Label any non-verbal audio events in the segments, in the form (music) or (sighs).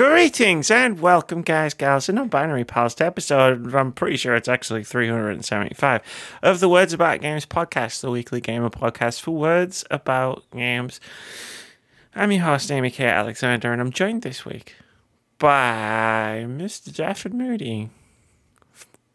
Greetings and welcome, guys, gals, and non-binary pals to episode. I'm pretty sure it's actually 375 of the Words About Games podcast, the weekly gamer podcast for words about games. I'm your host, Amy K. Alexander, and I'm joined this week by Mr. Dafydd Moody.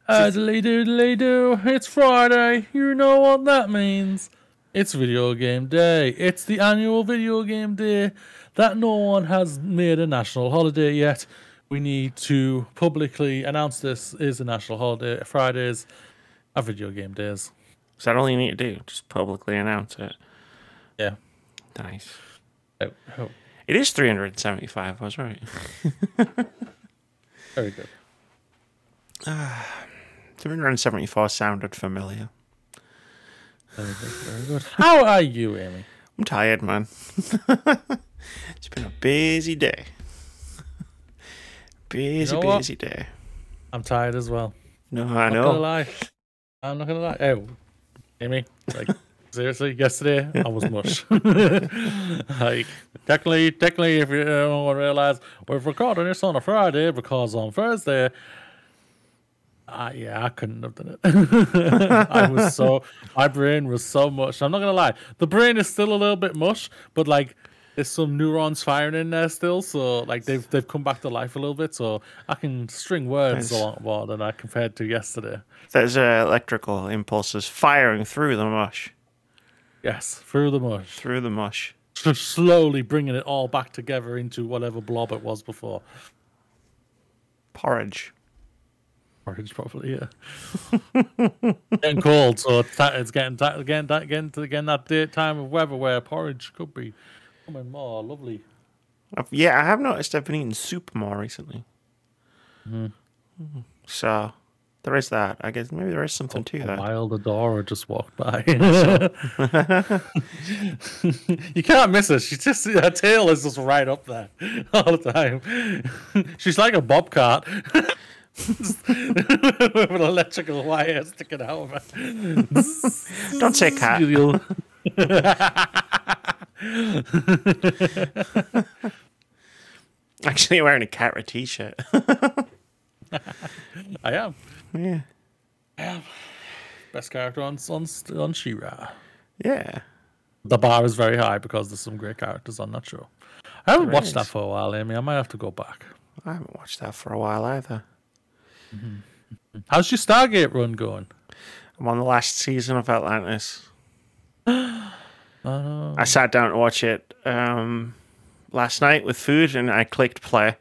Diddly doodly doo, it's Friday. You know what that means. It's video game day. It's the annual video game day that no one has made a national holiday yet. We need to publicly announce this is a national holiday. Fridays are video game days. Is that all you need to do? Just publicly announce it. Yeah. Nice. Oh, oh, It is 375, I was right. (laughs) very good. (sighs) 374 sounded familiar. Very good. Very good. How are you, Amy? I'm tired, man. (laughs) it's been a busy day. (laughs) Busy, know what? busy day. I'm tired as well. No, I I'm not gonna know. lie. I'm not gonna lie. Oh, Amy, like (laughs) seriously, yesterday I was mush. (laughs) like technically, technically, if you don't realize we're recording this on a Friday because on Thursday. Uh, yeah, I couldn't have done it. I was so my brain was so mush. I'm not gonna lie, the brain is still a little bit mush, but like there's some neurons firing in there still. So like they've they've come back to life a little bit. So I can string words a lot more than I compared to yesterday. There's uh, electrical impulses firing through the mush. Yes, through the mush, Through the mush. just slowly bringing it all back together into whatever blob it was before. Porridge. Porridge, probably, yeah. (laughs) getting cold, so it's, it's getting getting getting to getting that time of weather where porridge could be coming more lovely. I've, yeah, I have noticed I've been eating soup more recently. Mhm. So there is that. I guess maybe there is something to A that. wild Adora just walked by. (laughs) you can't miss her. She's just her tail is just right up there (laughs) all the time. (laughs) She's like a bobcat with an electrical wire sticking out of her. Don't say cat. (laughs) Actually, wearing a Catra t-shirt. (laughs) I am. yeah. I am. Best character on on on She-Ra. Yeah. The bar is very high because there's some great characters on that show. I haven't There watched that for a while, Amy. I might have to go back. I haven't watched that for a while either. Mm-hmm. How's your Stargate run going? I'm on the last season of Atlantis. (gasps) (gasps) Oh, I sat down to watch it um, last night with food, and I clicked play,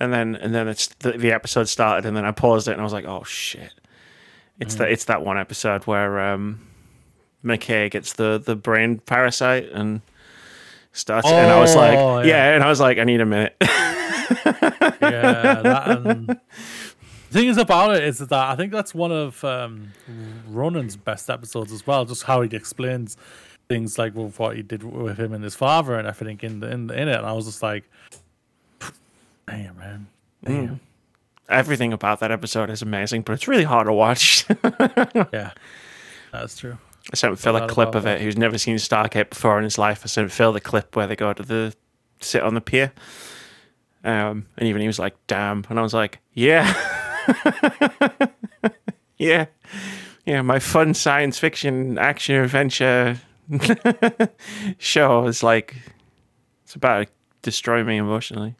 and then and then it's the, the episode started, and then I paused it, and I was like, "Oh shit!" It's Mm. that it's that one episode where um, McKay gets the the brain parasite and starts, and I was like, Oh, yeah. yeah. and I was like, "I need a minute." (laughs) yeah, that and the thing is about it is that I think that's one of um, Ronon's best episodes as well. Just how he explains things like with what he did with him and his father and everything in the, in, the, in it. And I was just like, damn, man, damn. Everything about that episode is amazing, but it's really hard to watch. (laughs) Yeah, that's true. I sent Phil a clip of it. Who's never seen Stargate before in his life. I sent Phil the clip where they go to the sit on the pier, um, and even he was like, "Damn!" And I was like, "Yeah, (laughs) yeah, yeah." My fun science fiction action adventure (laughs) show is like it's about to destroy me emotionally.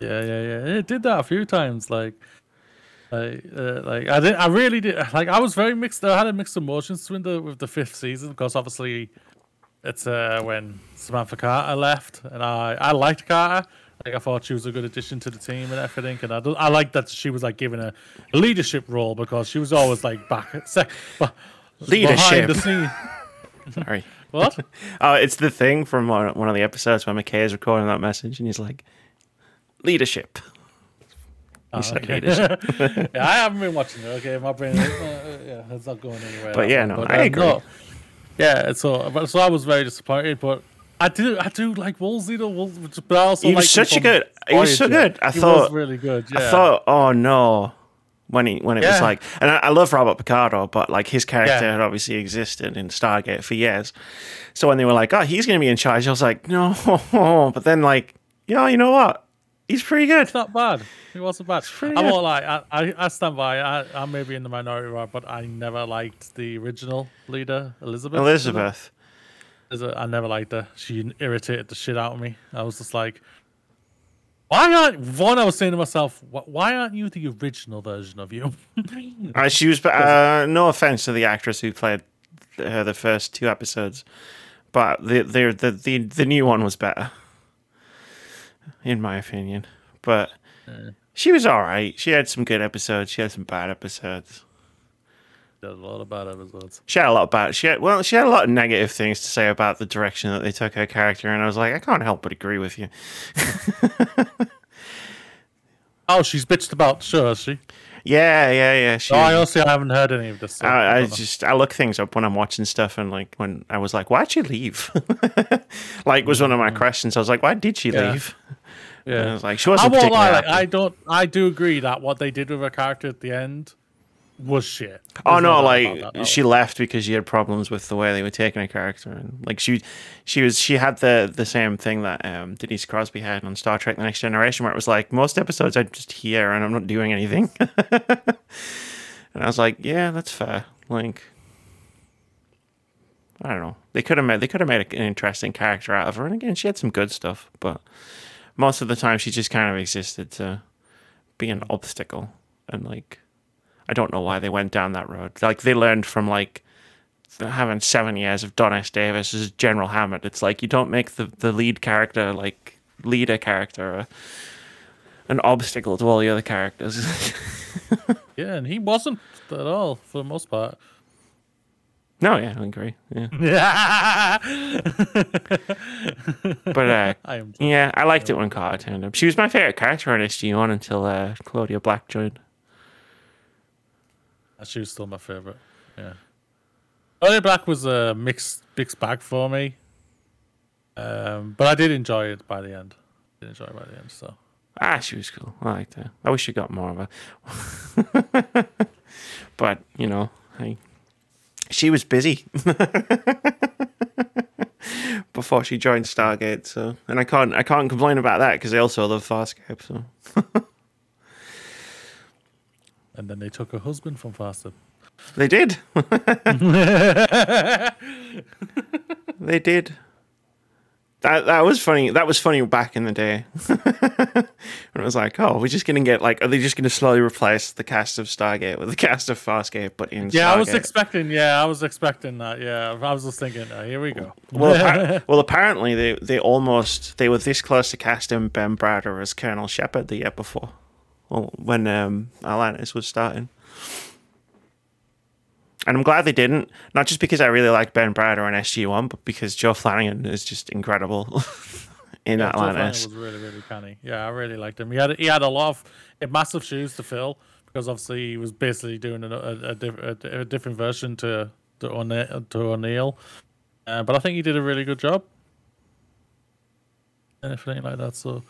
Yeah, yeah, yeah. It did that a few times. Like, like, uh, like I did. I really did. Like, I was very mixed. I had a mixed emotions with the with the fifth season because obviously, it's uh when Samantha Carter left, and I I liked Carter. Like, I thought she was a good addition to the team and everything, and I I liked that she was like given a leadership role because she was always like back at sec, behind Leadership. the scene. Sorry. (laughs) What? Oh, it's the thing from one, one of the episodes where McKay is recording that message, and he's like, "Leadership." Said okay. leadership. (laughs) yeah, I haven't been watching it. Okay, my brain, uh, yeah, it's not going anywhere. But yeah, no, But, I uh, agree. no. yeah, so but so I was very disappointed, but I do I do like Woolsey though. But I also He was such a good- he was so good. I he thought- was really good. Yeah. I thought, oh no, when he when it was like, and I, I love Robert Picardo, but like his character Yeah. had obviously existed in Stargate for years. So when they were like, oh, he's going to be in charge, I was like, no. (laughs) But then like, yeah, you know what? He's pretty good. It's not bad. It wasn't bad. pretty I good. won't lie. I, I, I stand by. I, I may be in the minority, right, but I never liked the original leader, Elizabeth. Elizabeth. I never liked her. She irritated the shit out of me. I was just like, why aren't one? I was saying to myself, why aren't you the original version of you? (laughs) Uh, she was. Uh, no offense to the actress who played her the first two episodes, but the the the the, the new one was better, in my opinion. But she was all right. She had some good episodes. She had some bad episodes. There's a lot of bad episodes. She had a lot about. She had well. She had a lot of negative things to say about the direction that they took her character, and I was like, I can't help but agree with you. (laughs) Oh, she's bitched about show, has she? Yeah, yeah, yeah. She. Oh, I honestly I haven't heard any of this. so I, I don't just I look things up when I'm watching stuff, and like when I was like, "Why'd she leave?" (laughs) like was one of my questions. I was like, "Why did she Mm. Yeah. leave?" And I was like, "She wasn't I won't lie. Like. I don't. I do agree that what they did with her character at the end was shit. oh no, like about that at she left because she had problems with the way they were taking her character, and like she, she was she had the the same thing that um, Denise Crosby had on Star Trek: The Next Generation, where it was like most episodes I'm just here and I'm not doing anything. (laughs) and I was like, yeah, that's fair. Like. I don't know. They could have made they could have made an interesting character out of her, and again, she had some good stuff, but most of the time she just kind of existed to be an obstacle, and like I don't know why they went down that road. Like they learned from like having seven years of Don S. Davis as General Hammond. It's like you don't make the the lead character like leader character. an obstacle to all the other characters. (laughs) Yeah, and he wasn't at all for the most part. no, yeah, I agree. Yeah, (laughs) but uh, am. Yeah, I liked it when Carter turned up. She was my favorite character on SG1 until uh, Claudia Black joined. She was still my favorite. Yeah. Early Black was a mixed mixed bag for me. Um, but I did enjoy it by the end. did enjoy it by the end, so Ah, she was cool. I liked her. I wish she got more of her. (laughs) but, you know, I, she was busy (laughs) before she joined Stargate, so and I can't I can't complain about that because I also love Farscape, so (laughs) and then they took her husband from Farscape. they did. (laughs) they did. That that was funny. That was funny back in the day. (laughs) when it was like, oh, we're just gonna get like, are they just gonna slowly replace the cast of Stargate with the cast of Farscape, but in Yeah, I was expecting. Yeah, I was expecting that. Yeah, I was just thinking. Uh, here we go. well, appa- (laughs) well, apparently they they almost they were this close to casting Ben Browder as Colonel Sheppard the year before, well, when um, Atlantis was starting. And I'm glad they didn't. Not just because I really like Ben Browder on SG One, but because Joe Flanigan is just incredible (laughs) in Yeah, Joe Flanigan Atlantis. was really, really canny. Yeah, I really liked him. He had he had a lot of massive shoes to fill because obviously he was basically doing a, a, a, diff, a, a different version to to O'Neill. To O'Neill. Uh, but I think he did a really good job. And everything like that. So,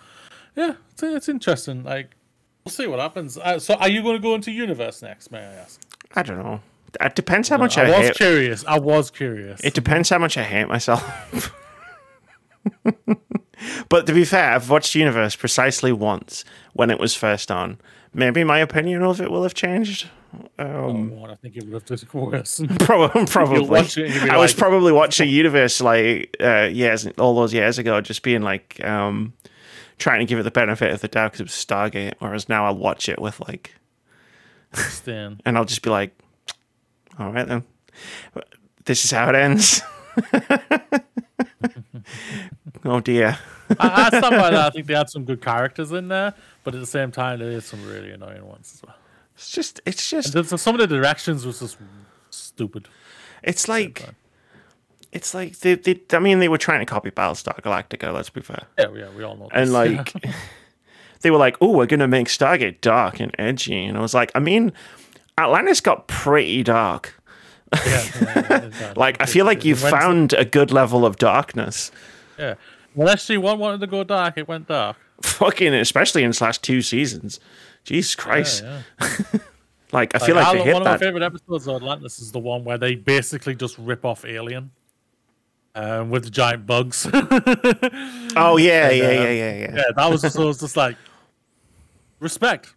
yeah, it's, it's interesting. Like, we'll see what happens. Uh, so, are you going to go into universe next? May I ask? I don't know. It depends how much I, hate myself. I was hate. curious. I was curious. It depends how much I hate myself. but to be fair, I've watched Universe precisely once when it was first on. Maybe my opinion of it will have changed. Um, Oh, I think it would have just (laughs) worse. (laughs) Probably, probably. watch it and you'll I was probably watching Universe like uh, years, all those years ago, just being like um, trying to give it the benefit of the doubt because it was Stargate. Whereas now I'll watch it with like, Stan. (laughs) and I'll just be like, all right then, this is how it ends. (laughs) oh dear. I, I (laughs) stand by that. I think they had some good characters in there, but at the same time, there is some really annoying ones as well. It's just, it's just, And some of the directions was just stupid. it's like, it's like they, they, I mean, they were trying to copy Battlestar Galactica. Let's be fair. Yeah, yeah, we all know. and this. like (laughs) (laughs) they were like, "Oh, we're gonna make Stargate dark and edgy," and I was like, "I mean, Atlantis got pretty dark. yeah, yeah. (laughs) Like, I feel like you found a good level of darkness, Yeah. Well, SG One wanted to go dark. It went dark. fucking, especially in slash two seasons. Jesus Christ! Yeah, yeah. Like, I feel like, I- they hit one of my favorite episodes of Atlantis is the one where they basically just rip off Alien. Um, with the giant bugs. (laughs) Oh yeah, yeah, uh, yeah, yeah, yeah. yeah, that was just, was just like, Respect.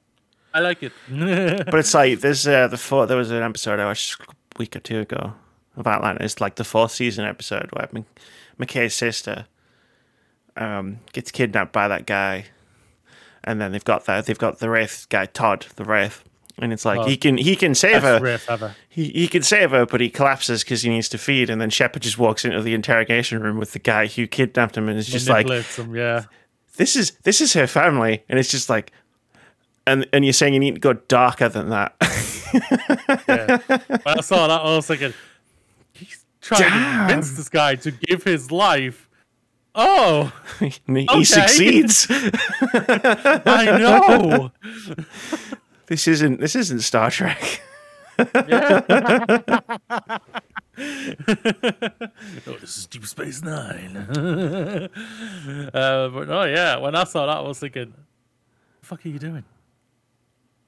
I like it. (laughs) But it's like there's uh, the four. There was an episode I watched a week or two ago of Atlantis. It's like the fourth season episode where Mc- McKay's sister um, gets kidnapped by that guy, and then they've got that they've got the wraith guy Todd the wraith, and it's like Oh. he can he can save her. He, he can save her, but he collapses because he needs to feed. And then Sheppard just walks into the interrogation room with the guy who kidnapped him, and is just like, them, yeah. "This is this is her family," and it's just like, and and you're saying you need to go darker than that. (laughs) yeah. When I saw that, I was thinking, he's trying Damn. to convince this guy to give his life. Oh, (laughs) he Okay. succeeds. (laughs) I know. This isn't this isn't Star Trek. (laughs) oh, this is Deep Space Nine. (laughs) uh, but oh yeah, when I saw that, I was thinking, "The fuck are you doing?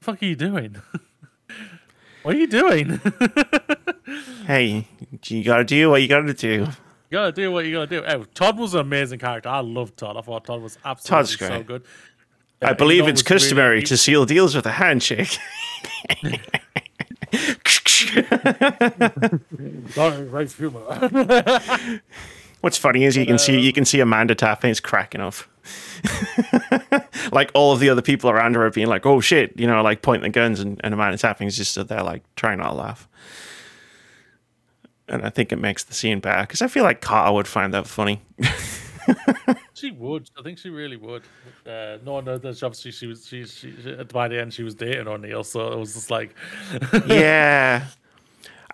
The fuck are you doing? what are you doing? (laughs) Hey, you gotta do what you gotta do. You gotta do what you gotta do. Oh, Todd was an amazing character. I loved Todd. I thought Todd was absolutely so good. I believe it's was really- customary to seal deals with a handshake. Sorry, right (laughs) humor. What's funny is you can see you can see Amanda Tapping is cracking up. (laughs) like all of the other people around her are being like, "Oh shit," you know, like pointing the guns, and, and Amanda Tapping is just stood there like trying not to laugh. And I think it makes the scene better because I feel like Carter would find that funny. (laughs) she would. I think she really would. Uh, no, no, that's obviously she was. She, she, she, by the end, she was dating O'Neill, so it was just like, (laughs) yeah.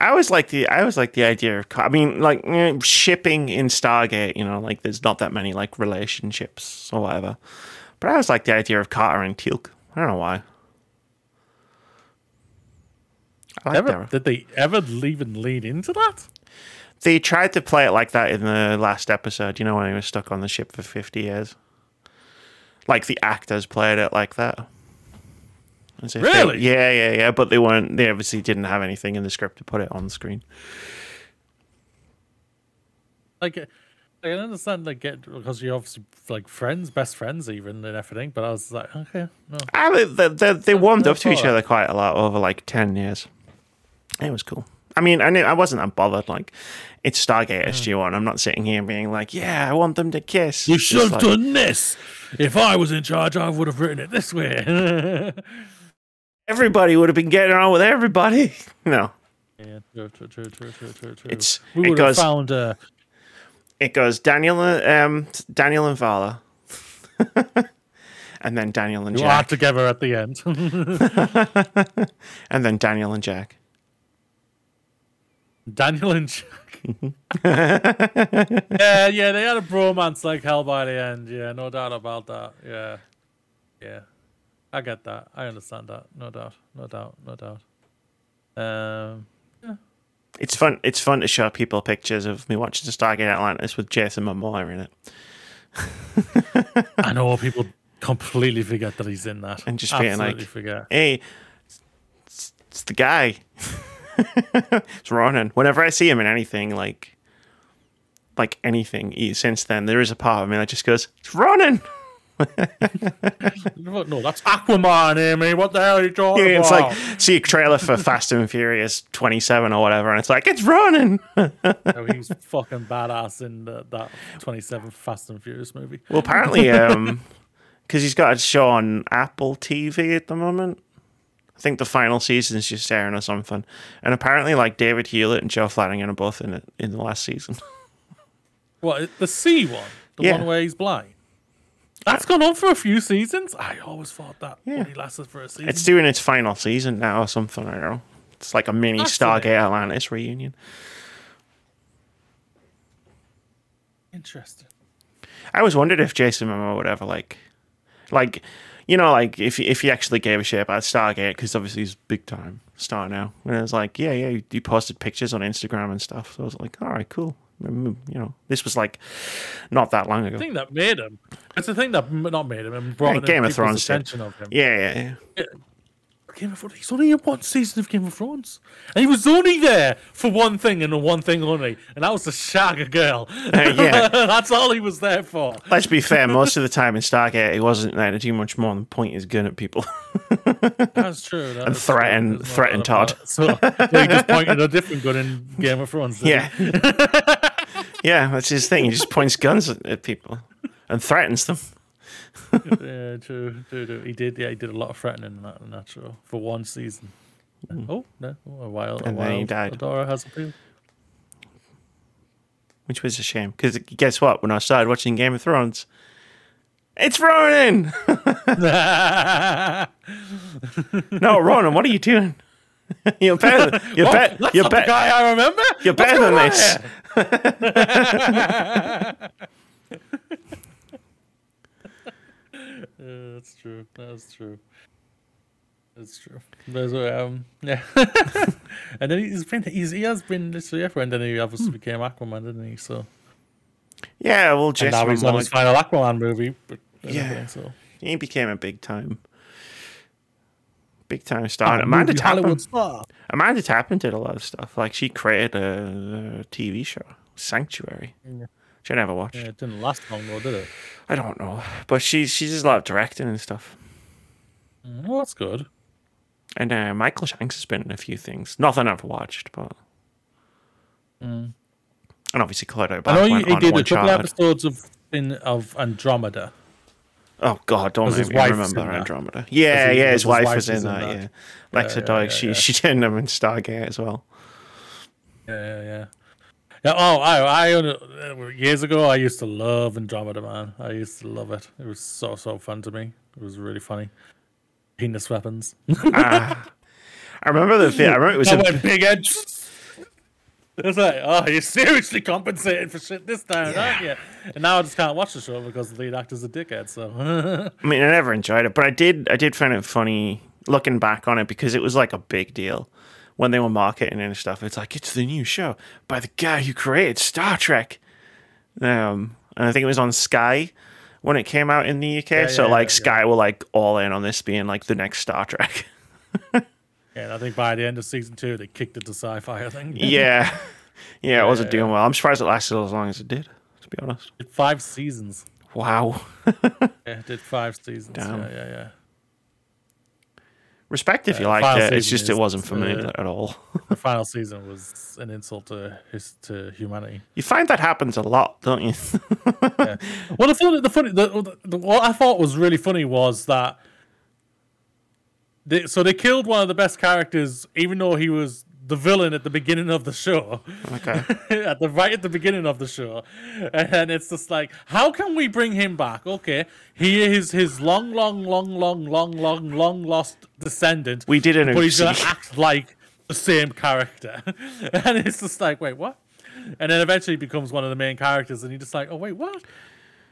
I always like the I always like the idea of I mean like shipping in Stargate you know like there's not that many like relationships or whatever but I always like the idea of Carter and Teal'c I don't know why I like ever, did they ever even lead into that? They tried to play it like that in the last episode you know when he was stuck on the ship for 50 years like the actors played it like that if they- Really? yeah yeah yeah but they weren't they obviously didn't have anything in the script to put it on screen Like, I can understand like get because you're obviously like friends, best friends, even and everything. But I was like, okay, no, I mean, they, they, they warmed up to each other quite a lot over like 10 years. It was cool. I mean, I knew I wasn't that bothered. Like, it's Stargate SG1. I'm not sitting here being like, yeah, I want them to kiss. you should have like, done this. If I was in charge, I would have written it this way. (laughs) Everybody would have been getting on with everybody. (laughs) No, yeah, true, true, true, true, true, true, true. It's- we it would have goes- found uh, it goes Daniel, um, Daniel and Vala, (laughs) and then Daniel and you are together at the end. and then Daniel and Jack. Daniel and Chuck. yeah, (laughs) yeah, they had a bromance like hell by the end. Yeah, no doubt about that. Yeah, yeah, I get that. I understand that. No doubt. No doubt. No doubt. Um, It's fun. It's fun to show people pictures of me watching the Stargate Atlantis with Jason Momoa in it, (laughs) I know (laughs) people completely forget that he's in that, And just being absolutely like- forget. hey, it's, it's the guy. It's Ronon. Whenever I see him in anything, like, like anything since then, there is a part of me that just goes, "It's Ronon." (laughs) No, that's Aquaman, Amy. What the hell are you talking Yeah, it's about? like see a trailer for Fast and Furious 27 or whatever, and it's like it's Ronon. (laughs) Oh, he's fucking badass in the, that 27 Fast and Furious movie. well, apparently, um, because he's got a show on Apple TV at the moment. I think the final season is just airing or something, and apparently, like David Hewlett and Joe Flanigan are both in it in the last season. (laughs) What the See one, the Yeah. one where he's blind. That's gone on for a few seasons. I always thought that Yeah. only lasted for a season. It's doing its final season now or something. I don't know. It's like a mini Fascinating. Stargate Atlantis reunion. Interesting. I always wondered if Jason Momoa would ever like, like, you know, like if if he actually gave a shit about Stargate because obviously he's big time star now. And it was like, yeah, yeah, you posted pictures on Instagram and stuff. So I was like, all right, cool. Mm, You know, this was like not that long ago. The thing that made him. It's the thing that not made him and brought Yeah, Game of Thrones did. attention of him. Yeah, yeah, yeah. Game of Thrones. He's only in one season of Game of Thrones, and he was only there for one thing and the one thing only, and that was to shag a girl. Uh, yeah. (laughs) that's all he was there for. Let's be fair. (laughs) Most of the time in Stargate, he wasn't there to do much more than point his gun at people. (laughs) That's true. That And threaten- true. Threaten Todd. So, so he just pointed a different gun in Game of Thrones. yeah, yeah, that's his thing. He just points guns at people and threatens them. (laughs) yeah, true, true, true. He did. Yeah, he did a lot of threatening in that, show for one season. Mm. Oh no, oh, a while. And a then he while died. Adora has appealed. which was a shame. Because guess what? When I started watching Game of Thrones, it's Ronon. (laughs) no, Ronon, what are you doing? (laughs) you're better. Than, you're, bet that's you're, the guy I remember. you're better than this. here? Yeah, that's true. That's true. That's true. There's a, um, yeah. (laughs) and then he's been, he's, he has been literally everywhere. And then he obviously Hmm. became Aquaman, didn't he? So Yeah, well, and Jason now he's on his final Aquaman movie. But Yeah. So he became a big time, big time star. And Amanda Tapping, star. Amanda Tapping did a lot of stuff. Like she created a, a TV show, Sanctuary. Yeah. Which I never watched. Yeah, it didn't last long though, did it? I don't know, but she she does a lot of directing and stuff. Mm, Well, that's good. And uh, Michael Shanks has been in a few things. Nothing I've watched, but and obviously Clodo I know he, went he on did a couple episodes of in of Andromeda. Oh God, don't make me remember? Andromeda. Yeah, he- yeah, his, wife wife was in in that. that? Yeah, Lexa yeah, yeah, she yeah. she did them in Stargate as well. Yeah, yeah, yeah. Yeah, oh, I, I, uh, years ago, I used to love Andromeda, man. I used to love it. It was so, so fun to me. It was really funny. Penis weapons. I remember the thing. I remember it was a, big edge. It's like, oh, you're seriously compensating for shit this time, aren't you? And now I just can't watch the show because the lead actor's a dickhead. So, (laughs) I mean, I never enjoyed it, but I did. I did find it funny looking back on it because it was like a big deal when they were marketing and stuff. It's like it's the new show by the guy who created Star Trek. Um, and I think it was on Sky when it came out in the UK. so yeah, like yeah, Sky were like all in on this being like the next Star Trek. (laughs) yeah, and I think by the end of season two, they kicked it to sci-fi. I think. (laughs) yeah, yeah, it wasn't doing well. I'm surprised it lasted as long as it did. To be honest. Did five seasons. Wow. (laughs) Yeah, it did five seasons. Damn. Yeah, yeah, yeah. Respect if you Uh, liked it. It's just it wasn't for me uh, at all. (laughs) The final season was an insult to his to humanity. You find that happens a lot, don't you? Yeah. (laughs) Well, the funny, the funny, the, the, what I thought was really funny was that. They, so they killed one of the best characters, even though he was the villain at the beginning of the show. okay. (laughs) at the right at the beginning of the show, and it's just like, how can we bring him back? Okay, he is his long, long, long, long, long, long, long lost descendant. We did an but he's gonna act like the same character, (laughs) and it's just like, wait, what? And then eventually he becomes one of the main characters, and you're just like, oh wait, what?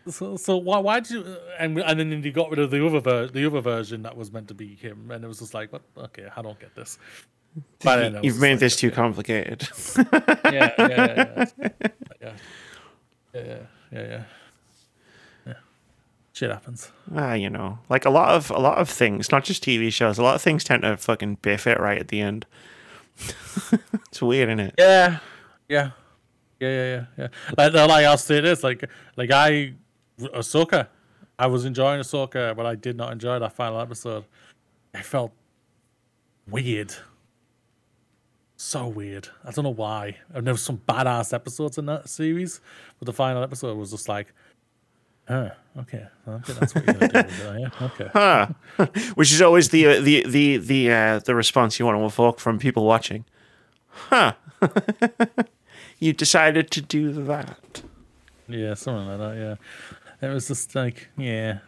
So, so why why did you and and then he got rid of the other ver- the other version that was meant to be him, and it was just like, what? Okay, I don't get this. But know, you've made like, this too yeah. complicated. yeah, (laughs) yeah, yeah, yeah, yeah, yeah, yeah. Shit happens. Ah, you know, like a lot of a lot of things, not just TV shows. A lot of things tend to fucking biff it right at the end. (laughs) it's weird, isn't it? Yeah, yeah, yeah, yeah, yeah. Like, like I'll say this, like, like I, Ahsoka, I was enjoying Ahsoka, but I did not enjoy that final episode. I felt weird. So weird. I don't know why. There was some badass episodes in that series, but the final episode was just like, huh, okay, okay, that's what you're gonna do. yeah, (laughs) okay. Huh. (laughs) Which is always the uh, the the the uh, the response you want to evoke from people watching. Huh. (laughs) you decided to do that. Yeah, something like that. Yeah, it was just like, yeah,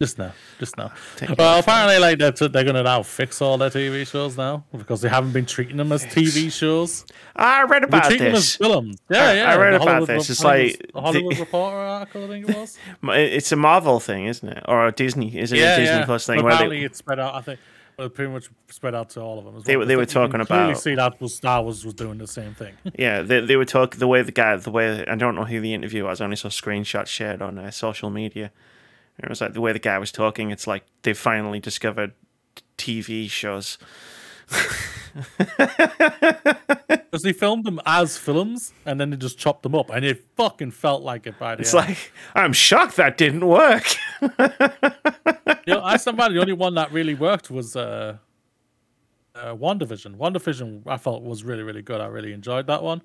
just now, just now. Take Well, apparently, like they're, they're gonna now fix all their TV shows now because they haven't been treating them as TV shows. I read about treating them as this. films. Yeah, I- yeah. I read about Hollywood this. Re- It's like the Hollywood the- Reporter article, I think it was. (laughs) It's a Marvel thing, isn't it? Or a Disney? Is it yeah, a Disney yeah. Plus thing? Apparently, they, it's spread out. I think. Well, pretty much spread out to all of them. As They well. were- they were talking clearly about- See that was Star Wars was doing the same thing. (laughs) Yeah, they, they were talking the way the guy, the way I don't know who the interview was. I only saw screenshots shared on uh, social media. It was like the way the guy was talking. It's like they finally discovered TV shows. (laughs) Because they filmed them as films and then they just chopped them up, and it fucking felt like it by the way. It's end. like I'm shocked that didn't work. (laughs) you know, I somebody the only one that really worked was uh, uh. WandaVision I felt was really really good. I really enjoyed that one.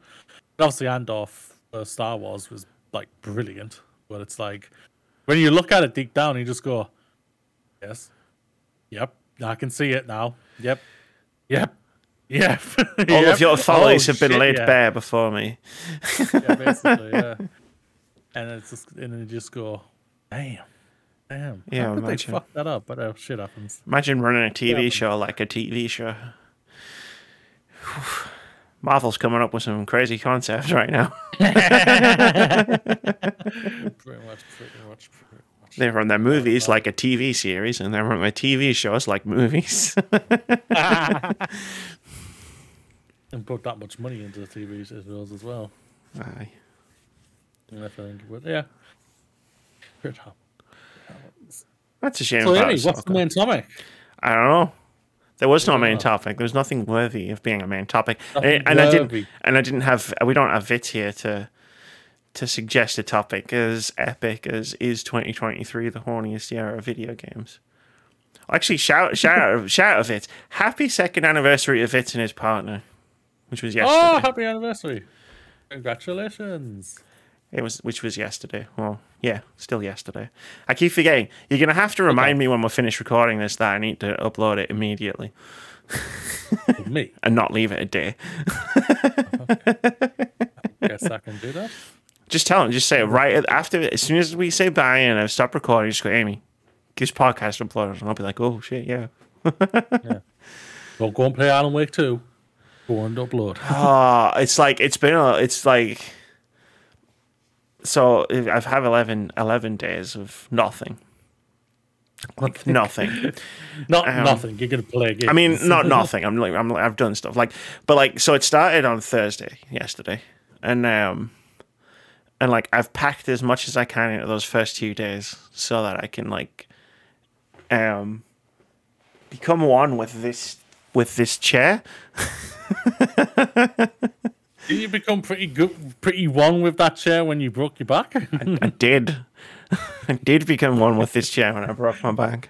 But obviously, Andor uh, Star Wars was like brilliant, but it's like when you look at it deep down, you just go, "Yes, yep, I can see it now. Yep, yep." Yep. (laughs) All of your follies Oh, have been shit, laid yeah. bare before me. Yeah, basically, (laughs) yeah. And it's just, and then you just go, damn, damn. Yeah, How could they imagine. fuck that up? But uh, shit happens. Imagine running a TV show like a TV show. (sighs) (sighs) (sighs) Marvel's coming up with some crazy concepts right now. (laughs) Pretty much, pretty much, pretty much. They run their movies like a TV series, and they run their TV shows like movies. (laughs) and put that much money into the TV shows as well. Aye. And I think it would, yeah. Good job. That's a shame So, about anyway, what's the main topic? I don't know. There was no main topic. There was nothing worthy of being a main topic, Nothing and, and I didn't. And I didn't have. We don't have Vits here to to suggest a topic as epic as is 2023 the horniest year of video games. Actually, shout shout out shout out of Vits. Happy second anniversary of Vits and his partner, which was oh, yesterday. Oh, happy anniversary. Congratulations. It was which was yesterday. Well, yeah, still yesterday. I keep forgetting. You're gonna have to remind me when we're finished recording this that I need to upload it immediately me. (laughs) and not leave it a day. Guess I can do that. Just tell him. Just say it right after. As soon as we say bye and I've stopped recording, just go, Amy, give this podcast uploaded, and I'll be like, oh shit, yeah. (laughs) Well, go and play Alan Wake 2. Go and upload. Oh, it's like it's been. A, it's like. So I've had 11, 11 days of nothing. Like (laughs) nothing. (laughs) Not Um, nothing. You're gonna play a game. I mean, not (laughs) nothing. I'm like, I'm, like, I've done stuff like, but like, so it started on Thursday, yesterday, and um, and like, I've packed as much as I can into those first two days so that I can like, um, become one with this with this chair. Did you become pretty good, pretty one with that chair when you broke your back? I did, (laughs) I did become one with this chair when I broke my back.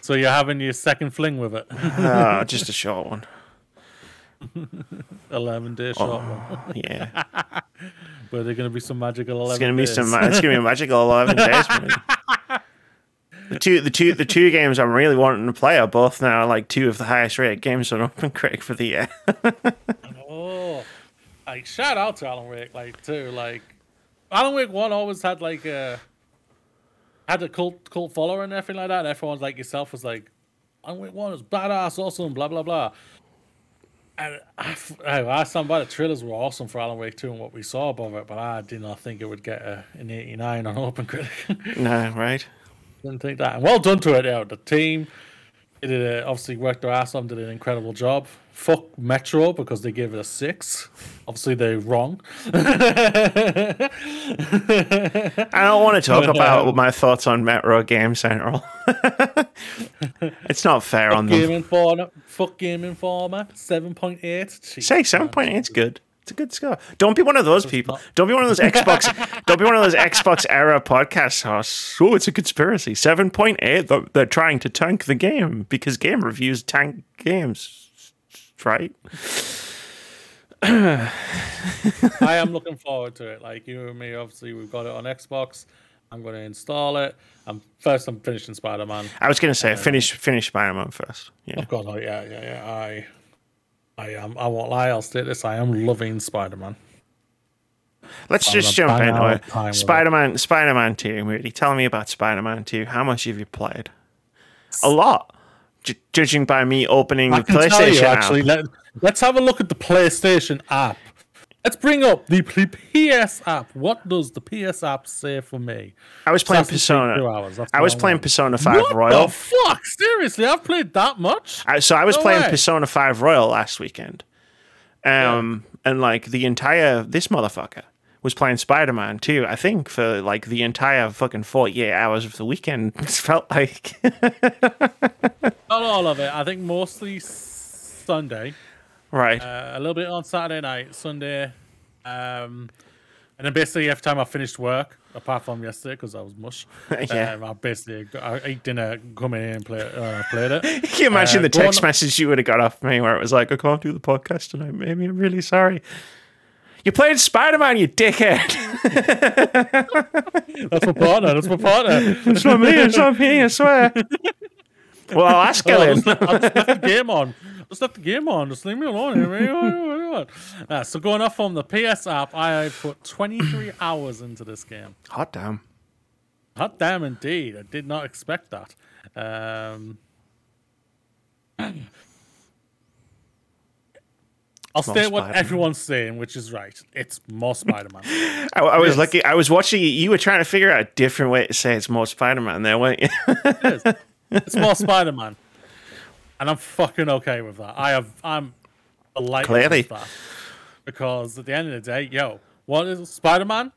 so you're having your second fling with it. Uh, (laughs) just a short one. (laughs) 11 day short one. Oh, yeah, Where there going to be some magical 11 it's gonna be days. some. It's gonna be a magical eleven days. The two, the two, the two games I'm really wanting to play are both now like two of the highest rated games on OpenCritic for the year. Oh, like shout out to Alan Wake, like too, like Alan Wake One always had like a had a cult cult follower and everything like that. And everyone's like yourself was like, Alan Wake One is badass, awesome, blah blah blah. And I stand by the trailers were awesome for Alan Wake Two and what we saw above it, but I did not think it would get a, an 89 on (laughs) OpenCritic. no, right? Didn't think that. And well done to it, yeah. The team it did uh, obviously worked their ass off, did an incredible job. Fuck Metro because they gave it a six. Obviously they're wrong. I don't want to talk (laughs) about my thoughts on Metro Game Central. (laughs) it's not fair on Game them. Informer, fuck Game Informer, seven point eight. Say seven point eight's good. It's a good score. Don't be one of those people. Don't be one of those (laughs) Xbox. don't be one of those Xbox era podcast hosts. Oh, it's a conspiracy. Seven point eight. They're, trying to tank the game because game reviews tank games, right? (sighs) I am looking forward to it. Like you and me, obviously we've got it on Xbox. I'm going to install it. I'm first. I'm finishing Spider Man. I was gonna say finish finish Spider Man first. Yeah. Of course, oh, yeah, yeah, yeah. I, I am. I won't lie. I'll state this. I am loving Spider Man. Let's I'm just jump bang into out it. time with it. Spider Man, Spider Man Two. Moody, tell me about Spider Man Two. How much have you played? A lot, J- judging by me opening I the PlayStation you app. actually. Let, let's have a look at the PlayStation app. Let's bring up the PS app. What does the PS app say for me? I was playing Persona. I was playing. Persona Five what Royal. the fuck? Seriously, I've played that much. I- so I was No playing way. Persona Five Royal last weekend, um, and like the entire this motherfucker was playing Spider Man too. I think for like the entire fucking forty eight hours of the weekend. (laughs) It felt like (laughs) Not all of it. I think mostly Sunday. Right. Uh, a little bit on Saturday night, Sunday, um, and then basically every time I finished work, apart from yesterday because I was mush, (laughs) Yeah. um, I basically I ate dinner, come in and play, uh, played it. (laughs) Can you imagine uh, the go on- text message you would have got off me where it was like, I can't do the podcast tonight, maybe I'm really sorry. You played Spider Man, you dickhead. (laughs) That's my partner. That's my partner. It's not me, it's not me, I swear. Well, I'll ask I Gillian. just, I just left the game on. (laughs) Just left the game on. Just leave me alone. Me. Uh, so going off from the PS app, I put 23 (coughs) hours into this game. Hot damn. Hot damn, indeed. I did not expect that. Um, (coughs) I'll More state what Spider-Man. everyone's saying, which is right. It's more Spider-Man. (laughs) I, I was lucky. I was watching you. You were trying to figure out a different way to say it's more Spider Man there, weren't you? (laughs) it is. More Spider-Man, and I'm fucking okay with that. I have. I'm delighted Clearly. with that because at the end of the day, yo, what is Spider-Man?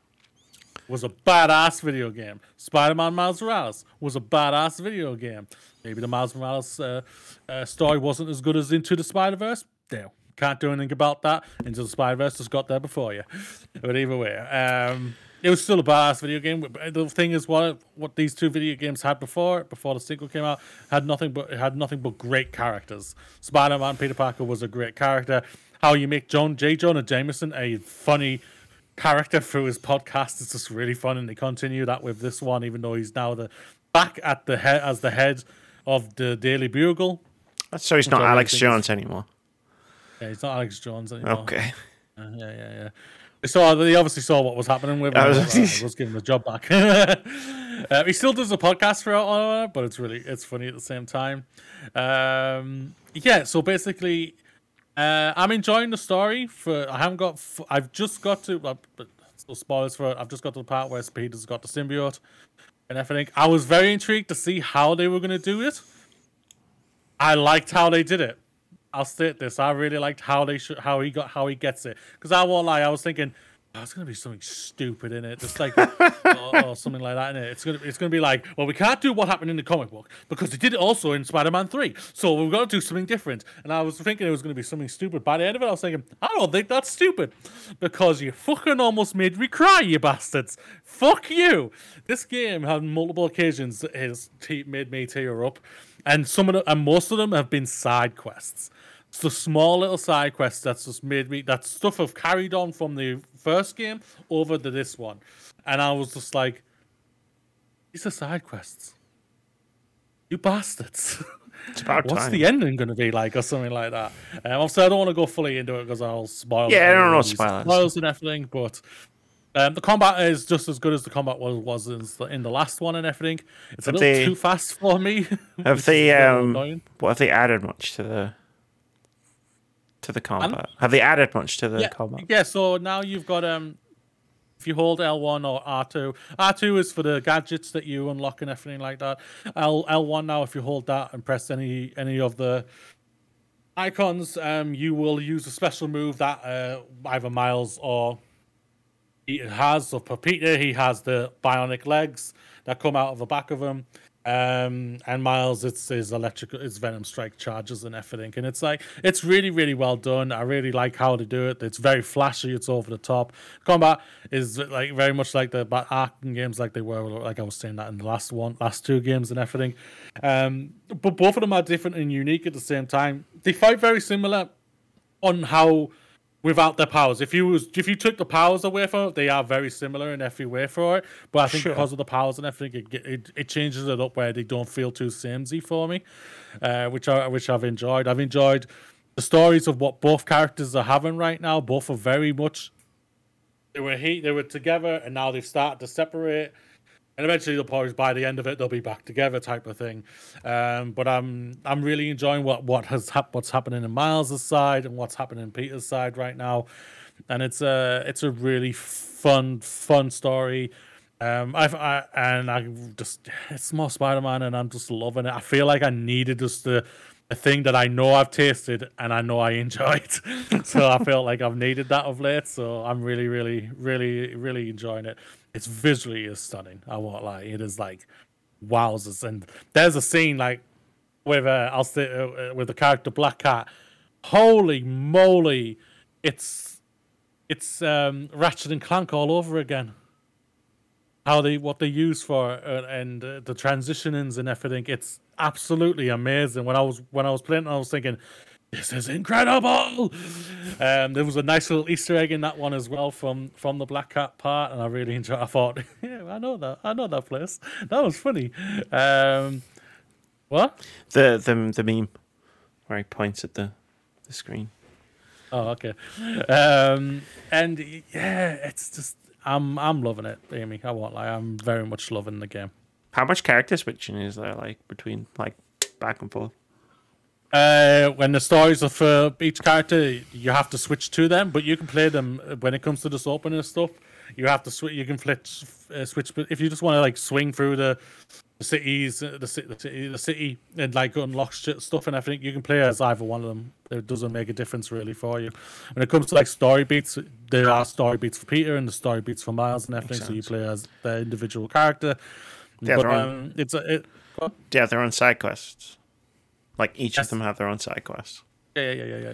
Was a badass video game. Spider-Man Miles Morales was a badass video game. Maybe the Miles Morales uh, uh, story wasn't as good as Into the Spider-Verse. There, can't do anything about that. Into the Spider-Verse just got there before you. (laughs) But either way, um, it was still a badass video game. The thing is, what what these two video games had before before the sequel came out had nothing but it had nothing but great characters. Spider-Man Peter Parker was a great character. How you make John J. Jonah Jameson a funny character through his podcast is just really fun, and they continue that with this one, even though he's now the back at the head as the head of the Daily Bugle. so he's not Alex Jones anymore. Yeah, he's not Alex Jones anymore. Okay. Uh, yeah, yeah, yeah. They saw. They obviously saw what was happening with him. I was- was, was giving the job back. (laughs) uh, he still does a podcast for all of it, but it's really it's funny at the same time. Um, yeah. So basically, uh, I'm enjoying the story. For I haven't got. f- I've just got to. Uh, but still spoilers for it. I've just got to the part where Peter's got the symbiote and everything. I was very intrigued to see how they were going to do it. I liked how they did it. I'll state this. I really liked how they sh- how he got how he gets it. Because I won't lie, I was thinking, oh, it's gonna be something stupid in it, just like (laughs) or, or something like that in it. It's gonna it's gonna be like, well, we can't do what happened in the comic book because they did it also in Spider-Man Three, so we've got to do something different. And I was thinking it was gonna be something stupid. By the end of it, I was thinking, I don't think that's stupid because you fucking almost made me cry, you bastards. Fuck you. This game had multiple occasions that has te- made me tear up, and some of them, and most of them have been side quests. It's the small little side quests that's just made me that stuff I've carried on from the first game over to this one, and I was just like, these are side quests. You bastards. (laughs) What's time. the ending going to be like, or something like that? Um, obviously, I don't want to go fully into it because I'll spoil. Yeah, I don't know spoilers. spoilers and everything. But um, the combat is just as good as the combat was was in the, in the last one and everything. It's a little they- too fast for me. (laughs) Have they is a little um annoying. what have they added much to the to the combat? Have they added much to the yeah, combat? yeah. So now you've got um, if you hold L one or R two, R two is for the gadgets that you unlock and everything like that. L L one now, if you hold that and press any any of the icons, um, you will use a special move that uh, either Miles or Peter has. For Peter, he has the bionic legs that come out of the back of him. Um, and Miles, it's his electrical, it's Venom Strike charges and everything, and it's like it's really, really well done. I really like how they do it. It's very flashy. It's over the top. Combat is like very much like the Arkham games, like they were, like I was saying that in the last one, last two games and everything. Um, but both of them are different and unique at the same time. They fight very similar on how without their powers. If you was if you took the powers away from it, they are very similar in every way for it. But I think Sure. because of the powers and everything, it, it it changes it up where they don't feel too samey for me, uh, which I which I've enjoyed. I've enjoyed the stories of what both characters are having right now. Both are very much they were he they were together and now they've started to separate. And eventually, they'll probably by the end of it, they'll be back together, type of thing. Um, but I'm I'm really enjoying what what has hap- what's happening in Miles' side and what's happening in Peter's side right now, and it's a it's a really fun fun story. Um, I've I, and I just it's more Spider-Man, and I'm just loving it. I feel like I needed just the a thing that I know I've tasted and I know I enjoyed. (laughs) so I felt like I've needed that of late. So I'm really, really, really, really enjoying it. It's visually is stunning. I won't lie. It is like wowzers. And there's a scene like with uh, I'll say uh, with the character Black Cat. Holy moly, it's it's um, Ratchet and Clank all over again. How they what they use for uh, and uh, the transitionings and everything. It's absolutely amazing. When I was when I was playing, I was thinking, this is incredible. Um, there was a nice little Easter egg in that one as well from from the Black Cat part, and I really enjoyed. I thought, (laughs) yeah, I know that, I know that place. That was funny. Um, what? The the the meme where he points at the the screen. Oh, okay. Um, and yeah, it's just I'm I'm loving it, Amy. I won't lie. I'm very much loving the game. How much character switching is there like between like back and forth? Uh, when the stories are for each character, you have to switch to them, but you can play them when it comes to this opening stuff. You have to switch. You can flip, uh, switch. But if you just want to like swing through the, the cities, uh, the city, the city, the city, and like unlock shit, stuff and everything, you can play as either one of them. It doesn't make a difference really for you. When it comes to like story beats, there are story beats for Peter and the story beats for Miles and everything. So you play as the individual character. Yeah, but um, it's a, it. They have their own side quests. Like each Yes. of them have their own side quests. Yeah, yeah, yeah, yeah, yeah,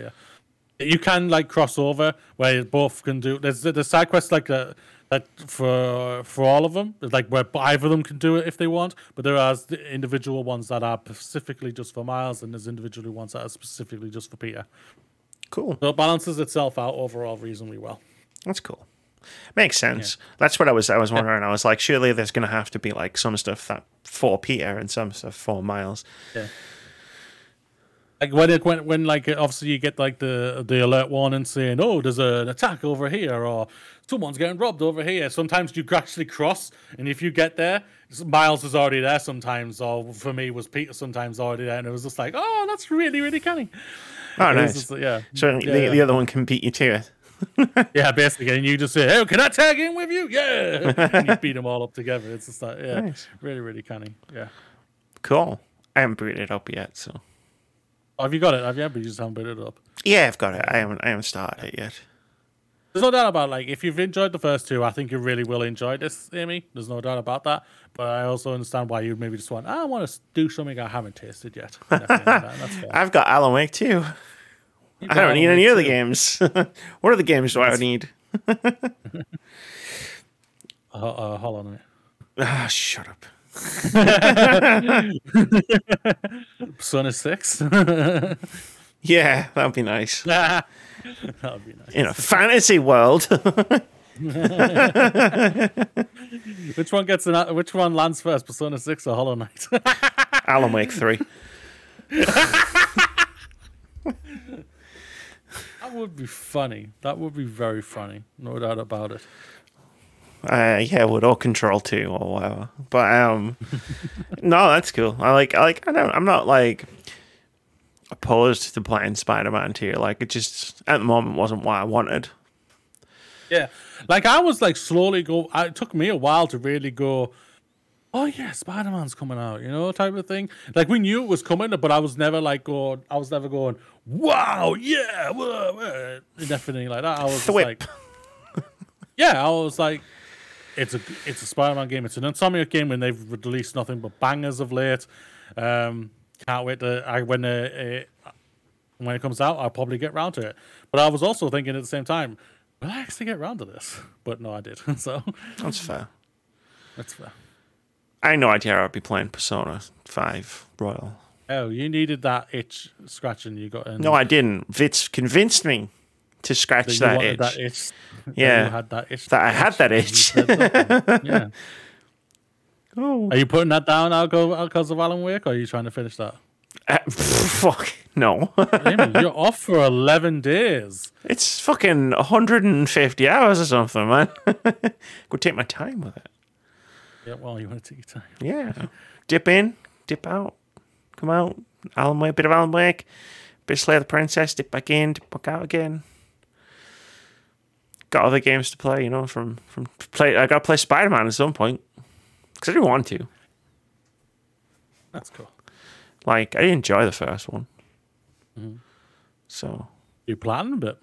yeah. You can like cross over where both can do. There's the side quests like that for for all of them, like where either of them can do it if they want. But there are the individual ones that are specifically just for Miles, and there's individually ones that are specifically just for Peter. Cool. So it balances itself out overall reasonably well. That's cool. Makes sense. That's what I was I was wondering. I was like, surely there's gonna have to be like some stuff that for Peter and some stuff for Miles. Yeah. Like when it when when like obviously you get like the the alert warning saying oh there's an attack over here or someone's getting robbed over here. Sometimes you actually cross, and if you get there, Miles is already there. Sometimes, or for me was Peter sometimes already there, and it was just like oh that's really really cunning. Oh nice. just, yeah. So yeah, the, yeah. the other one can beat you to it. (laughs) yeah, basically, and you just say, "Hey, can I tag in with you?" Yeah, and you (laughs) beat them all up together. It's just like, yeah, Nice. really, really cunning. Yeah. Cool. I haven't booted it up yet, so Oh, have you got it? Have you? But you just haven't put it up. yeah, I've got it. I haven't I haven't started it yet. There's no doubt about like if you've enjoyed the first two, I think you really will enjoy this, Amy. There's no doubt about that. But I also understand why you maybe just want. I want to do something I haven't tasted yet. (laughs) Definitely understand. That's fair. I've got Alan Wake too. I don't need Alan any Wake other too. games. (laughs) what other games do I need? (laughs) Uh, uh, hold on a minute. Ah, shut up. (laughs) Persona Six. (laughs) Yeah, that would be nice. (laughs) that would be nice. In a fantasy world. Which one gets an? Which one lands first? Persona Six or Hollow Knight? Alan Wake 3. that would be funny. That would be very funny. No doubt about it. Uh, yeah, with all control too, or whatever. But um, (laughs) no, that's cool. I like, I like, I don't, I'm not like opposed to playing Spider-Man two. Like, it just at the moment wasn't what I wanted. Yeah, like I was like slowly go. I- It took me a while to really go. Oh yeah, Spider Man's coming out, you know, type of thing. Like we knew it was coming, but I was never like going. I was never going. Wow, yeah, whoa, whoa," and everything like that. I was just like, (laughs) yeah, I was like, it's a it's a Spider Man game. It's an Insomniac game, and they've released nothing but bangers of late. Um, can't wait to I when uh, uh, when it comes out, I'll probably get round to it. But I was also thinking at the same time, will I actually get round to this? But no, I did. (laughs) so That's fair. that's fair. I had no idea I'd be playing Persona Five Royal. Oh, you needed that itch scratching you got in. No, I didn't. Vitz convinced me to scratch that that itch. that itch. Yeah. you had that itch. That I had that itch. that. (laughs) yeah. Oh, Are you putting that down now because of Alan Wake, or are you trying to finish that? Uh, (laughs) fuck no. You're off for 11 days. it's fucking 150 hours or something, man. (laughs) Go take my time with it. Yeah, well, you want to take your time. Yeah. dip in, dip out, come out. Alan Wake, bit of Alan Wake, bit of Slay the Princess, dip back in, dip back out again. Got other games to play, you know. From from play, I got to play Spider Man at some point because I didn't want to. That's cool. Like I enjoy the first one, so You planned a bit?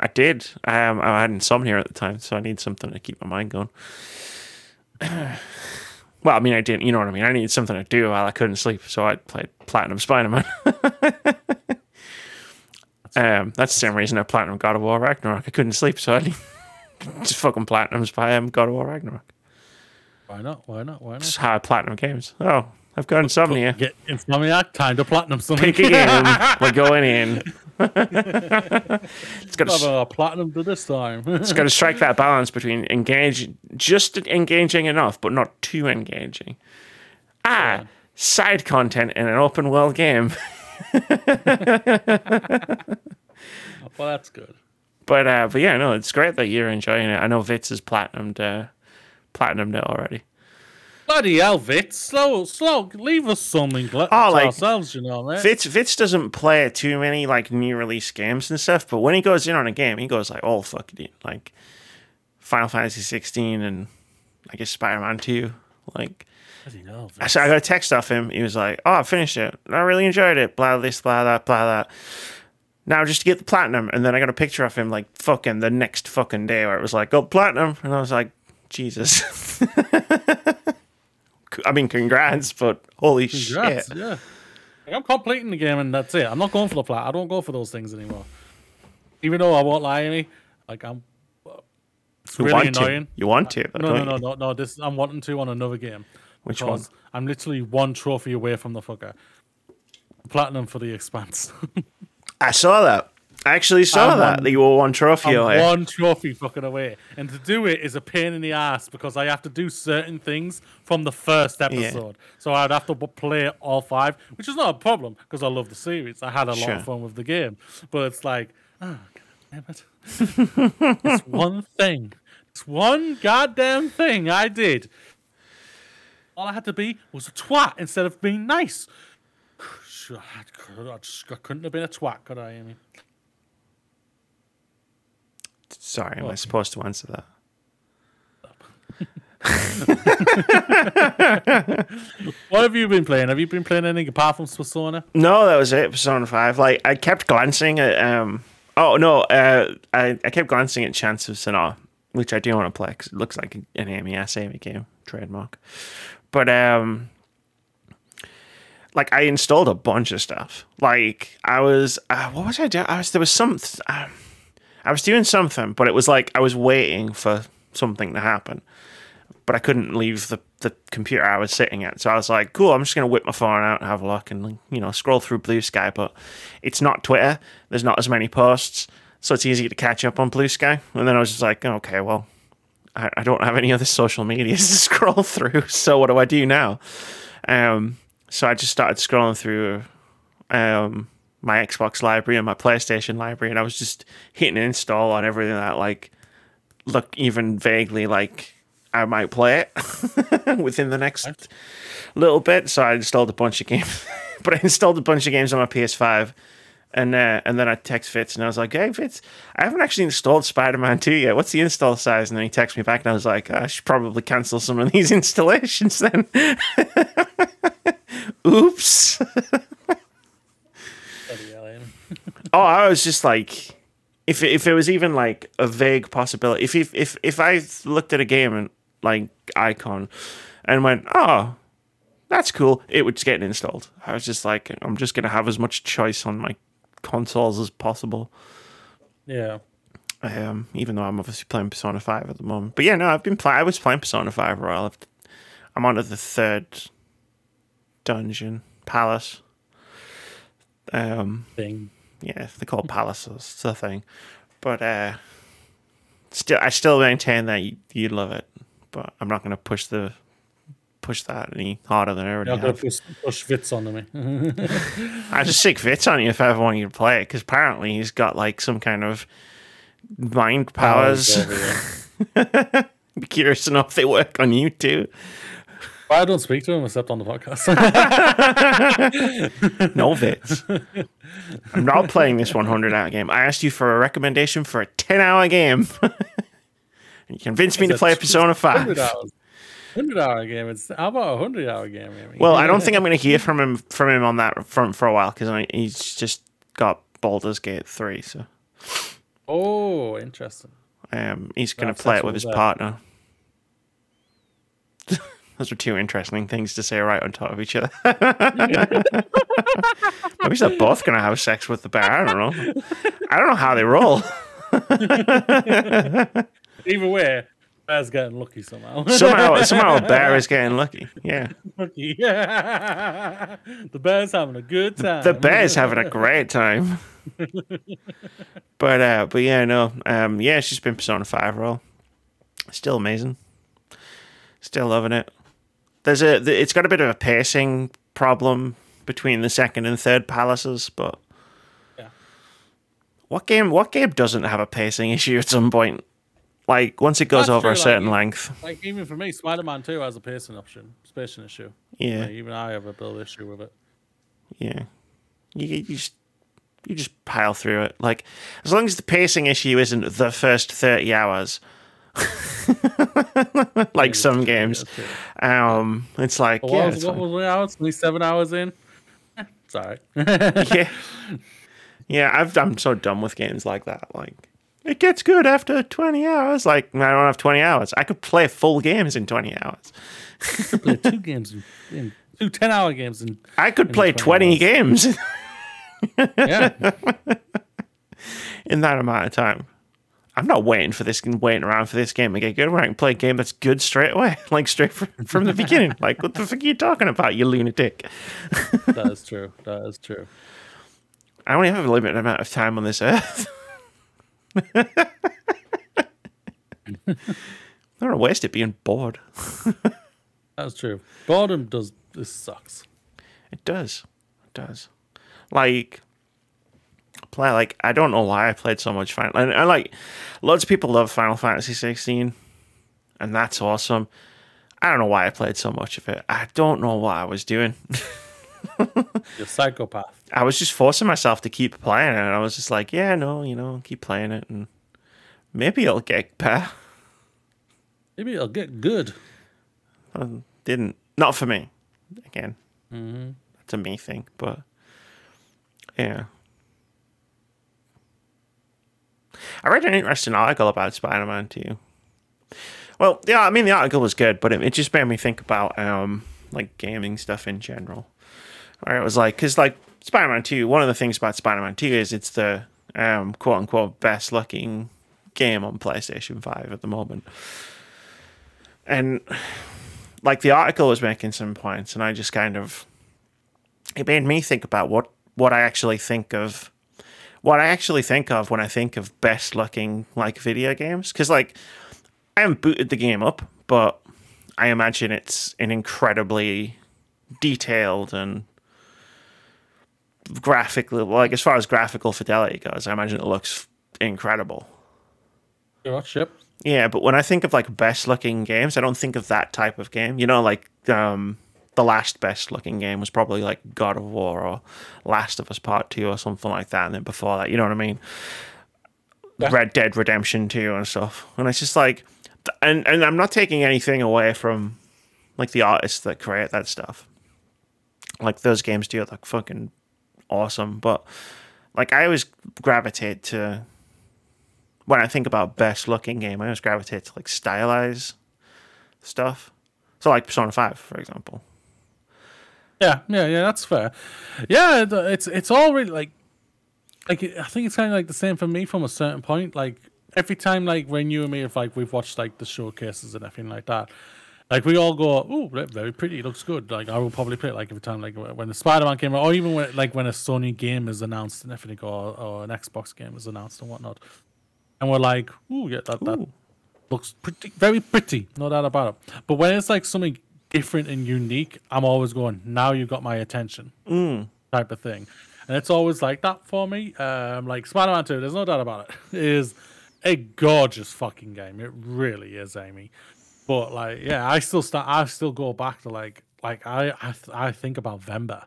I did. Um, I had insomnia at the time, so I need something to keep my mind going. (clears throat) Well, I mean, I didn't. You know what I mean? I needed something to do while I couldn't sleep, so I played Platinum Spider Man. (laughs) um, that's the same reason I Platinum God of War Ragnarok. I couldn't sleep, so I (laughs) just fucking Platinum Spider um, God of War Ragnarok. Why not? Why not? Why not? That's how I Platinum games. Oh, I've got insomnia. Get Insomniac, time to platinum something. Pick a (laughs) game. We're going in. (laughs) it's got Have to. a platinum to this time. It's got to strike that balance between engaging, just engaging enough, but not too engaging. Ah, side content in an open world game. (laughs) well, that's good. But uh, but yeah, no, it's great that you're enjoying it. I know Vitz has platinumed uh, platinumed it already. Bloody hell, Vitz. Slow, slow. Leave us something Oh, like- ourselves, you know, man. Vitz Vitz doesn't play too many like new release games and stuff, but when he goes in on a game, he goes like "Oh fucking in, like Final Fantasy 16 and I guess Spider Man 2. Like, Bloody hell, I so I got a text off him. He was like, "Oh, I finished it. I really enjoyed it. Blah this, blah that, blah that." Now just to get the platinum, and then I got a picture of him like fucking the next fucking day where it was like, "Oh, platinum," and I was like, "Jesus." I mean, congrats, but holy Congrats, shit! yeah. Like, I'm completing the game and that's it. I'm not going for the flat. I don't go for those things anymore. Even though I won't lie to me, like I'm. It's You really want annoying. to? You want to? No, no, no, no, no. This I'm wanting to on another game. Which one? I'm literally one trophy away from the fucker. Platinum for the Expanse. I saw that. I actually saw I'm that. on- that you were one trophy I'm away. one trophy fucking away. And to do it is a pain in the ass because I have to do certain things from the first episode. So I'd have to play all five, which is not a problem because I love the series. I had a lot of fun with the game. But it's like, oh, God damn it. it's (laughs) one thing. It's one goddamn thing I did. All I had to be was a twat instead of being nice. (sighs) I just- I couldn't have been a twat, could I, Amy? Sorry, am I supposed to answer that? (laughs) What have you been playing? Have you been playing anything apart from Persona? No, that was it. Persona Five. Like I kept glancing at. um Oh no, uh, I I kept glancing at Chants of Sennaar, which I do want to play because it looks like an Amy ass Amy game trademark. But um, like I installed a bunch of stuff. Like I was, uh, what was I doing? I was there was some. Um, I was doing something, but it was like I was waiting for something to happen. But I couldn't leave the, the computer I was sitting at. So I was like, cool, I'm just going to whip my phone out and have a look and, you know, scroll through Bluesky. But it's not Twitter. There's not as many posts. So it's easy to catch up on Bluesky. And then I was just like, okay, well, I, I don't have any other social media (laughs) to scroll through. So what do I do now? Um, so I just started scrolling through um, my Xbox library and my PlayStation library, and I was just hitting install on everything that like look even vaguely like I might play it (laughs) within the next little bit. So I installed a bunch of games, (laughs) but I installed a bunch of games on my PS5. And uh, and then I text Fitz and I was like, "Hey Fitz, I haven't actually installed Spider Man Two yet. What's the install size?" And then he texted me back and I was like, "I should probably cancel some of these (laughs) installations then." (laughs) Oops. Bloody hell, Amy. (laughs) Oh, I was just like, if it, if it was even like a vague possibility, if if if if I looked at a game and like icon and went, oh, that's cool, it would get installed. I was just like, I'm just gonna have as much choice on my consoles as possible. Yeah. Um, even though I'm obviously playing Persona Five at the moment. But yeah, no, I've been playing. I was playing Persona Five for a while. I'm on to the third dungeon palace. Um, Thing. yeah, they call palaces. It's a thing, but uh, still, I still maintain that you, you love it. But I'm not going to push the push that any harder than I already going have. push, push Vitz onto me. (laughs) I just sick Vitz on you if I ever want you to play it because apparently he's got like some kind of mind oh, powers. over here. (laughs) Be curious to know if they work on you too. I don't speak to him except on the podcast. (laughs) No Vitz. I'm not playing this 100 hour game. I asked you for a recommendation for a 10 hour game. and you convinced me to play Persona 5. hours. 100 hour game. It's how about a 100 hour game, Amy? Well, I don't (laughs) think I'm going to hear from him from him on that front for a while because he's just got Baldur's Gate 3. So Oh, interesting. um, he's going to play it with his there. partner. (laughs) Those are two interesting things to say right on top of each other. (laughs) Maybe they're both gonna have sex with the bear. I don't know. I don't know how they roll. Either way, bear's getting lucky somehow. (laughs) somehow, somehow, a (laughs) bear is getting lucky. Yeah, lucky. Yeah. (laughs) the bear's having a good time. the bear's having a great time. but uh, but yeah, no, um, yeah, she's been Persona Five Royal. Still amazing. Still loving it. There's a, it's got a bit of a pacing problem between the second and third palaces, but Yeah. what game? What game doesn't have a pacing issue at some point? Like once it goes That's over true, a certain like- length. Like even for me, Spider-Man Two has a pacing option, pacing issue. Yeah, Like, even I have a build issue with it. yeah. You, you just you just pile through it. Like as long as the pacing issue isn't the first thirty hours, (laughs) like some games. Um, it's like What yeah, was, it's what was the hours? Only seven hours in. Eh, Sorry. (laughs) yeah, (laughs) yeah. I've I'm so done with games like that. Like it gets good after twenty hours. Like I don't have twenty hours. I could play full games in twenty hours. Play two games in, in two 10 hour games in I could play 20 twenty games (laughs) yeah. in that amount of time. I'm not waiting for this, waiting around for this game to get good. When I can play a game that's good straight away, (laughs) like straight from, from the beginning. (laughs) Like, what the fuck are you talking about, you lunatic? that is true. That is true. I only have a limited amount of time on this earth. I don't waste it being bored. That's true. Boredom does this sucks. It does. It does. Like play like I don't know why I played so much Final and I like lots of people love Final Fantasy 16 and that's awesome. I don't know why I played so much of it. I don't know what I was doing. (laughs) You're a psychopath. I was just forcing myself to keep playing it and I was just like, yeah, no, you know, keep playing it and maybe it'll get better. Maybe it'll get good. Um, didn't not for me. Again, Mm-hmm. that's a me thing, but yeah. I read an interesting article about Spider-Man too. Well, yeah, I mean the article was good, but it, it just made me think about um like gaming stuff in general. Where it was like, because like Spider-Man Two, one of the things about Spider-Man Two is it's the um quote unquote best looking game on PlayStation Five at the moment, and like the article was making some points, and I just kind of it made me think about what what I actually think of what I actually think of when I think of best looking like video games. Because like I haven't booted the game up, but I imagine it's an incredibly detailed and graphically like as far as graphical fidelity goes, I imagine it looks incredible. Yeah, but when I think of like best looking games, I don't think of that type of game. You know, like um the last best looking game was probably like God of War or Last of Us Part Two or something like that, and then before that, you know what I mean? Yeah. Red Dead Redemption Two and stuff. And it's just like, and and I'm not taking anything away from like the artists that create that stuff. Like those games do look fucking awesome, but like I always gravitate to when I think about best looking game, I always gravitate to like stylized stuff. So like Persona Five, for example. Yeah, yeah, yeah. That's fair. Yeah, it's it's all really like, like I think it's kind of like the same for me from a certain point. Like every time, like when you and me have like we've watched like the showcases and everything like that. Like we all go, oh, very pretty, looks good. Like I will probably play it like every time, like when the Spider Man came out, or even when like when a Sony game is announced and everything, or, or an Xbox game is announced and whatnot, and we're like, oh yeah, that that Ooh. looks pretty, very pretty, no doubt about it. But when it's like something different and unique, I'm always going, now you got my attention, Mm. type of thing. And it's always like that for me. Um, like Spider Man 2, there's no doubt about it, it (laughs) is a gorgeous fucking game. It really is, Amy. But like, yeah, I still start, I still go back to like, like I, I, th- I think about Venba.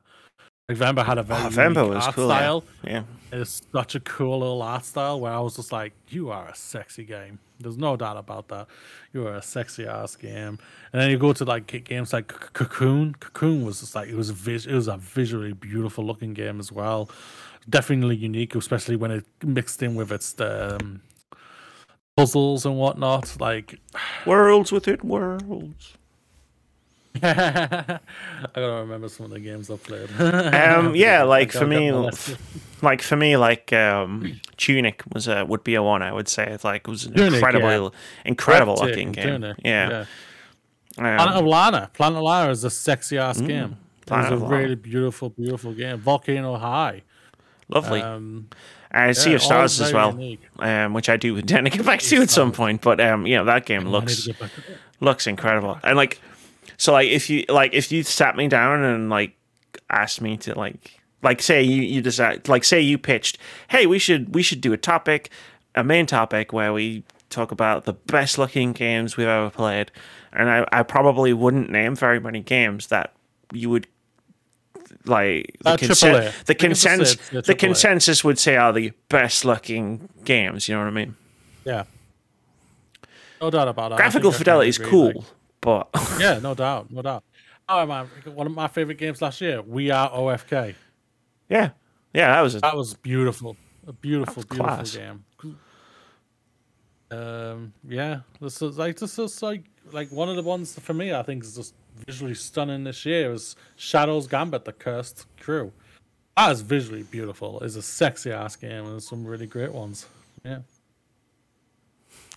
Like Venba had a very Oh, unique Venba was art cool. yeah. style. Yeah. It's such a cool little art style where I was just like, you are a sexy game. There's no doubt about that. You are a sexy ass game. And then you go to like games like Cocoon. Cocoon was just like it was a vis- it was a visually beautiful looking game as well. Definitely unique, especially when it mixed in with its um, puzzles and whatnot. Like (sighs) Worlds within worlds. (laughs) I gotta remember some of the games I played. (laughs) Um, yeah, like for me, (laughs) like for me, like um, (clears throat) Tunic was a would be a one. I would say it's like it was an Tunic, incredible, incredible Breathtaking, looking game. Tunic, Yeah, Planet Um, of Lana. Planet of Lana is a sexy ass game. It was a Lana. really beautiful, beautiful game. Volcano High. lovely. Um, uh, Sea of Stars as well, um, which I do intend to get back to at some point. But um, you know that game looks to get back to that. looks incredible and like so like if you like if you sat me down and like asked me to like like say you you decide like say you pitched hey we should we should do a topic a main topic where we talk about the best looking games we've ever played and i, I probably wouldn't name very many games that you would like the, Uh, consen- the We can just say consensus it's- it's the AAA. consensus would say are the best looking games you know what i mean Yeah. No doubt about that. Graphical think I can fidelity is cool like- but (laughs) yeah, no doubt, no doubt. Oh man, one of my favorite games last year. We are OFK. yeah yeah that was a That was beautiful. A beautiful, beautiful class. game. Um, yeah, this is like this is like like one of the ones for me. I think is just visually stunning this year is Shadow's Gambit: The Cursed Crew. That is visually beautiful. It's a sexy ass game, and there's some really great ones. Yeah.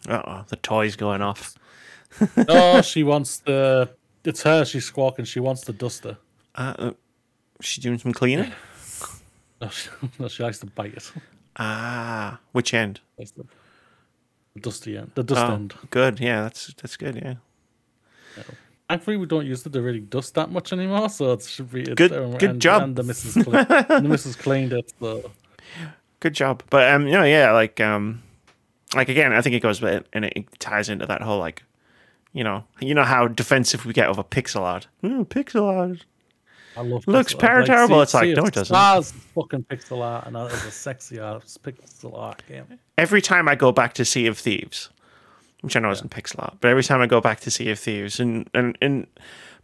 Uh-oh, the toy's going off. (laughs) Oh, she wants the. It's her. She's squawking. She wants the duster. Uh, uh, she's doing some cleaning. (laughs) No, she, no, she likes to bite it. Ah, which end? The, dusty end. The dust Oh, end. good. Yeah, that's that's good. Yeah, Thankfully, we don't use it to really dust that much anymore, so it should be it's, Good- um, good and, job. And the missus, cle- (laughs) the missus cleaned it. So good job. But um, you know, yeah, like um, like again, I think it goes with and it ties into that whole like, you know, you know how defensive we get over pixel art. Ooh, pixel art. I love. Looks art. terrible. Sea- It's like, no, it doesn't. Stars fucking pixel art, and that is a sexy art pixel art game. Every time I go back to Sea of Thieves, which I know isn't pixel art, but every time I go back to Sea of Thieves, and and and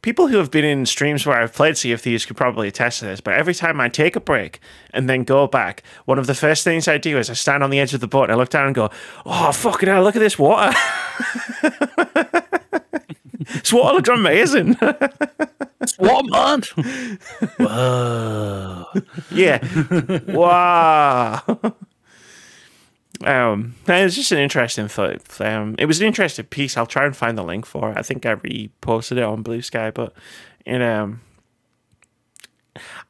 people who have been in streams where I've played Sea of Thieves could probably attest to this, but every time I take a break and then go back, one of the first things I do is I stand on the edge of the boat and I look down and go, "Oh fucking hell! Look at this water! (laughs) this water looks amazing." What man? (laughs) Whoa! yeah, wow. Um, it's just an interesting thought. Um, it was an interesting piece. I'll try and find the link for it. I think I reposted it on Bluesky, but it um,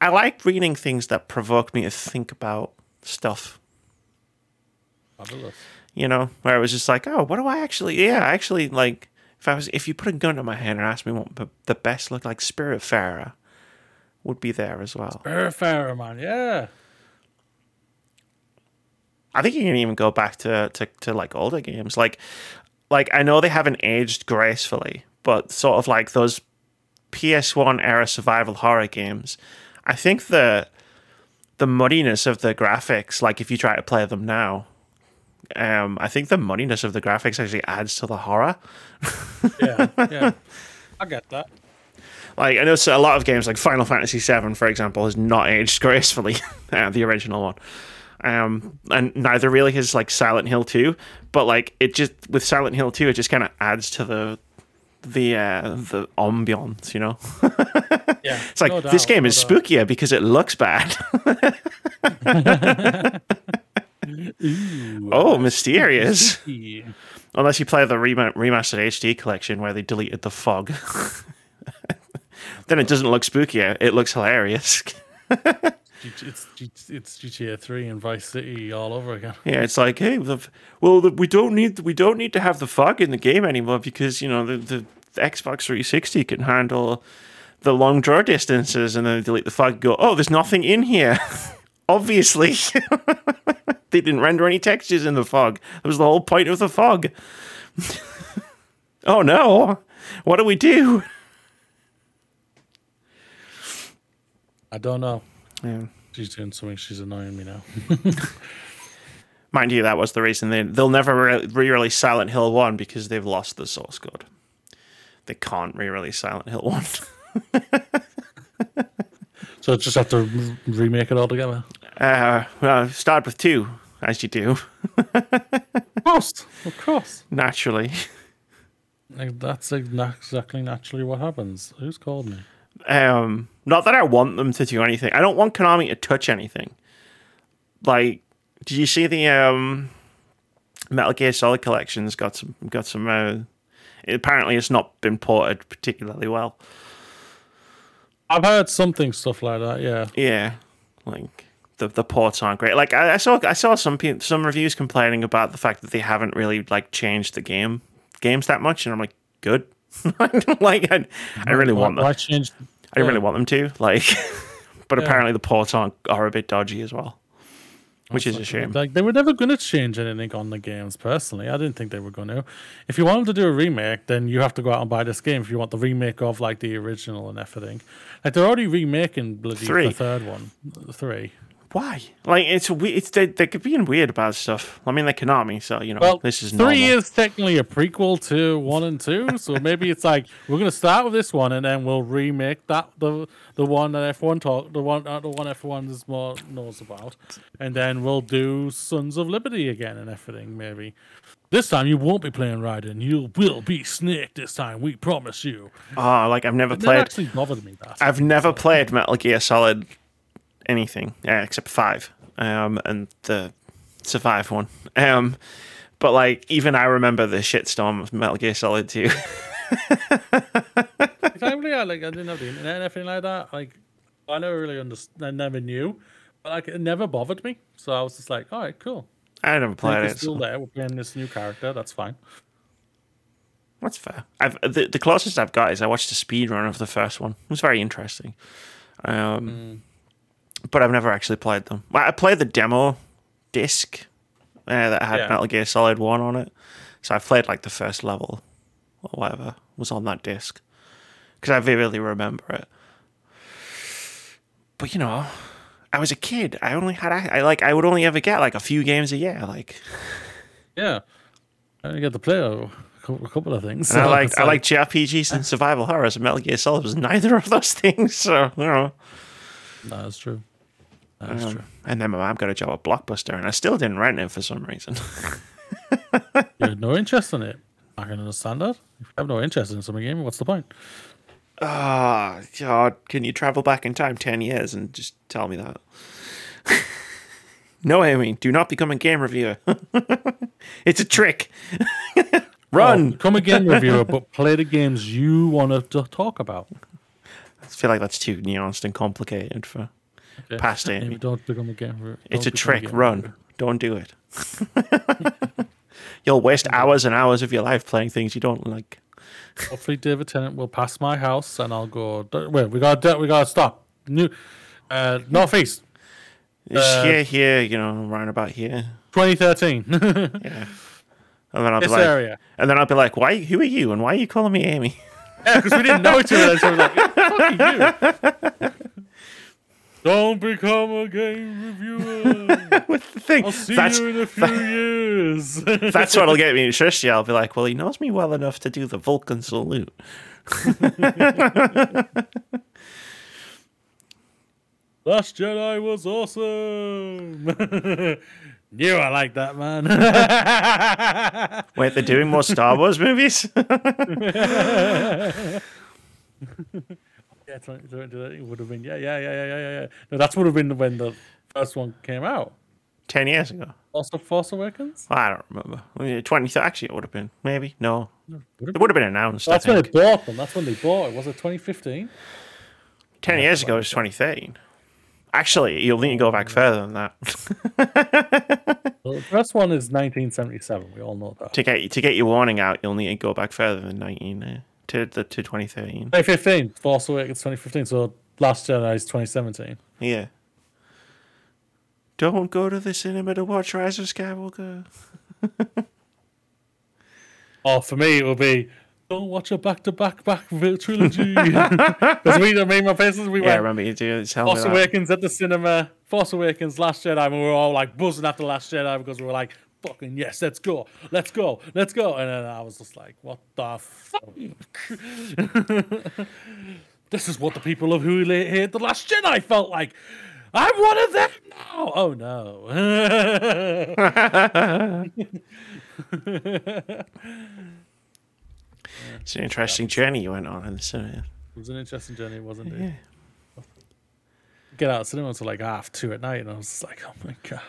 I like reading things that provoke me to think about stuff. Fabulous. You know, where it was just like, oh, what do I actually? Yeah, I actually like. If I was, if you put a gun to my head and asked me what the- best look like, Spiritfarer would be there as well. Fair man, yeah. I think you can even go back to, to, to like older games. Like like I know they haven't aged gracefully, but sort of like those PS1 era survival horror games. I think the the muddiness of the graphics, like if you try to play them now, um, I think the muddiness of the graphics actually adds to the horror. Yeah, yeah. (laughs) I get that. Like I know so a lot of games like Final Fantasy VII, for example, has not aged (laughs) gracefully, uh, the original one. Um, and neither really has like Silent Hill 2, but like it just with Silent Hill 2, it just kind of adds to the the uh, the ambiance, you know. (laughs) Yeah. It's like no this game no is doubt. spookier because it looks bad. oh, mysterious. Yeah. (laughs) Unless you play the rema- remastered HD collection where they deleted the fog. (laughs) then it doesn't look spookier. It looks hilarious. It's it's GTA Three and Vice City all over again. Yeah, it's like, hey, the, well, we don't need we don't need to have the fog in the game anymore because you know the, the, the Xbox 360 can handle the long draw distances, and then delete the fog. and Go, oh, there's nothing in here. (laughs) Obviously, (laughs) they didn't render any textures in the fog. That was the whole point of the fog. (laughs) oh no, what do we do? I don't know. Yeah. She's doing something. She's annoying me now. (laughs) Mind you, that was the reason they they'll never re- re-release Silent Hill One because they've lost the source code. They can't re-release Silent Hill One. (laughs) so just have to re- remake it all together. Uh, well, start with two, as you do, Of course, of course. naturally. That's exactly naturally what happens. Who's called me? Um, not that I want them to do anything. I don't want Konami to touch anything. Like, did you see the um, Metal Gear Solid collection's got some got some. Uh, apparently, it's not been ported particularly well. I've heard something stuff like that. Yeah. Yeah, like the the ports aren't great. Like I, I saw I saw some some reviews complaining about the fact that they haven't really like changed the game games that much, and I'm like, good. (laughs) like I, I really Why, want them. why change? I didn't yeah. really want them to like, (laughs) but Yeah. apparently the ports aren't are a bit dodgy as well, which is a shame. Like they were never going to change anything on the games. Personally, I didn't think they were going to. If you want them to do a remake, then you have to go out and buy this game. If you want the remake of like the original and everything, like they're already remaking bloody Three. the third one, three. Why? Like it's a we- it's they they could being weird about stuff. I mean, they're Konami, so you know Well, this is three normal. is technically a prequel to one and two, so maybe it's like we're gonna start with this one and then we'll remake that the the one that everyone talk the one uh, the one everyone is more knows about, and then we'll do Sons of Liberty again and everything. Maybe this time you won't be playing Raiden, you will be Snake this time. We promise you. Oh, like I've never It never played. actually bothered me that. I've never played Metal Gear Solid anything yeah, except five, um, and the Survive one. Um, but like even I remember the shitstorm of Metal Gear Solid Two. (laughs) I like I didn't have the internet and everything like that. Like I never really understood. I never knew, but like it never bothered me. So I was just like, all right, cool. I never played it. still so there. We're playing this new character. That's fine. that's fair. I've the, the closest I've got is I watched a speed run of the first one. It was very interesting. Um, but I've never actually played them. I played the demo disc uh, that had Yeah. Metal Gear Solid One on it. So I've played like the first level or whatever was on that disc because I vividly remember it. But you know, I was a kid. I only had I like I would only ever get like a few games a year. Like, Yeah, I only get to play a couple, a couple of things. and I so like I like JRPGs and survival horrors. And Metal Gear Solid was neither of those (laughs) things. So you know. No, that's true. That's Um, true. and then my mom got a job at Blockbuster, and I still didn't rent it for some reason. You had (laughs) no interest in it. I can understand that. If you have no interest in some game, what's the point? Ah, God, can you travel back in time 10 years and just tell me that? (laughs) no, Amy, do not become a game reviewer. (laughs) it's a trick. Run. Oh, become a game reviewer, but play the games you want to talk about. I feel like that's too nuanced and complicated for Okay? past Maybe Amy. don't become a game reviewer. It's a trick. game Run. Don't do it. (laughs) You'll waste hours and hours of your life playing things you don't like. Hopefully, David Tennant will pass my house, and I'll go. Wait, we got to we got to stop. New, uh, northeast, It's Uh, here, here, you know, around about here. 2013. (laughs) Yeah. And then I'll be this like, area. and then I'll be like, why? Who are you? And why are you calling me Amy? Yeah, because we didn't know each other. So we're like, fuck you. (laughs) Don't become a game reviewer. (laughs) What's the thing? I'll see That's you in a (laughs) few years. (laughs) that's what'll get me interested. I'll be like, well, he knows me well enough to do the Vulcan salute. Last Jedi was awesome. Knew I like that man. Wait, they're doing more Star Wars movies? Yeah, 20, 20, it would have been. Yeah, yeah, yeah, yeah, yeah, yeah. No, that's would have been when the first one came out. Ten years ago. Also, Force Awakens. I don't remember. Twenty. Actually, it would have been maybe. No, Would it would have been announced. That's I when they bought them. That's when they bought it. Was it 2015? Ten years ago was 2013. Actually, you'll need to go back further than that (laughs) Well, the first one is 1977. We all know that. to get to get your warning out. You'll need to go back further than 19 uh, to the to 2013. 2015. Force Awakens 2015. So Last Jedi is 2017. Yeah. Don't go to the cinema to watch Rise of Skywalker. (laughs) Or oh, for me, it would be don't watch a back-to-back back trilogy. (laughs) Because we, me and my faces, we Yeah, I remember you do Force. Awakens at the cinema, Force Awakens, Last Jedi, and we were all like buzzing after Last Jedi because we were like, fucking yes, let's go, let's go, let's go. And then I was just like, what the fuck? (laughs) this is what the people of who hate the Last Jedi felt like. I'm one of them now. Oh no. (laughs) It's an interesting journey you went on in the cinema. It was an interesting journey, wasn't it? Yeah. Get out of cinema until like half two at night, and I was just like, oh my god.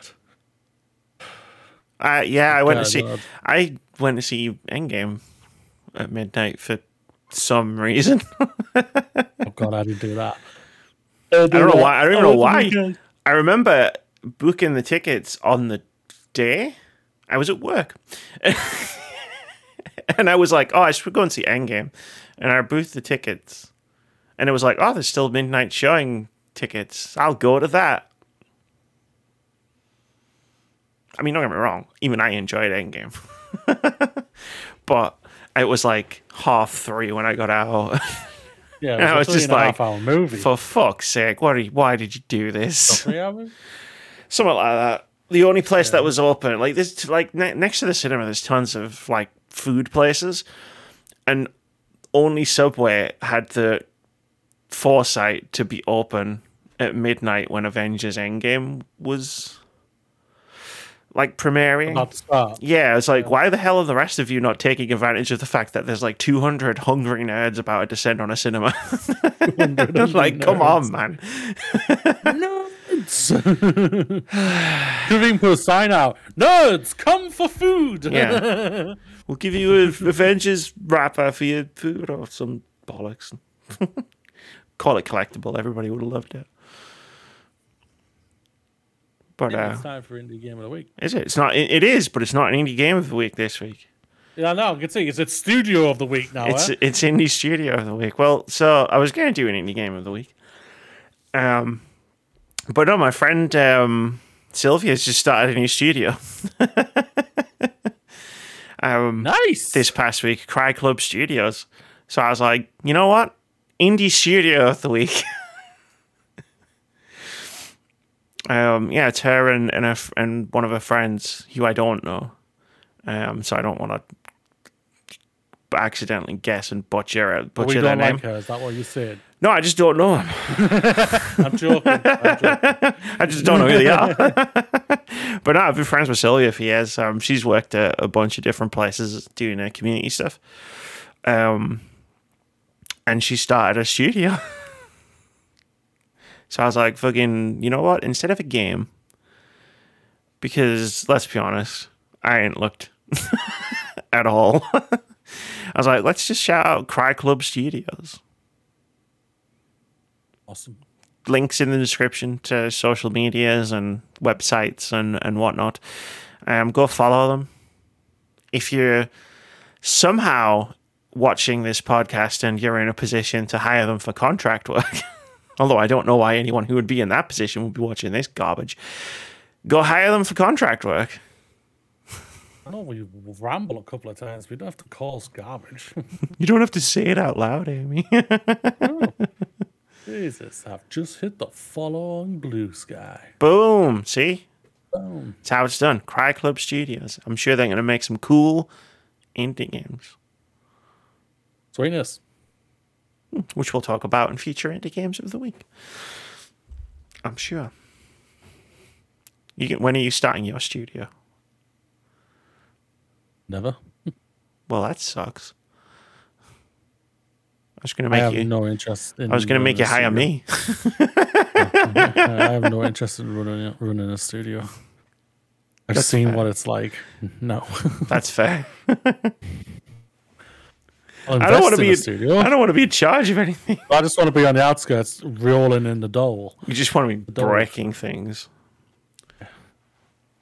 Uh, yeah, I went to see. Lord. I went to see Endgame at midnight for some reason. (laughs) Oh god, I didn't do that. I don't know why. I don't even know why. I remember booking the tickets on the day I was at work, (laughs) and I was like, "Oh, I should go and see Endgame," and I booked the tickets, and it was like, "Oh, there's still midnight showing tickets. I'll go to that." I mean, don't get me wrong. Even I enjoyed Endgame, (laughs) but it was like half three when I got out. (laughs) Yeah, it was was just like, half hour movie. For fuck's sake, what? Are you, why did you do this? Three hours? (laughs) Something like that. The only place that was open, like this, like ne- next to the cinema, there's tons of like food places, and only Subway had the foresight to be open at midnight when Avengers Endgame was like premiering. Not start. Yeah, it's like, why the hell are the rest of you not taking advantage of the fact that there's like 200 hungry nerds about to descend on a cinema? (laughs) like, come on, man. Nerds. Could even put a sign out. Nerds, come for food. Yeah. (laughs) We'll give you an Avengers wrapper for your food or some bollocks. (laughs) Call it collectible. Everybody would have loved it. But uh, it's time for indie game of the week. is it? It's not. It, it is, but it's not an indie game of the week this week. Yeah, no, I can see it's it's studio of the week now. It's eh? it's indie studio of the week. Well, so I was going to do an indie game of the week, um, but no, my friend um, Sylvia's just started a new studio. (laughs) um, nice. this past week, Cry Club Studios. So I was like, you know what, indie studio of the week. (laughs) um, yeah, it's her and and, f- and one of her friends who I don't know. Um, so I don't want to accidentally guess and butcher we butcher their don't name. like her. Is that what you said? No, I just don't know them. (laughs) I'm joking. I'm joking. (laughs) I just don't know who they are. (laughs) but no, I've been friends with Sylvia for years. Um, she's worked at a bunch of different places doing uh, community stuff. Um, and she started a studio. So I was like, fucking, you know what? Instead of a game, because let's be honest, I ain't looked (laughs) at all. (laughs) I was like, let's just shout out Cry Club Studios Awesome. links in the description to social medias and websites and, and whatnot. Um, go follow them. If you're somehow watching this podcast and you're in a position to hire them for contract work, (laughs) although I don't know why anyone who would be in that position would be watching this garbage, go hire them for contract work. I know we ramble a couple of times. We don't have to call us garbage. (laughs) You don't have to say it out loud, Amy. (laughs) Jesus, I've just hit the follow on Bluesky. Boom. See? Boom. That's how it's done. Cry Club Studios. I'm sure they're going to make some cool indie games. Sweetness. Which we'll talk about in future indie games of the week. I'm sure. You get, when are you starting your studio? Never. Well, that sucks. I was gonna I make have you. no interest in I was gonna make you hire studio. me. I have no interest in running running a studio. I've That's seen fair. what it's like. No. That's fair. (laughs) I'll I don't want to be. a studio. I don't want to be in charge of anything. I just want to be on the outskirts, rolling in the dole. You just want to be Don't. breaking things.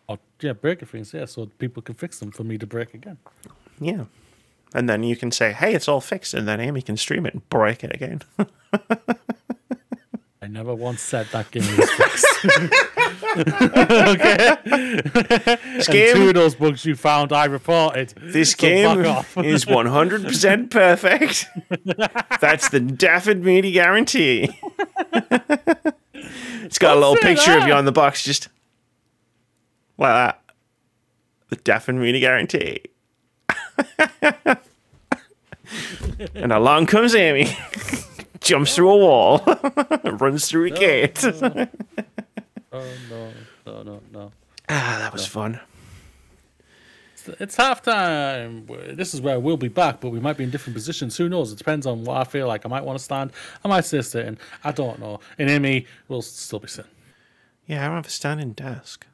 Oh, yeah, breaking things, yeah, so people can fix them for me to break again. Yeah. And then you can say, "Hey, it's all fixed," and then Amy can stream it and break it again. (laughs) I never once said that game was fixed. (laughs) okay. This And two of those bugs you found, I reported. this So game (laughs) is 100% perfect. That's the Dafydd Moody guarantee. it's got a little picture of you on the box, just like that. The Dafydd Moody guarantee. (laughs) and along comes Amy. Jumps through a wall, (laughs) runs through a gate. Oh no, (laughs) no, no, no. ah, that was fun. It's it's halftime. This is where we'll be back, but we might be in different positions. Who knows? It depends on what I feel like. I might want to stand. I might stay sitting. I don't know. And Amy will still be sitting. Yeah, I don't have a standing desk.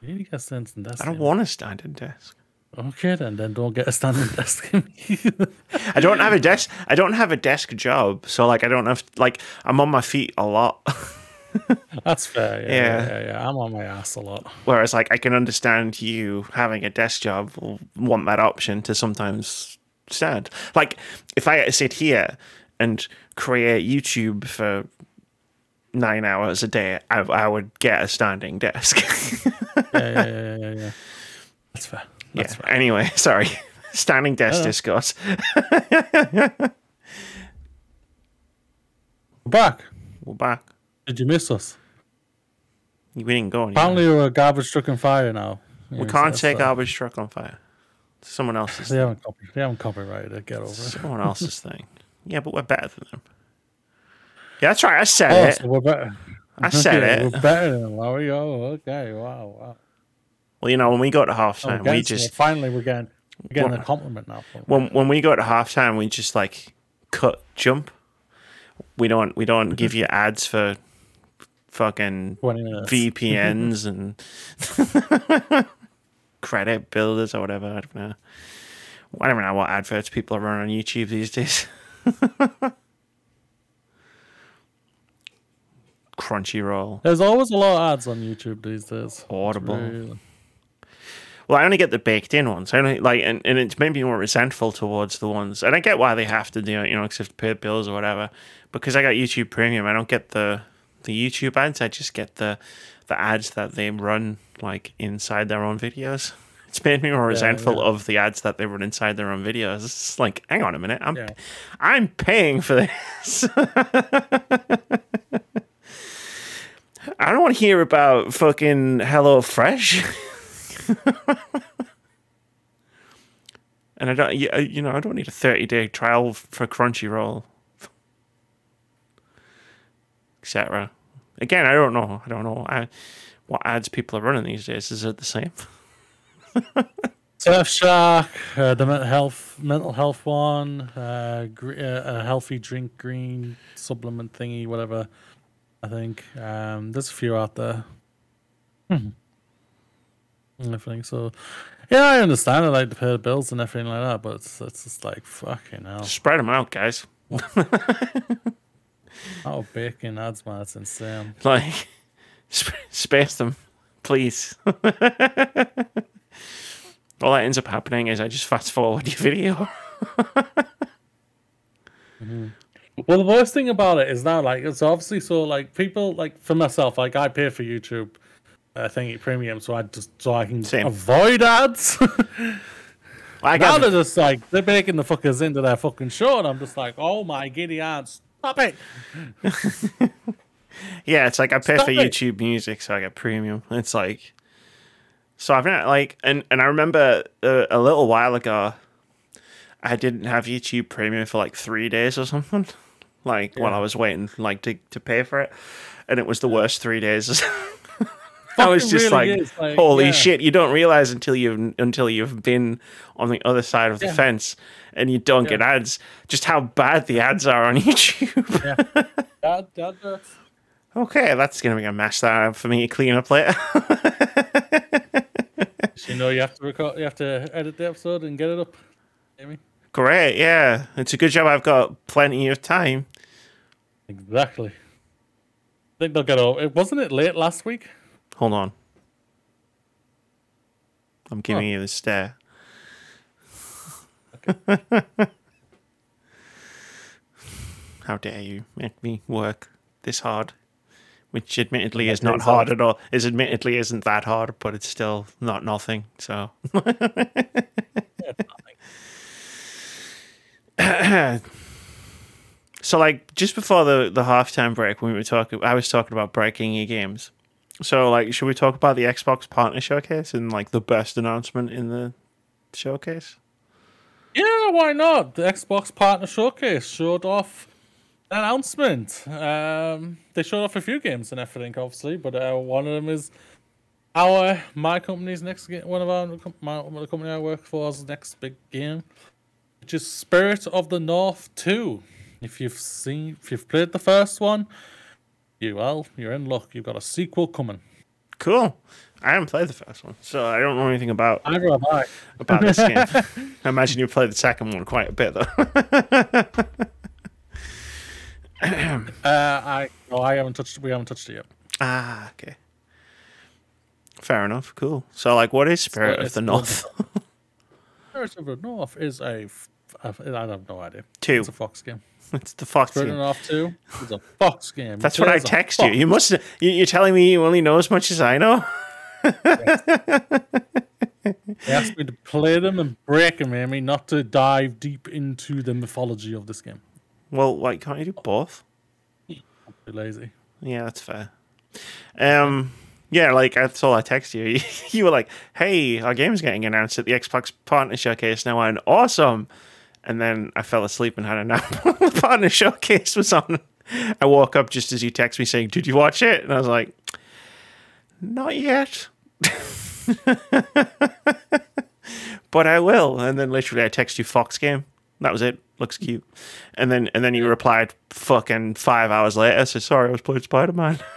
You need to get a standing desk. I don't want a standing desk. Okay, then then don't get a standing (laughs) desk. I don't have a desk. I don't have a desk job, so like I don't have like I'm on my feet a lot. (laughs) That's fair. Yeah, Yeah. yeah, yeah. I'm on my ass a lot. Whereas like I can understand you having a desk job want that option to sometimes stand. Like if I sit here and create YouTube for nine hours a day, I, I would get a standing desk. (laughs) Yeah, yeah, yeah, yeah, yeah. That's fair. That's yeah. fair. Anyway, (laughs) sorry. Standing desk Uh. discourse. We're back. We're back. Did you miss us? We didn't go anywhere. Apparently, we're a garbage truck and fire now. we can't say garbage truck on fire. Someone else's They haven't, copy, they haven't copyrighted it. Get over it. someone else's (laughs) thing. Yeah, but we're better than them. Yeah, that's right. I said Oh, it. so we're better. I said (laughs) Okay, it. We're better than we go. Okay. Wow. Wow. Well, you know, when we go to Oh, halftime, we're we just finally we're getting we're getting a compliment now. when when we go to halftime, we just like cut jump. We don't we don't mm-hmm. give you ads for fucking VPNs (laughs) and (laughs) credit builders or whatever. I don't know. I don't know what adverts people are running on YouTube these days. (laughs) Crunchyroll, There's always a lot of ads on YouTube these days. Audible. Well, I only get the baked in ones. I only like, and, and it's made me more resentful towards the ones. And I get why they have to do it, you know, because they have to pay bills or whatever. Because I got YouTube Premium, I don't get the the YouTube ads. I just get the the ads that they run like inside their own videos. It's made me more resentful yeah. of the ads that they run inside their own videos. It's like, hang on a minute, I'm Yeah. I'm paying for this. (laughs) I don't want to hear about fucking Hello Fresh. (laughs) (laughs) and I don't, you you know, I don't need a thirty day trial for Crunchyroll, etc. Again, I don't know. I don't know. I, what ads people are running these days. Is it the same? (laughs) Surfshark, uh, the mental health mental health one, uh, gr- uh, a healthy drink green supplement thingy, whatever. I think um, there's a few out there. Hmm. I think so. Yeah, I understand. I like to pay the bills and everything like that, but it's, it's just like fucking hell. Spread them out, guys. (laughs) Oh, bacon ads, man, that's insane. Like, (laughs) sp- space them, please. (laughs) All that ends up happening is I just fast forward your video. Mm-hmm. Well, the worst thing about it is now, like, it's obviously so, like, people, like, for myself, like, I pay for YouTube, uh, thingy premium, so I just, so I can Same. avoid ads. (laughs) I now got they're just like, they're making the fuckers into their fucking show, and I'm just like, oh my giddy aunts, stop it. (laughs) Yeah, it's like I pay Stop for it. YouTube Music, so I get premium. (laughs) It's like, so I've not like, and and I remember uh, a little while ago, I didn't have YouTube Premium for like three days or something, like while Yeah. I was waiting like to to pay for it, and it was the worst three days. I was just really like, like, holy yeah. shit! You don't realize until you've until you've been on the other side of the Yeah. fence and you don't get ads. Just how bad the ads are on (laughs) YouTube. Yeah. Dad, dad, dad. okay, that's gonna be a mess that uh, for me to clean up later. (laughs) You know, you have to record, you have to edit the episode and get it up. Amy? Great, yeah. It's a good job I've got plenty of time. Exactly. I think they'll get over it. Wasn't it late last week? Hold on. I'm giving Huh. you the stare. (laughs) How dare you make me work this hard? Which admittedly is not hard at all. Is admittedly isn't that hard, but it's still not nothing. So (laughs) (laughs) So like just before the the halftime break when we were talking I was talking about breaking your games. So like should we talk about the Xbox partner showcase and like the best announcement in the showcase? Yeah, why not? The Xbox Partner Showcase showed off an announcement. Um, they showed off a few games and everything, obviously, but uh, one of them is our my company's next game, one of our my, the company I work for's next big game, which is Spirit of the North Two. If you've seen, if you've played the first one, you well, you're in luck. You've got a sequel coming. Cool. I haven't played the first one, so I don't know anything about Neither have I. about this game. (laughs) I imagine you played the second one quite a bit though. (coughs) Uh, I oh, I haven't touched. We haven't touched it yet. ah, okay. Fair enough. Cool. So, like, what is Spirit of the North (laughs) Spirit of the North is a. a- I have no idea. Two. It's a Fox game. (laughs) it's the Fox of game. the North Two is a Fox game. That's what I play as a text you. You must. You, you're telling me you only know as much as I know. They asked me to play them and break them, Amy, not to dive deep into the mythology of this game. Well, why can't you do both? Too lazy. Yeah, that's fair. Um, yeah, like that's all I text you. (laughs) You were like, "Hey, our game's getting announced at the Xbox Partner Showcase now." And awesome. And then I fell asleep and had a nap. (laughs) the Partner Showcase was on. I woke up just as you text me saying, "Did you watch it?" And I was like, "Not yet." (laughs) but I will. And then literally, I text you Fox game. That was it. Looks cute. And then and then you replied fucking five hours later. So sorry, I was playing Spider Man. (laughs)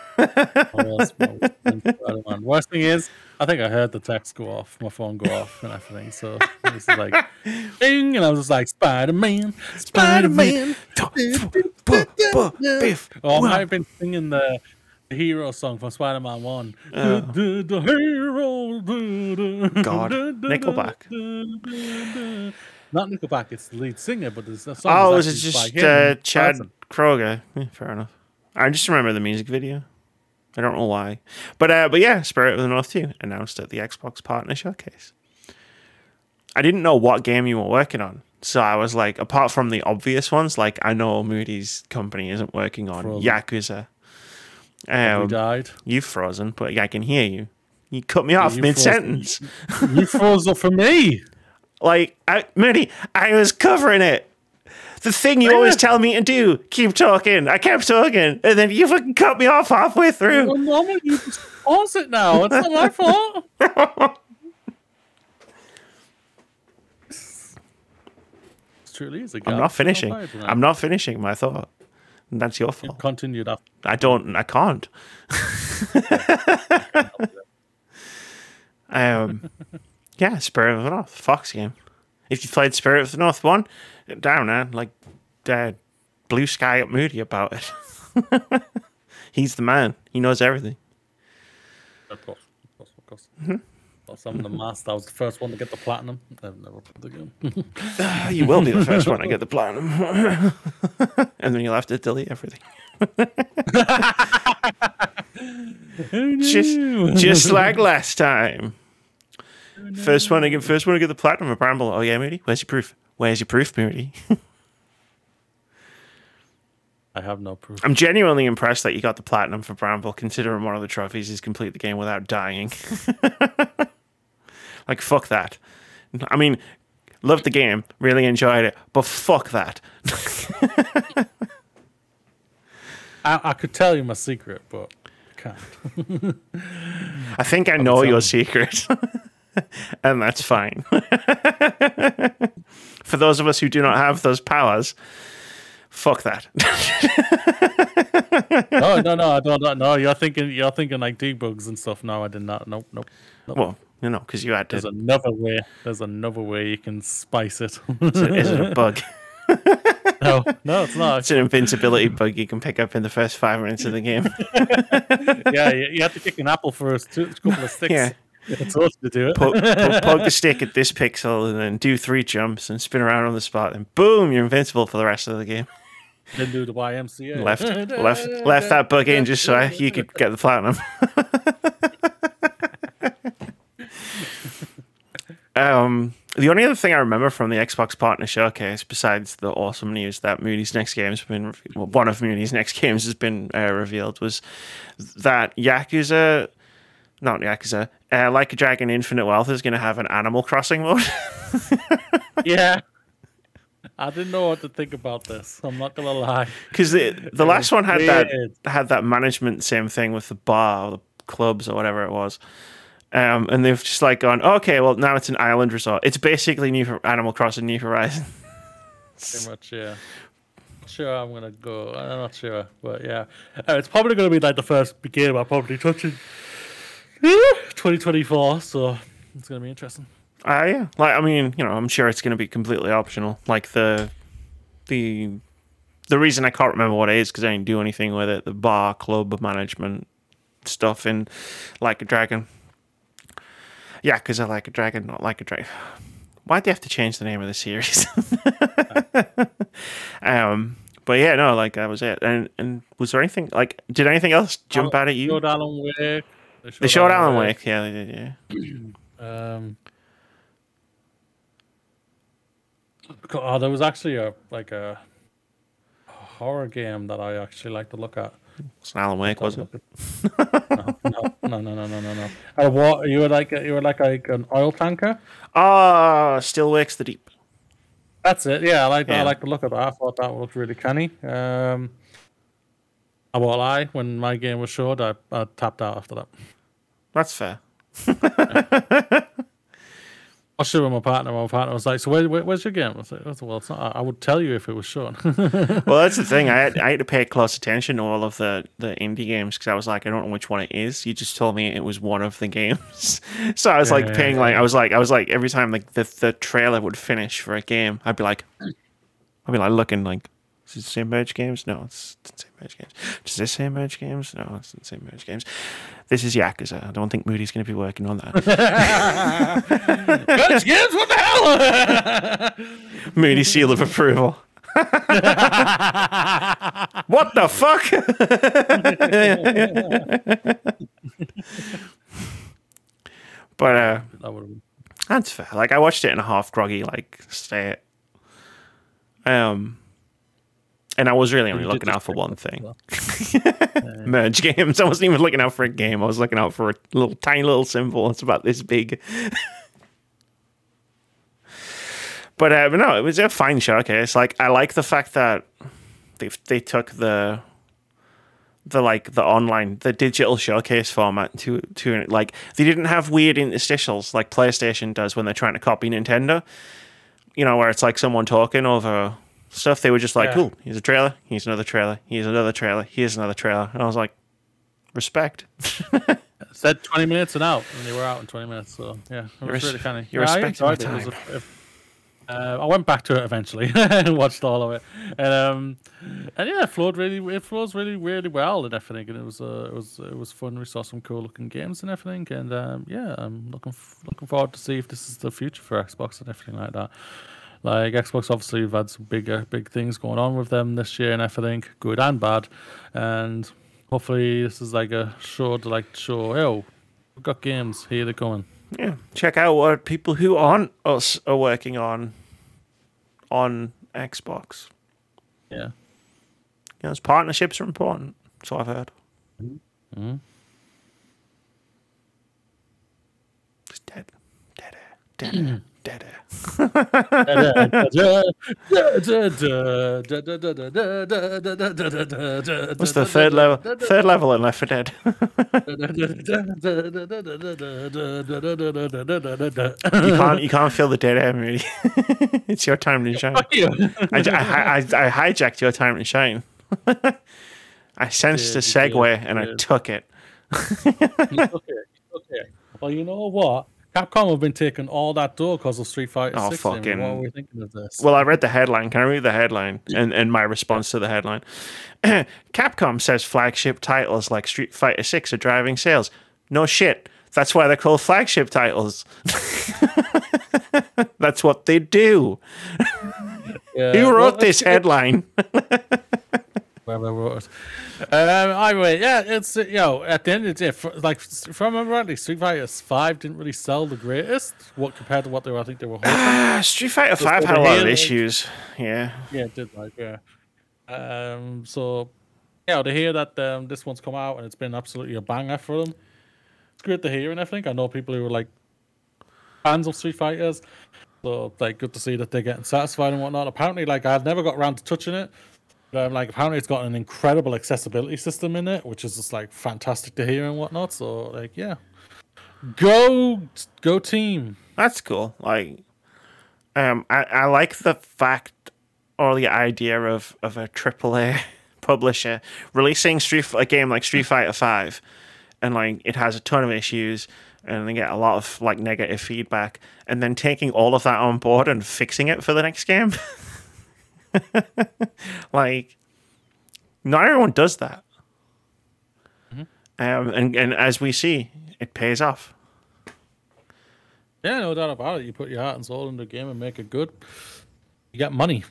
Worst thing is, I think I heard the text go off, my phone go off, and everything. So it was like, (laughs) ding, and I was just like, Spider Man, Spider Man. Biff. Oh, I might have been singing the, the hero song from Spider Man 1. Oh. The, the hero. God. Nickelback. Not Nickelback, it's the lead singer, but there's a song. Oh, was it just uh, Chad. Kroeger? Yeah, fair enough. I just remember the music video. I don't know why, but uh, but yeah, Spirit of the North 2 announced at the Xbox Partner Showcase. I didn't know what game you were working on, so I was like, apart from the obvious ones, like I know Moody's company isn't working on Frozen. Yakuza. We Um, died. you've frozen, but I can hear you. You cut me off you mid sentence. You froze up for me. (laughs) Like, I, Moody, I was covering it. The thing you always tell me to do, keep talking. I kept talking, and then you fucking cut me off halfway through. Well, normally you just pause it now. It's not my fault. It's truly is a I'm not finishing. I'm not finishing my thought. And that's your fault. continued after. I don't. I can't. (laughs) um, yeah, Spirit of the North, Fox game. If you played Spirit of the North one, down man, like uh, Bluesky up moody about it. (laughs) He's the man. He knows everything. Of course, of course, of course. Well, I'm the master. I was the first one to get the platinum. I've never played the game. You will be the first (laughs) one to get the platinum, (laughs) and then you'll have to delete everything. just, just like last time. First one to get, first one to get the platinum of Bramble. Oh yeah, Moody. Where's your proof? Where's your proof, Moody? I have no proof. I'm genuinely impressed that you got the platinum for Bramble, considering one of the trophies is complete the game without dying. (laughs) like fuck that. I mean, loved the game, really enjoyed it, but fuck that. (laughs) I, I could tell you my secret, but I can't. I think I know your secret. (laughs) and that's fine. For those of us who do not have those powers, fuck that. (laughs) No, no, no, I don't. No, you're thinking, you're thinking like debugs and stuff. No, I did not. Nope, nope. well, you know, because you had There's another way. There's another way you can spice it. Is it a (laughs) bug? no, no, it's not. It's an invincibility bug you can pick up in the first five minutes of the game. (laughs) yeah, you, you have to kick an apple first, two, a couple of sticks. Yeah. It's supposed to do it. Poke, poke, poke the stick at this (laughs) pixel and then do three jumps and spin around on the spot, and boom, you're invincible for the rest of the game. Then do the YMCA. Left, (laughs) left, left that bug in just so I, you could get the platinum. (laughs) um, the only other thing I remember from the Xbox Partner Showcase, besides the awesome news that Moody's next game's been, well, one of Moody's next games has been uh, revealed, was that Yakuza, not Yakuza, uh, Like a Dragon Infinite Wealth is going to have an Animal Crossing mode. (laughs) Yeah. (laughs) I didn't know what to think about this. I'm not gonna lie. Because the, the last one had weird. that had that management same thing with the bar or the clubs or whatever it was. Um, and they've just like gone, okay, well now it's an island resort. It's basically New Animal Crossing New Horizons. Pretty much, yeah. Not sure I'm gonna go. I'm not sure, but yeah, uh, it's probably gonna be like the first game I probably touch in 2024. So it's gonna be interesting. Uh, yeah, like I mean, you know, I'm sure it's to be completely optional. Like the the the reason I can't remember what it is because I didn't do anything with it. The bar club management stuff in Like a Dragon. Yeah, because I like a dragon, not like a dragon. Why'd they have to change the name of the series? (laughs) um, but yeah, no, like that was it. And and was there anything like did anything else jump out at you? Alan Wake. They showed Alan Wake. Yeah, they did. Yeah. (clears throat) Um, oh, there was actually a like a horror game that I actually like to look at. It's an Alan Wake, wasn't it? no, no, no, no, no, no, no. Uh, what you were like? You were like, like an oil tanker. Ah, Still Wakes the Deep. That's it. Yeah, I like Yeah. I like to look at that. I thought that looked really canny. Um, I won't lie. When my game was showed, I, I tapped out after that. That's fair. (laughs) I was with my partner. My partner was like, "So where, where, where's your game?" I was like, "Well, it's not. I would tell you if it was shown." (laughs) Well, that's the thing. I had, I had to pay close attention to all of the, the indie games because I was like, I don't know which one it is. You just told me it was one of the games, (laughs) so I was like Yeah, paying yeah, like. I was like I was like every time like the the trailer would finish for a game, I'd be like, I'd be like looking like, is it the same merge games? No, it's the same merge games. Does this say merge games? No, it's the same merge games. This is Yakuza. I don't think Moody's going to be working on that. (laughs) Guns, games, what the hell? (laughs) Moody seal of approval. (laughs) what the fuck? but uh, that would have been that's fair. Like I watched it in a half groggy like state. Um, and I was really only looking out for one thing: well. (laughs) (laughs) merge games. (laughs) I wasn't even looking out for a game. I was looking out for a little tiny little symbol. It's about this big. but uh, but no, it was a fine showcase. Like I like the fact that they they took the the like the online the digital showcase format to to like they didn't have weird interstitials like PlayStation does when they're trying to copy Nintendo. You know, where it's like someone talking over stuff. They were just like, Yeah. "Cool, here's a trailer. Here's another trailer. Here's another trailer. Here's another trailer." And I was like, "Respect." (laughs) said 20 minutes and out, and they were out in 20 minutes. So yeah, it was really canny. you're Yeah, I respecting my enjoyed it. It a- uh, I went back to it eventually (laughs) and watched all of it, and um, and yeah, it flowed really. It flows really, really well and everything, and it was uh, it was it was fun. We saw some cool looking games and everything, and um, yeah, I'm looking f- looking forward to see if this is the future for Xbox and everything like that. Like Xbox, obviously, we've had some bigger, big things going on with them this year and everything, good and bad, and hopefully this is like a show to like show, oh, we've got games here, they're coming. Yeah, check out what people who aren't us are working on on Xbox. Yeah. You know, those partnerships are important. So I've heard. Mhm. Just dead, dead dead air, dead air. (clears throat) What's the third level? Third level in Left 4 Dead. you can't. You can't feel the dead air, Moody. (laughs) it's your time to shine. Fuck you. I, I, I, I hijacked your time to shine. (laughs) I sensed a did, you did, segue and you I took it. okay, okay. Well, you know what? Capcom have been taking all that dough because of Street Fighter Oh, 6. fucking- What are we thinking of this? Well, I read the headline. Can I read the headline and, and my response to the headline? (clears throat) Capcom says flagship titles like Street Fighter 6 are driving sales. No shit. That's why they're called flagship titles. (laughs) That's what they do. Yeah, Who well, wrote this headline? (laughs) whoever wrote it. Um, anyway, yeah, it's uh, you know at the end of the day, fr- like if I remember rightly, Street Fighter Five didn't really sell the greatest. What compared to what they were, I think they were hoping. Ah, Street Fighter 5 had a lot of Halo. issues. Yeah. yeah, it did like yeah. Um, so yeah, to hear that um, this one's come out and it's been absolutely a banger for them, it's great to hear and everything. I know people who are like fans of Street Fighters, so like good to see that they're getting satisfied and whatnot. Apparently, like I've never got around to touching it. But like apparently it's got an incredible accessibility system in it, which is just like fantastic to hear and whatnot. So like yeah, Go, go team. That's cool. Like, um, I, I like the fact or the idea of of a AAA (laughs) publisher releasing Street a game like Street Fighter Five, and like it has a ton of issues and they get a lot of like negative feedback, and then taking all of that on board and fixing it for the next game. (laughs) (laughs) like, not everyone does that. Mm-hmm. Um, and and as we see, it pays off. Yeah, no doubt about it. You put your heart and soul into a game and make it good. You get money.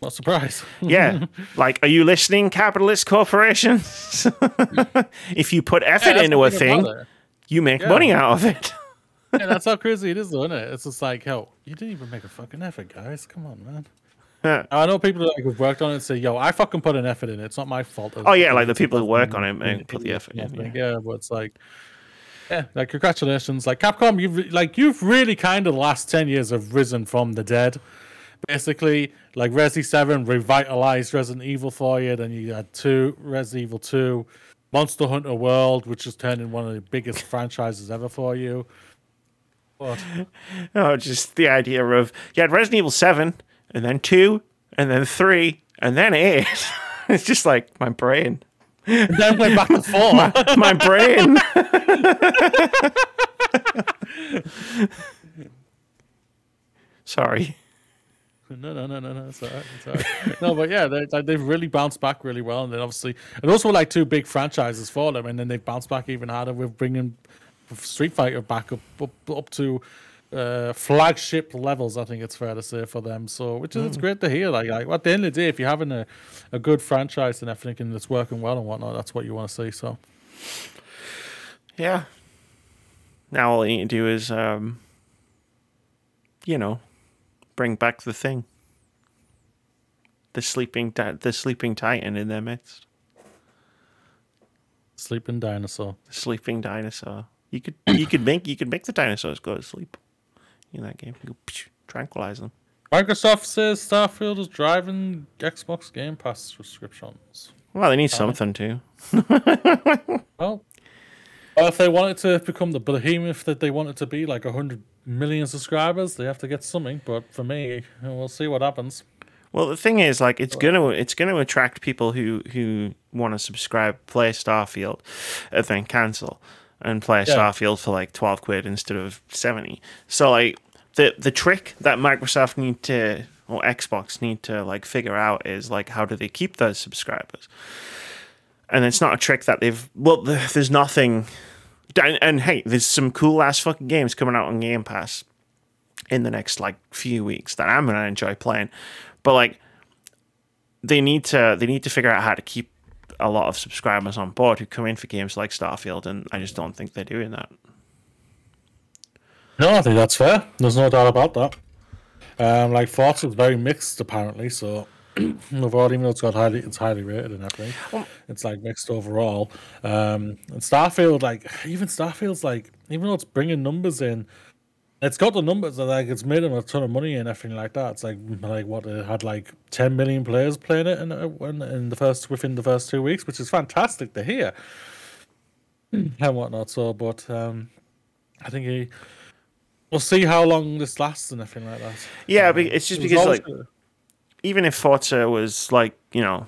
What surprise? yeah. (laughs) Like, are you listening, capitalist corporations? (laughs) if you put effort yeah, into a thing, you make yeah. money out of it. yeah, that's how crazy it is, though, isn't it? It's just like, hell, you didn't even make a fucking effort, guys. Come on, man. (laughs) I know people like who've worked on it say, "Yo, I fucking put an effort in it. It's not my fault." Oh yeah, like the people who work on it and put the effort in. Yeah. yeah, but it's like, yeah, like congratulations, like Capcom. You've like you've really kind of the last ten years have risen from the dead. Basically, like Resi Seven revitalized Resident Evil for you. Then you had two Resident Evil Two, Monster Hunter World, which has turned in one of the biggest (laughs) franchises ever for you. What? (laughs) Oh, just the idea of you had Resident Evil Seven, and then two, and then three, and then eight. (laughs) it's just like my brain. And then went back to (laughs) four. my, my brain. (laughs) Sorry. No, no, no, no, no. It's all right. It's all right. no, but yeah, they, they've really bounced back really well, and then obviously, and those were like two big franchises for them, and then they've bounced back even harder with bringing Street Fighter back up up, up to uh, flagship levels. I think it's fair to say for them. So, which is mm. it's great to hear. Like, like, at the end of the day, if you're having a, a good franchise and everything and it's working well and whatnot, that's what you want to see. So, yeah. Now all you need to do is, um, you know, bring back the thing. The sleeping, the sleeping titan in their midst. Sleeping dinosaur. The sleeping dinosaur. You could, you could make, you could make the dinosaurs go to sleep in that game. You go, psh, tranquilize them. Microsoft says Starfield is driving Xbox Game Pass subscriptions. Well, they need something too. (laughs) (laughs) well, well, if they want it to become the behemoth that they want it to be, like 100 million subscribers, they have to get something. But for me, we'll see what happens. Well, the thing is, like, it's gonna it's gonna attract people who who want to subscribe, play Starfield, and then cancel and play yeah. Starfield for like twelve quid instead of seventy. So, like, the the trick that Microsoft need to or Xbox need to like figure out is like how do they keep those subscribers? and it's not a trick that they've. Well, there's nothing. And, and hey, there's some cool ass fucking games coming out on Game Pass in the next like few weeks that I'm gonna enjoy playing, but like they need to they need to figure out how to keep a lot of subscribers on board who come in for games like Starfield, and I just don't think they're doing that. No, I think that's fair. There's no doubt about that. Um, like Forza is very mixed apparently, so (clears throat) overall, even though it's got highly, it's highly rated and everything. Well, it's like mixed overall. Um, and Starfield, like even Starfield's like, even though it's bringing numbers in, it's got the numbers that like it's made them a ton of money and everything like that. It's like like what it had like ten million players playing it in, in in the first within the first two weeks, which is fantastic to hear and whatnot. So, but um, I think he. We'll see how long this lasts and everything like that. Yeah, um, it's just because like even if Forza was like you know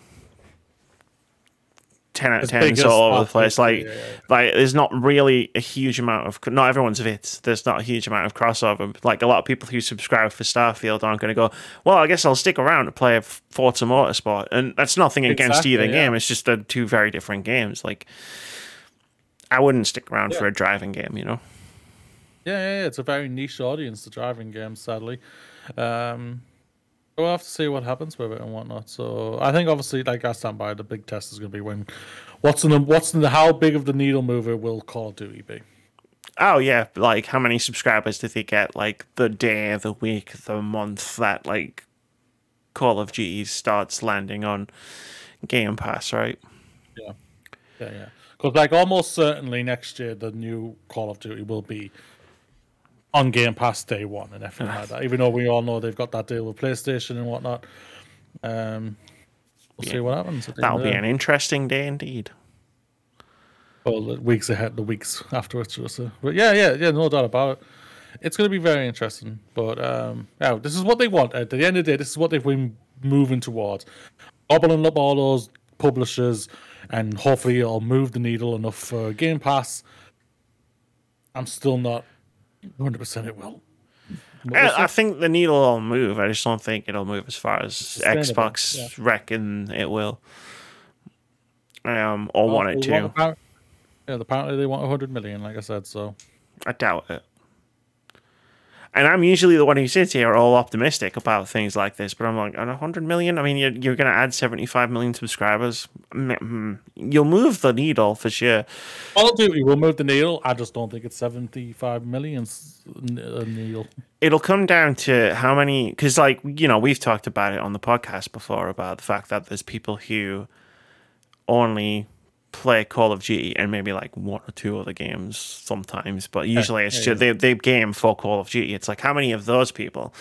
ten out of ten all over the place, like yeah, yeah. like there's not really a huge amount of not everyone's of it. There's not a huge amount of crossover. Like a lot of people who subscribe for Starfield aren't going to go. Well, I guess I'll stick around to play a Forza Motorsport, and that's nothing against exactly, either yeah. game. It's just the two very different games. Like I wouldn't stick around for a driving game, you know. Yeah, yeah, it's a very niche audience, the driving game, sadly. Um, We'll have to see what happens with it and whatnot. So I think obviously, like I stand by, the big test is going to be when what's in the what's in the how big of the needle mover will Call of Duty be? Oh yeah, like how many subscribers did they get? Like the day, the week, the month that like Call of Duty starts landing on Game Pass, right? Yeah, yeah, yeah. Because like almost certainly next year, the new Call of Duty will be on Game Pass day one and everything like that. Even though we all know they've got that deal with PlayStation and whatnot. Um, we'll yeah. see what happens. That'll be an interesting day indeed. Well, the weeks ahead, the weeks afterwards. So. But yeah, yeah, yeah, no doubt about it. It's going to be very interesting. But um, yeah, this is what they want. At the end of the day, this is what they've been moving towards. Gobbling up all those publishers, and hopefully it'll move the needle enough for Game Pass. I'm still not 100% it will. I, I think the needle will move. I just don't think it'll move as far as Xbox yeah. reckon it will. Um, or want it Well, to. apparent- Yeah, apparently they want 100 million, like I said. So I doubt it. And I'm usually the one who sits here all optimistic about things like this, but I'm like, on 100 million? I mean, you're, you're going to add 75 million subscribers. Mm, mm. You'll move the needle for sure. Call of Duty will move the needle. I just don't think it's 75 million needle. It'll come down to how many, because, like, you know, we've talked about it on the podcast before about the fact that there's people who only play Call of Duty and maybe like one or two other games sometimes, but usually it's yeah, just they, they game for Call of Duty. It's like how many of those people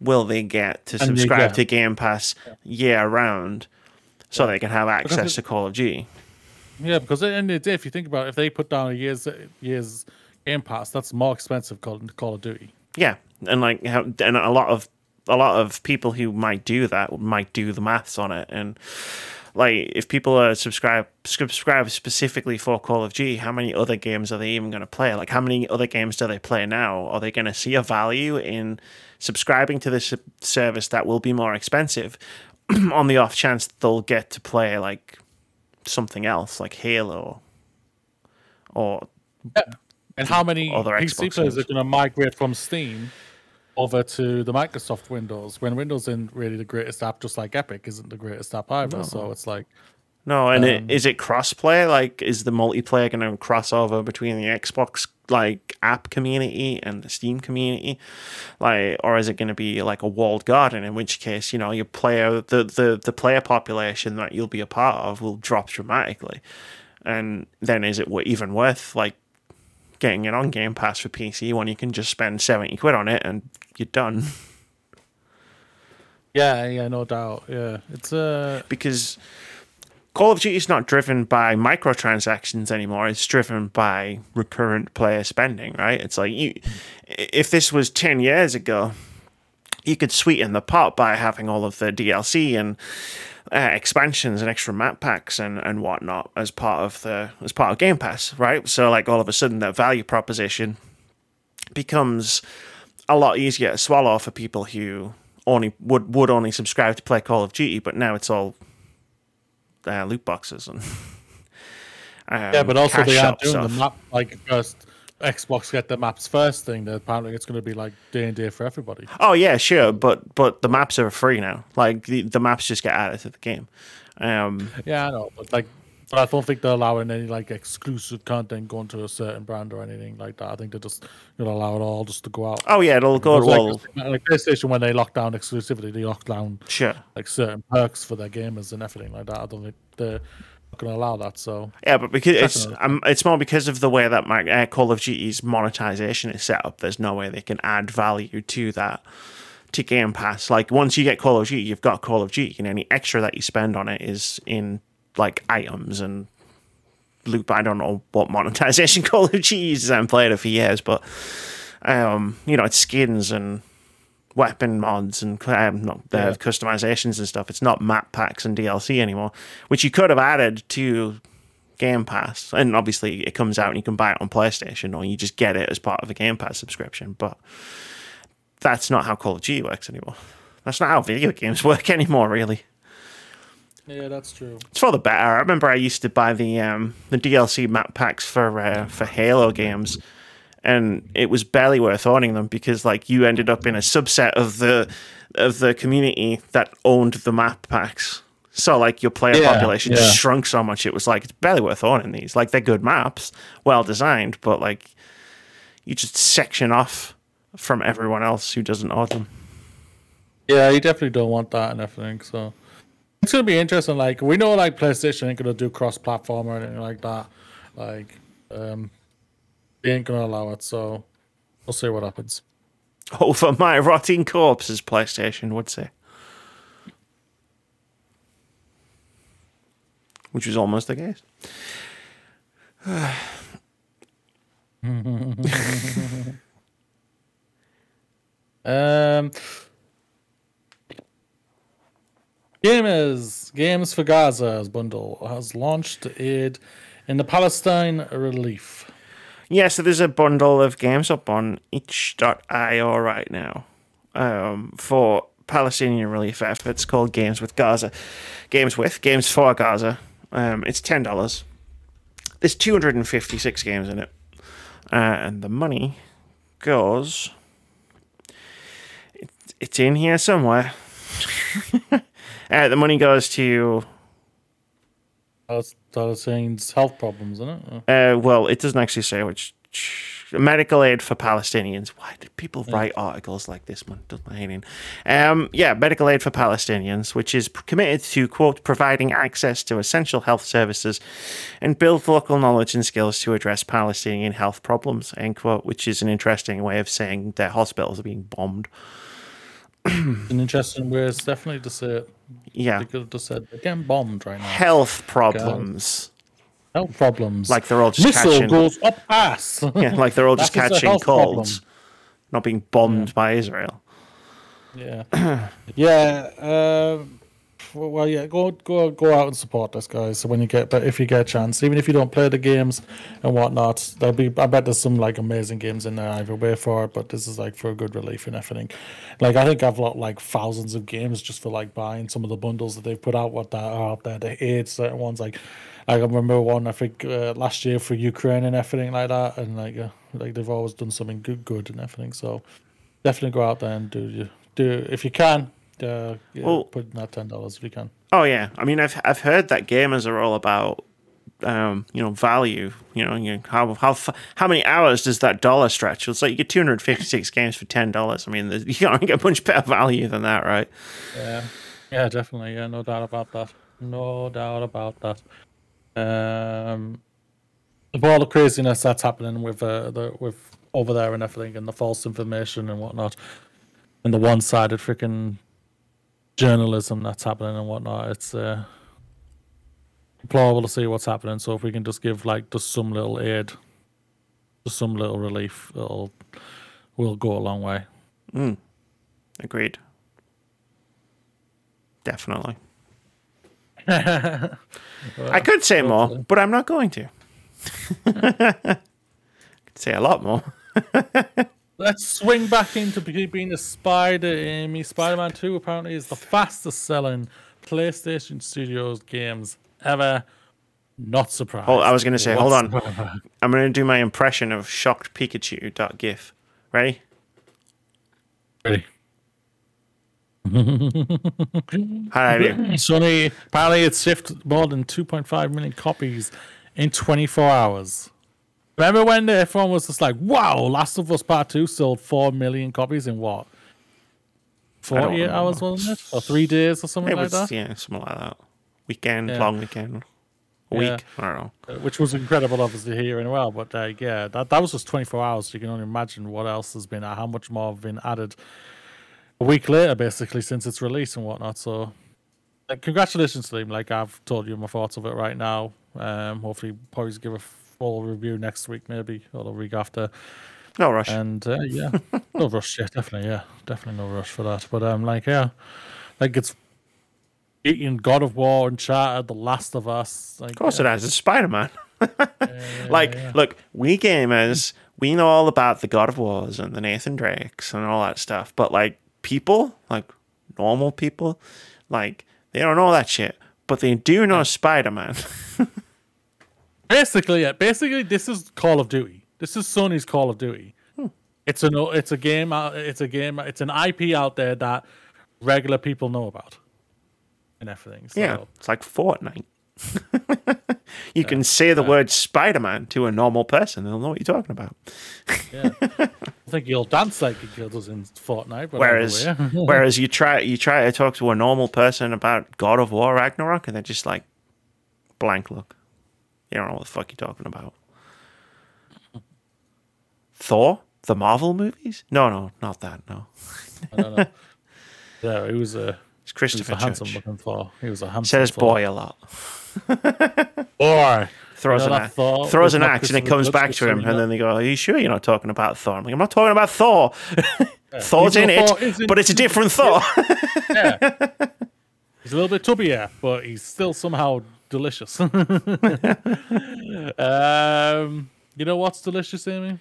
will they get to And subscribe to Game Pass year round so they can have access it- to Call of Duty? Yeah, because at the end of the day, if you think about it, if they put down a year's year's Game Pass, that's more expensive Call, Call of Duty. Yeah, and like how, and a lot of a lot of people who might do that might do the maths on it and like if people are subscribe subscribe specifically for Call of Duty, how many other games are they even going to play? Like how many other games do they play now? Are they going to see a value in subscribing to this service that will be more expensive (clears throat) on the off chance they'll get to play like something else like Halo or yeah. And how many Other PC Xbox players games. are going to migrate from Steam over to the Microsoft Windows when Windows isn't really the greatest app, just like Epic isn't the greatest app either. So it's like, No, and Um, it, is it crossplay? Like, is the multiplayer going to cross over between the Xbox like app community and the Steam community, like, or is it going to be like a walled garden? In which case, you know, your player the the the player population that you'll be a part of will drop dramatically, and then is it even worth like getting it on Game Pass for PC when you can just spend seventy quid on it and you're done? yeah, yeah, no doubt. Yeah, it's uh, because Call of Duty is not driven by microtransactions anymore. It's driven by recurrent player spending, right? It's like you, if this was ten years ago, you could sweeten the pot by having all of the DLC and uh, expansions and extra map packs and, and whatnot as part of the as part of Game Pass, right? So like all of a sudden that value proposition becomes a lot easier to swallow for people who only would would only subscribe to play Call of Duty, but now it's all uh, loot boxes and um, (laughs) yeah, but also cash they aren't shop doing the map like first. Xbox get the maps first thing. That apparently it's going to be like day and day for everybody. Oh yeah, sure, but but the maps are free now. Like the, the maps just get added to the game. Um, Yeah, I know, but like, but I don't think they're allowing any like exclusive content going to a certain brand or anything like that. I think they're just going to allow it all just to go out. oh yeah, it'll go It's well. like, like PlayStation when they lock down exclusivity, they lock down Sure. like certain perks for their gamers and everything like that. I don't think they're not going to allow that. So Yeah, but because it's um, it's more because of the way that my, uh, Call of Duty's monetization is set up. There's no way they can add value to that to Game Pass. Like once you get Call of Duty, you've got Call of Duty, and any extra that you spend on it is in like items and loot. I don't know what (laughs) monetization (laughs) Call of Duty uses. I haven't played it for years, but um, you know, it's skins and weapon mods and um, not, uh, Yeah. customizations and stuff. It's not map packs and DLC anymore, which you could have added to Game Pass. And obviously, it comes out and you can buy it on PlayStation, or you just get it as part of a Game Pass subscription. But that's not how Call of Duty works anymore. That's not how video games (laughs) work anymore, really. yeah, that's true. It's for the better. I remember I used to buy the um, the DLC map packs for uh, for Halo games, and it was barely worth owning them because like you ended up in a subset of the of the community that owned the map packs. So like your player Yeah, population yeah. shrunk so much it was like it's barely worth owning these. Like they're good maps, well designed, but like you just section off from everyone else who doesn't own them. Yeah, you definitely don't want that and everything. So it's gonna be interesting. Like we know, like PlayStation ain't gonna do cross-platform or anything like that. Like, um, they ain't gonna allow it. So we'll see what happens. Over my rotting corpse, as PlayStation would say. Which was almost the case. (laughs) um, Gamers Games for Gaza's bundle has launched to aid in the Palestine relief. Yeah, so there's a bundle of games up on itch.io right now um, for Palestinian relief efforts called Games with Gaza. Games with, Games for Gaza. Um, it's $10. There's 256 games in it. Uh, and the money goes. It, it's in here somewhere. (laughs) uh, the money goes to That's saying health problems, isn't it? Uh, well, it doesn't actually say which. Medical aid for Palestinians. Why do people write articles like this, man? Doesn't hating. Um, yeah, medical aid for Palestinians, which is committed to quote providing access to essential health services and build local knowledge and skills to address Palestinian health problems. End quote. Which is an interesting way of saying their hospitals are being bombed. An interesting way, it's definitely to say it. Yeah, They could have just said they're getting bombed right now. health problems. Health problems. Like they're all just missile catching. goes up ass. (laughs) Yeah, like they're all just That is catching health colds, not being bombed by Israel. Yeah, (clears throat) yeah. Um, well, yeah. Go, go, go out and support this, guys. So when you get, but if you get a chance, even if you don't play the games and whatnot, there'll be. I bet there's some like amazing games in there either way for it. But this is like for a good relief and everything. Like I think I've got like thousands of games just for like buying some of the bundles that they've put out. What that are out there, the eight certain ones. Like I remember one I think uh, last year for Ukraine and everything like that, and like uh, like they've always done something good, good and everything. So definitely go out there and do you do if you can. Uh, Well- put that ten dollars if you can. Oh yeah, I mean, I've I've heard that gamers are all about, um, you know, value. You know, you know, how how how many hours does that dollar stretch? It's like you get two hundred fifty six games for ten dollars. I mean, (laughs) you can't get much better value than that, right? Yeah, yeah, definitely. Yeah, no doubt about that. No doubt about that. Um, with all the craziness that's happening with uh, the with over there and everything, and the false information and whatnot, and the one-sided freaking journalism that's happening and whatnot, it's uh, deplorable to see what's happening. So if we can just give like just some little aid, just some little relief, it'll will go a long way. Agreed. Definitely. Well, (laughs) I could say more, but I'm not going to. (laughs) I could say a lot more. (laughs) Let's swing back into being a spider, Amy. Spider Man 2 apparently is the fastest selling PlayStation Studios games ever. Not surprised. Oh, I was going to say, hold on. I'm going to do my impression of shocked Pikachu.gif. Ready? Ready. (laughs) How did I do? Sony, apparently it's shipped more than 2.5 million copies in 24 hours. Remember when everyone was just like, wow, Last of Us Part 2 sold 4 million copies in what? 48 hours, wasn't it? Or three days or something It like was, that? yeah, something like that. Weekend, Yeah. long weekend. A Yeah. week. I don't know. Uh, which was incredible, obviously here and well. But uh, yeah, that that was just 24 hours. You can only imagine what else has been, how much more have been added a week later, basically since its release and whatnot. So, uh, congratulations to them. Like I've told you my thoughts of it right now. Um, hopefully, probably give a full review next week, maybe or the week after. No rush. And uh, (laughs) yeah, no rush. Yeah, definitely. Yeah, definitely no rush for that. But um, like yeah, like it's beating God of War, and Uncharted, The Last of Us. Like, of course it has. It's Spider Man. (laughs) like, yeah. look, we gamers, we know all about the God of Wars and the Nathan Drakes and all that stuff. But like people, like normal people, like they don't know that shit. But they do know Spider Man. (laughs) Basically, yeah. Basically, this is Call of Duty. This is Sony's Call of Duty. Hmm. It's an it's a game. Uh, it's a game. It's an IP out there that regular people know about, and everything. So, yeah, it's like Fortnite. (laughs) you can say the word Spider Man to a normal person, they'll know what you're talking about. yeah. (laughs) I think you'll dance like it does in Fortnite. But Whereas, (laughs) whereas you try you try to talk to a normal person about God of War Ragnarok, and they're just like blank look. You don't know what the fuck you're talking about. Thor, the Marvel movies? No, no, not that. No, I don't know. (laughs) Yeah, he was a it's he was Christopher a handsome Church. looking Thor. He was a handsome Says Thor. boy a lot. (laughs) boy. throws You know an that axe, Thor throws was an not axe, and it Christopher comes back to him, and then they go, "Are you sure you're not talking about Thor?" I'm like, "I'm not talking about Thor. (laughs) Thor's in Even it, Thor is in- but it's a different Thor." Yeah. he's a little bit tubbier, but he's still somehow delicious. (laughs) um, you know what's delicious, Amy?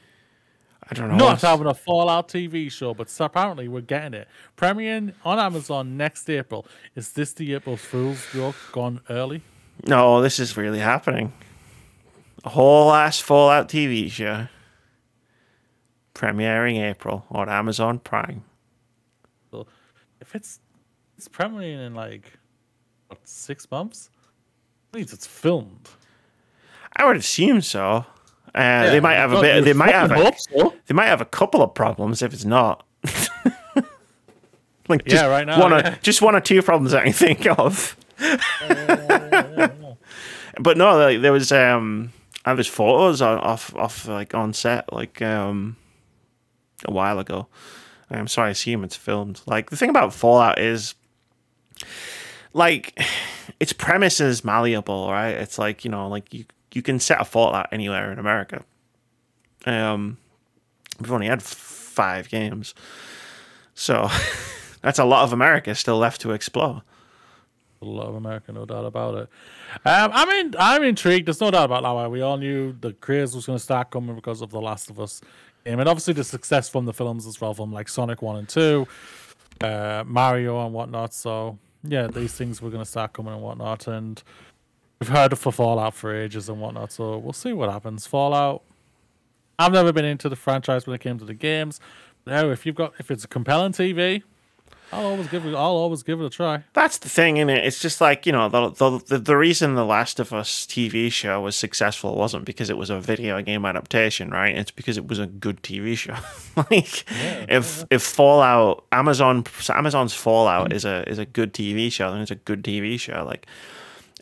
I don't know. Not what's- having a Fallout TV show, but apparently we're getting it. Premiering on Amazon next April. Is this the April Fool's joke gone early? No, this is really happening. A whole ass Fallout TV show. Premiering April on Amazon Prime. Well, if it's it's premiering in like what six months, means it's filmed. I would assume so. Uh, they might have a bit. They might have. A, so. they might have a couple of problems if it's not. (laughs) like just Yeah, right now, one or just one or two problems I can think of. (laughs) but no, like, there was um, I was photos on, off off like on set like um, a while ago. I'm sorry, I assume it's filmed. Like the thing about Fallout is, like, its premise is malleable, right? It's like you know, like you you can set a Fallout anywhere in America. Um, we've only had five games, so (laughs) that's a lot of America still left to explore. A lot of America, no doubt about it. Um, I mean, I'm intrigued. There's no doubt about that. We all knew the craze was going to start coming because of The Last of Us game, and obviously the success from the films as well, from like Sonic One and Two, uh, Mario and whatnot. So yeah, these things were going to start coming and whatnot, and we've heard of for Fallout for ages and whatnot. So we'll see what happens. Fallout. I've never been into the franchise when it came to the games. Now, if you've got if it's a compelling TV, I'll always give it. I'll always give it a try. That's the thing, is it? It's just like you know the, the the the reason the Last of Us TV show was successful wasn't because it was a video game adaptation, right? It's because it was a good TV show. (laughs) like if if Fallout Amazon Amazon's Fallout is a is a good TV show, then it's a good TV show. Like,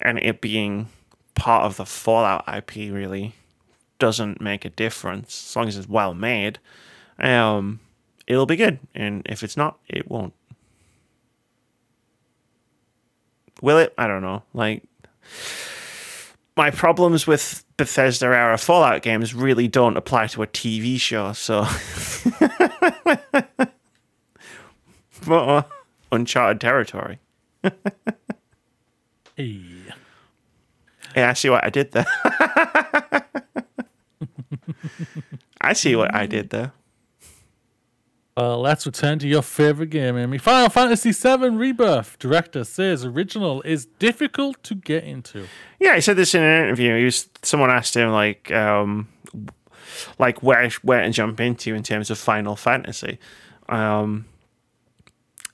and it being part of the Fallout IP really doesn't make a difference as long as it's well made. Um, it'll be good, and if it's not, it won't. Will it? I don't know. Like my problems with Bethesda era Fallout games really don't apply to a TV show, so (laughs) uh, uncharted territory. (laughs) Hey. Yeah, I see what I did there. (laughs) I see what I did there. Well, let's return to your favorite game, Amy. Final Fantasy VII Rebirth. Director says original is difficult to get into. Yeah, he said this in an interview. He was someone asked him like, um, like where where to jump into in terms of Final Fantasy, um,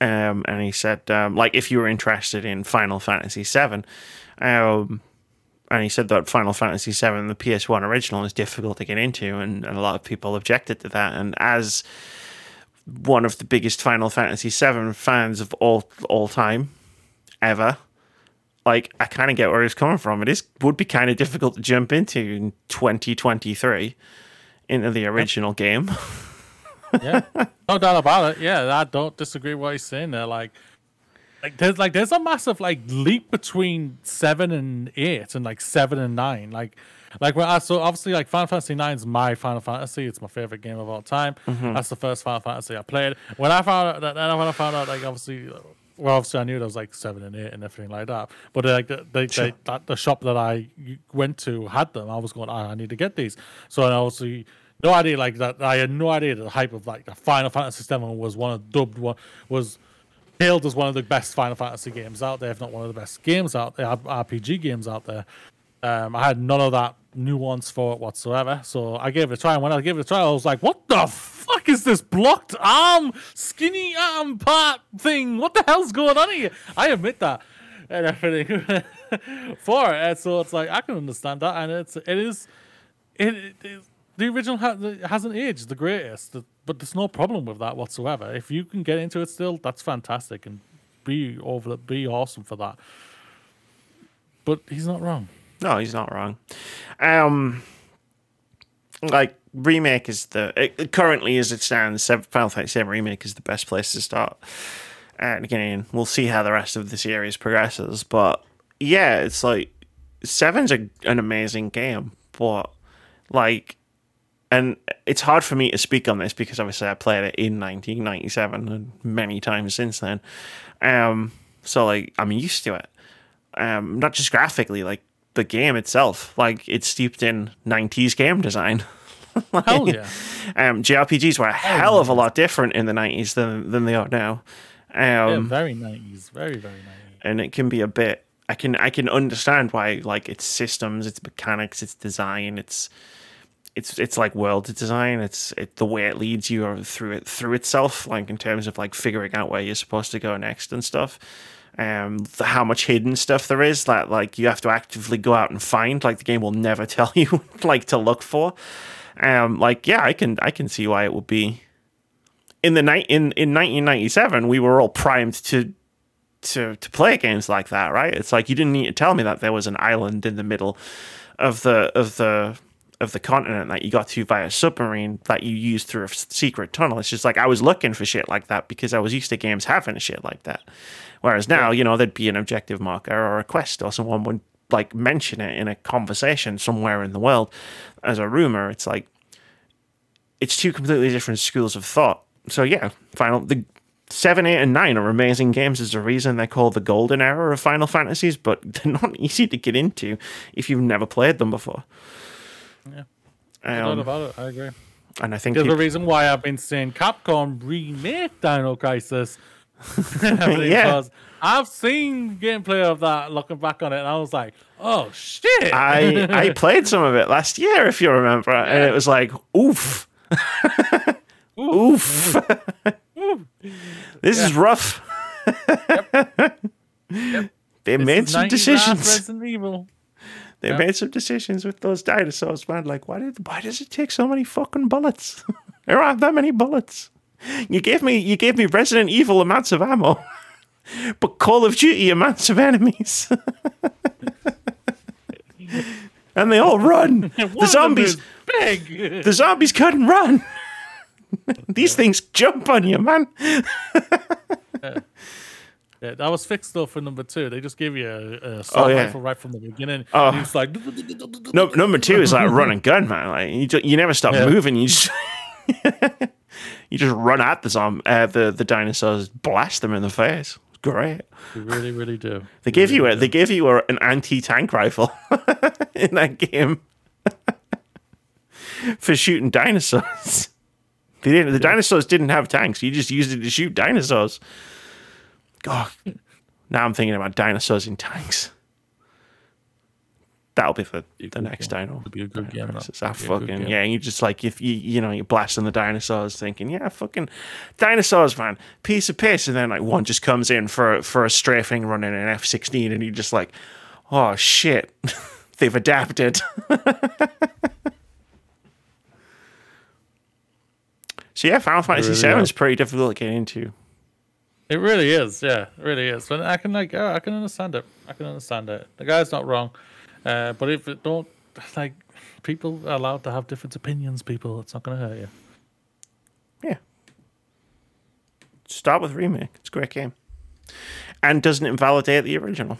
um, and he said um, like if you were interested in Final Fantasy VII, um, and he said that Final Fantasy VII, the PS One original, is difficult to get into, and, and a lot of people objected to that. And as one of the biggest Final Fantasy Seven fans of all all time, ever, like I kind of get where he's coming from. It is would be kind of difficult to jump into in 2023 into the original game. Yeah, no doubt about it. Yeah, I don't disagree with what he's saying there. Like, like there's like there's a massive like leap between seven and eight, and like seven and nine. Like, like when I so obviously like Final Fantasy Nine is my Final Fantasy. It's my favorite game of all time. That's the first Final Fantasy I played. When I found out that then when I found out like obviously. Well, obviously, I knew there was like seven and eight and everything like that. But like the the, the, that, the shop that I went to had them. I was going, "Ah, I need to get these. So and obviously, no idea like that. I had no idea the hype of like the Final Fantasy Seven was one of dubbed one was hailed as one of the best Final Fantasy games out there, if not one of the best games out there, RPG games out there. Um, I had none of that nuance for it whatsoever, so I gave it a try. And when I gave it a try, I was like, "What the fuck is this blocked arm, skinny arm part thing? What the hell's going on here?" I admit that and everything (laughs) for it. And so it's like I can understand that, and it's it is it, it is the original ha- hasn't aged the greatest, but there's no problem with that whatsoever. If you can get into it still, that's fantastic, and be over be awesome for that. But he's not wrong. No, he's not wrong. Um, like remake is the it, currently as it stands, Final Fantasy VII remake is the best place to start. And again, we'll see how the rest of the series progresses. But yeah, it's like seven's a, an amazing game, but like, and it's hard for me to speak on this because obviously I played it in 1997 and many times since then. Um, so like I'm used to it. Um, not just graphically, like the game itself, like it's steeped in 90s game design. (laughs) like, Hell yeah. Um, JRPGs were a hell of a lot different in the 90s than than they are now. Um, yeah, very 90s, very very 90s. And it can be a bit I can I can understand why like its systems, its mechanics, its design, it's it's it's like world design. It's it, the way it leads you through it through itself, like in terms of like figuring out where you're supposed to go next and stuff. Um, how much hidden stuff there is that like you have to actively go out and find. Like the game will never (laughs) tell you like to look for. Um, like yeah, I can I can see why it would be. In the night in in 1997, we were all primed to to to play games like that, right? It's like you didn't need to tell me that there was an island in the middle of the of the of the continent that you got to via submarine that you used through a secret tunnel. It's just like I was looking for shit like that because I was used to games having shit like that. Whereas now, you know, there'd be an objective marker or a quest or someone would like mention it in a conversation somewhere in the world as a rumor. It's like it's two completely different schools of thought. So yeah, final the seven, eight, and nine are amazing games. There's a reason they're called the golden era of Final Fantasies, but (laughs) they're not easy to get into if you've never played them before. Yeah, um, about it. I agree. And I think there's a reason why I've been saying Capcom remake Dino Crisis. (laughs) yeah. I've seen gameplay of that looking back on it, and I was like, oh shit. I (laughs) I played some of it last year, if you remember, yeah. and it was like, oof. (laughs) oof. oof. this yeah. is rough. yep. Yep. They this made some decisions. They yep. made some decisions with those dinosaurs, man. Like, why did why does it take so many fucking bullets? there aren't that many bullets. You gave me you gave me Resident Evil amounts of ammo, (laughs) but Call of Duty amounts of enemies. (laughs) and they all run. (laughs) the zombies big. The zombies couldn't run. These things jump on you, man. yeah. Yeah, that was fixed though for number two. They just gave you a, a assault oh, yeah. rifle right from the beginning. Oh, it's like no, number two is like run and gun, man. Like you, just, you never stop yeah. moving. You just (laughs) you just run at the zom- uh, the the dinosaurs, blast them in the face. It's great. They really, really do. They give really you a, they give you a, an anti tank rifle (laughs) in that game (laughs) for shooting dinosaurs. They didn't. The dinosaurs didn't have tanks. You just used it to shoot dinosaurs. God, now I'm thinking about dinosaurs in tanks. That'll be for the next game. dino. It'll be a good game. That ah, fucking yeah. You just like if you you know you're blasting the dinosaurs, thinking yeah, fucking dinosaurs, man, piece of piss, and then like one just comes in for for a strafing running an F16, and you're just like, oh shit, (laughs) they've adapted. (laughs) So yeah, Final Fantasy really Seven is pretty difficult to get into. It really is, yeah, it really is. But I can like, oh, I can understand it. I can understand it. The guy's not wrong, uh, but if it don't (laughs) like, people are allowed to have different opinions. People, it's not going to hurt you. Yeah. Start with remake. It's a great game, and doesn't invalidate the original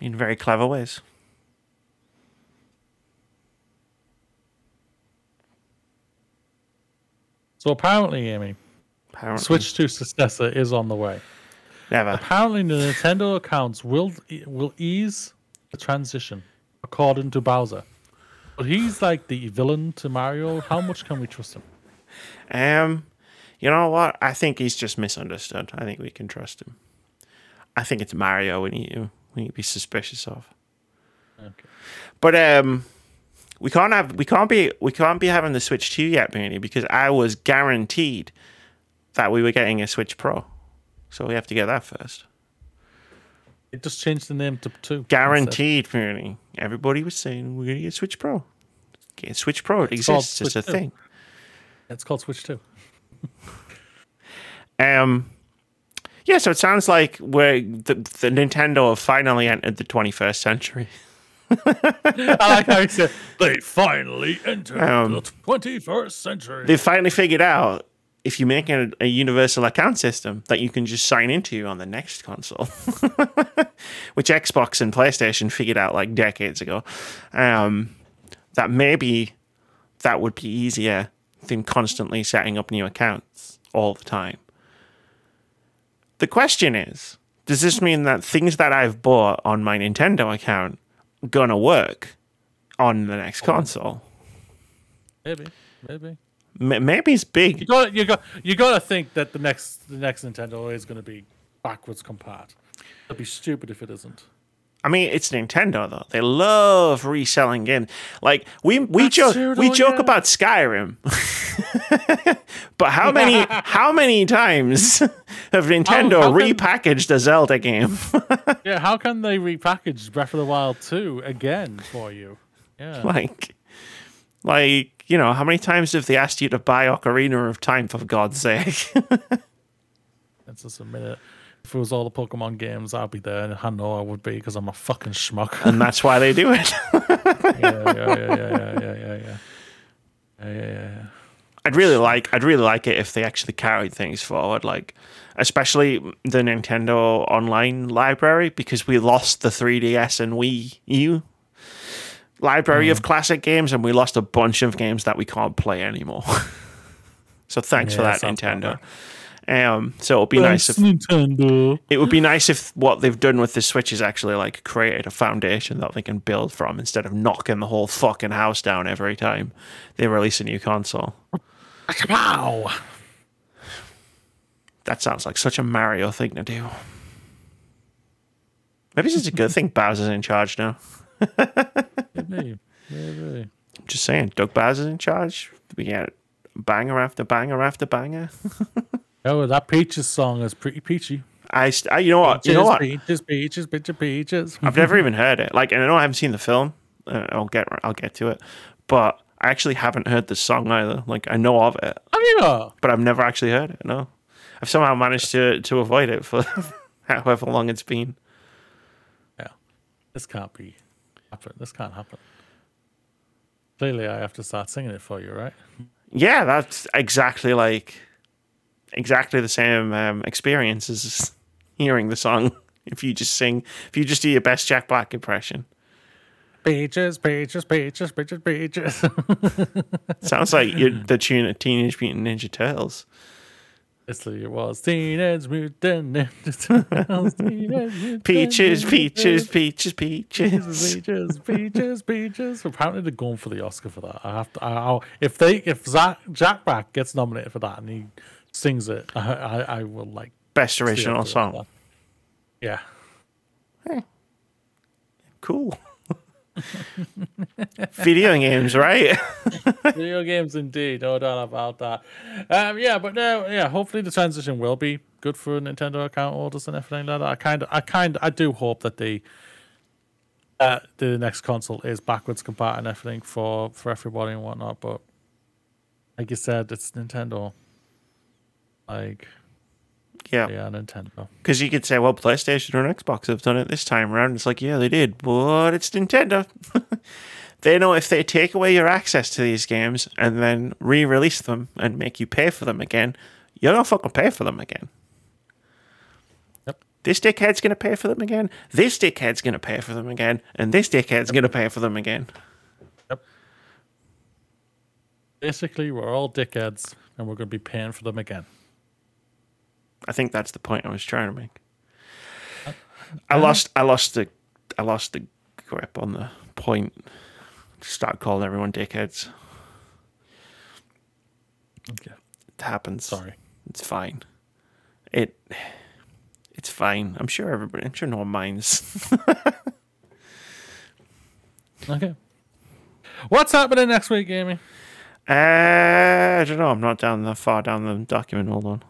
in very clever ways. So apparently, Amy, apparently. Switch 2 successor is on the way. Never. Apparently, the Nintendo accounts will will ease the transition, according to Bowser. But he's like the villain to Mario. How much can we trust him? Um, you know what? I think he's just misunderstood. I think we can trust him. I think it's Mario we need to we need to be suspicious of. Okay. But um, we can't have we can't be we can't be having the Switch 2 yet, Bernie, because I was guaranteed that we were getting a Switch Pro. So we have to get that first. It just changed the name to two. Guaranteed, Bernie. Everybody was saying we're gonna get Switch Pro. Get Switch Pro. It it's exists. It's a 2. thing. It's called Switch 2. (laughs) um yeah, so it sounds like we're the, the Nintendo have finally entered the 21st century. (laughs) I like how he said they finally entered um, the 21st century. They finally figured out if you make a, a universal account system that you can just sign into on the next console, (laughs) which Xbox and PlayStation figured out like decades ago, um, that maybe that would be easier than constantly setting up new accounts all the time. The question is, does this mean that things that I've bought on my Nintendo account gonna work on the next console? Maybe, maybe. M- maybe it's big. You got you got you got to think that the next the next Nintendo is going to be backwards compat. It'd be stupid if it isn't. I mean, it's Nintendo though. They love reselling games. Like we we joke we though, joke yeah. about Skyrim, (laughs) but how many (laughs) how many times (laughs) have Nintendo how can- repackaged a Zelda game? Yeah, how can they repackage Breath of the Wild 2 again for you? Yeah. like, like you know, how many times have they asked you to buy Ocarina of Time for God's sake? (laughs) It's just a minute. If it was all the Pokemon games, I'd be there. And I know I would be because I'm a fucking schmuck. and that's why they do it. (laughs) yeah, yeah, yeah, yeah, yeah, yeah, yeah, yeah. Yeah, yeah, yeah, yeah. I'd really like I'd really like it if they actually carried things forward, like especially the Nintendo online library, because we lost the 3DS and Wii U library of classic games, and we lost a bunch of games that we can't play anymore. (laughs) so thanks for that, Nintendo. Um, so it'd be nice if Nintendo. it would be nice if what they've done with the Switch is actually like created a foundation that they can build from instead of knocking the whole fucking house down every time they release a new console. Wow. That sounds like such a Mario thing to do. Maybe it's a good thing Bowser's in charge now. Maybe. Maybe. I'm just saying, Doug Baz is in charge. We get banger after banger after banger. (laughs) Oh, that Peaches song is pretty peachy. I, st- I you know what? You know what? Peaches, peaches, peaches, peaches. I've never even (laughs) heard it. Like, and I know I haven't seen the film. Uh, I'll get I'll get to it, but I actually haven't heard the song either. Like, I know of it, Have you not? but I've never actually heard it. No, I've somehow managed to to avoid it for (laughs) however long it's been. Yeah. This can't be happen. This can't happen. Clearly, I have to start singing it for you, right? Yeah, that's exactly like exactly the same um, experience as hearing the song. (laughs) If you just sing, if you just do your best Jack Black impression, Peaches, peaches, peaches, peaches, peaches. (laughs) sounds like you're the tune of Teenage Mutant Ninja Turtles. It was Teenage Mutant Ninja Turtles. Teenage Mutant Peaches, Ninja peaches, Turtles. peaches, peaches. Peaches, peaches, peaches. Apparently, they're going for the Oscar for that. I have to. I, I'll, if they, if Zach, Jack Black gets nominated for that and he sings it, I, I, I will like. Best original song. Yeah. Cool. (laughs) Video games, right? (laughs) Video games, indeed, no doubt about that. Um, yeah, but no, yeah. Hopefully, the transition will be good for Nintendo account holders and everything like that. I kind of, I kind, I do hope that the uh, the next console is backwards compatible and everything for for everybody and whatnot. But like you said, it's Nintendo. Like, yeah. yeah, Nintendo. Because you could say, well, PlayStation or Xbox have done it this time around. It's like, yeah, they did, but it's Nintendo. (laughs) they know if they take away your access to these games and then re release them and make you pay for them again, you're not fucking pay for them again. Yep. This dickhead's going to pay for them again. This dickhead's going to pay for them again. And this dickhead's going to pay for them again. Yep. Basically, we're all dickheads, and we're going to be paying for them again. I think that's the point I was trying to make. I lost. I lost the. I lost the grip on the point. Start calling everyone dickheads. Okay. It happens. Sorry. It's fine. It. It's fine. I'm sure everybody. I'm sure no one minds. (laughs) Okay. What's happening next week, Amy? uh, I don't know. I'm not down that far down the document. Hold on.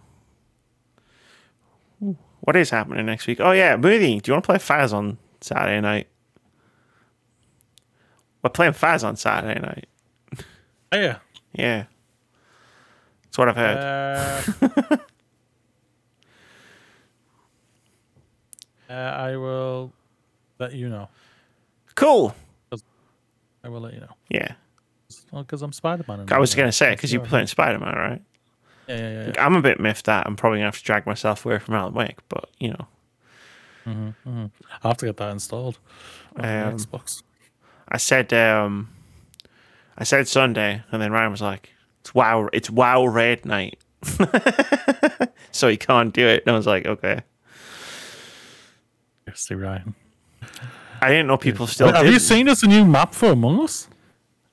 What is happening next week? Oh yeah, movie. Do you want to play Phas on Saturday night? We're playing Phas on Saturday night. Oh, yeah. Yeah. That's what I've heard. Uh, (laughs) uh, I will let you know. cool. I will let you know. Yeah. Well, because I'm Spider Man. I was going to say, because you're playing Spider Man, right? Yeah, yeah, yeah. I'm a bit miffed that I'm probably gonna have to drag myself away from Alan Wake, but you know, I have to get that installed on Um, Xbox. I said um, I said Sunday, and then Ryan was like, "It's wow, it's WoW raid night." (laughs) so he can't do it. And I was like, okay. Seriously, Ryan. I didn't know people still. Have did. you seen a new map for Among Us?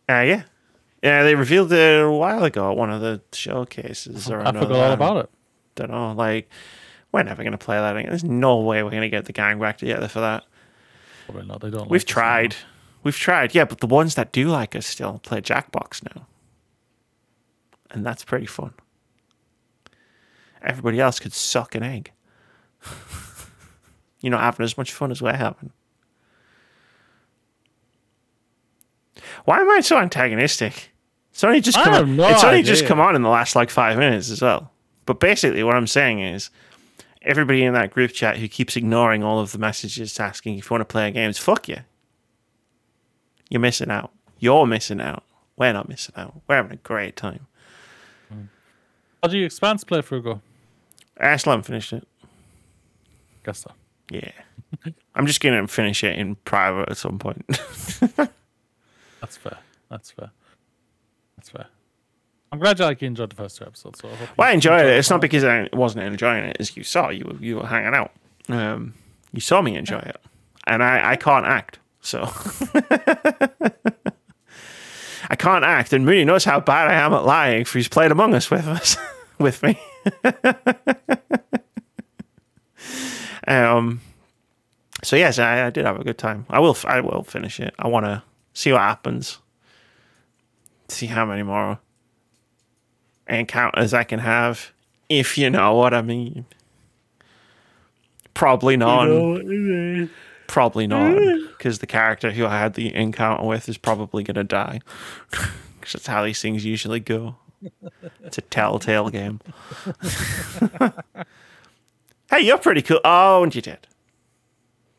Uh, yeah, yeah. They revealed it a while ago at one of the showcases. Or I forgot all about it. Don't know. Like, we're never gonna play that again. There's no way we're gonna get the gang back together for that. Probably not. They don't. We've like tried. We've tried. Yeah, but the ones that do like us still play Jackbox now, and that's pretty fun. Everybody else could suck an egg. (laughs) You're not having as much fun as we're having. Why am I so antagonistic? It's only just come on. no it's only just come on in the last like five minutes as well. But basically, what I'm saying is, everybody in that group chat who keeps ignoring all of the messages asking if you want to play games, fuck you. You're missing out. You're missing out. We're not missing out. We're having a great time. How do you Expanse playthrough go? I still haven't finished it. Guess so. Yeah. (laughs) I'm just going to finish it in private at some point. (laughs) That's fair. That's fair. That's fair. I'm glad you like you enjoyed the first two episodes. So I well, I you enjoyed it. It's not because I wasn't enjoying it. As you saw, you were, you were hanging out. Um, you saw me enjoy it. And I, I can't act. So (laughs) I can't act. And Moody knows how bad I am at lying for he's played Among Us with us, (laughs) with me. (laughs) um, so yes, I, I did have a good time. I will, I will finish it. I want to see what happens. See how many more encounters I can have, if you know what I mean. Probably none. Probably not, because the character who I had the encounter with is probably going to die. (laughs) Because that's how these things usually go. It's a telltale game. (laughs) hey, you're pretty cool. Oh, and you did.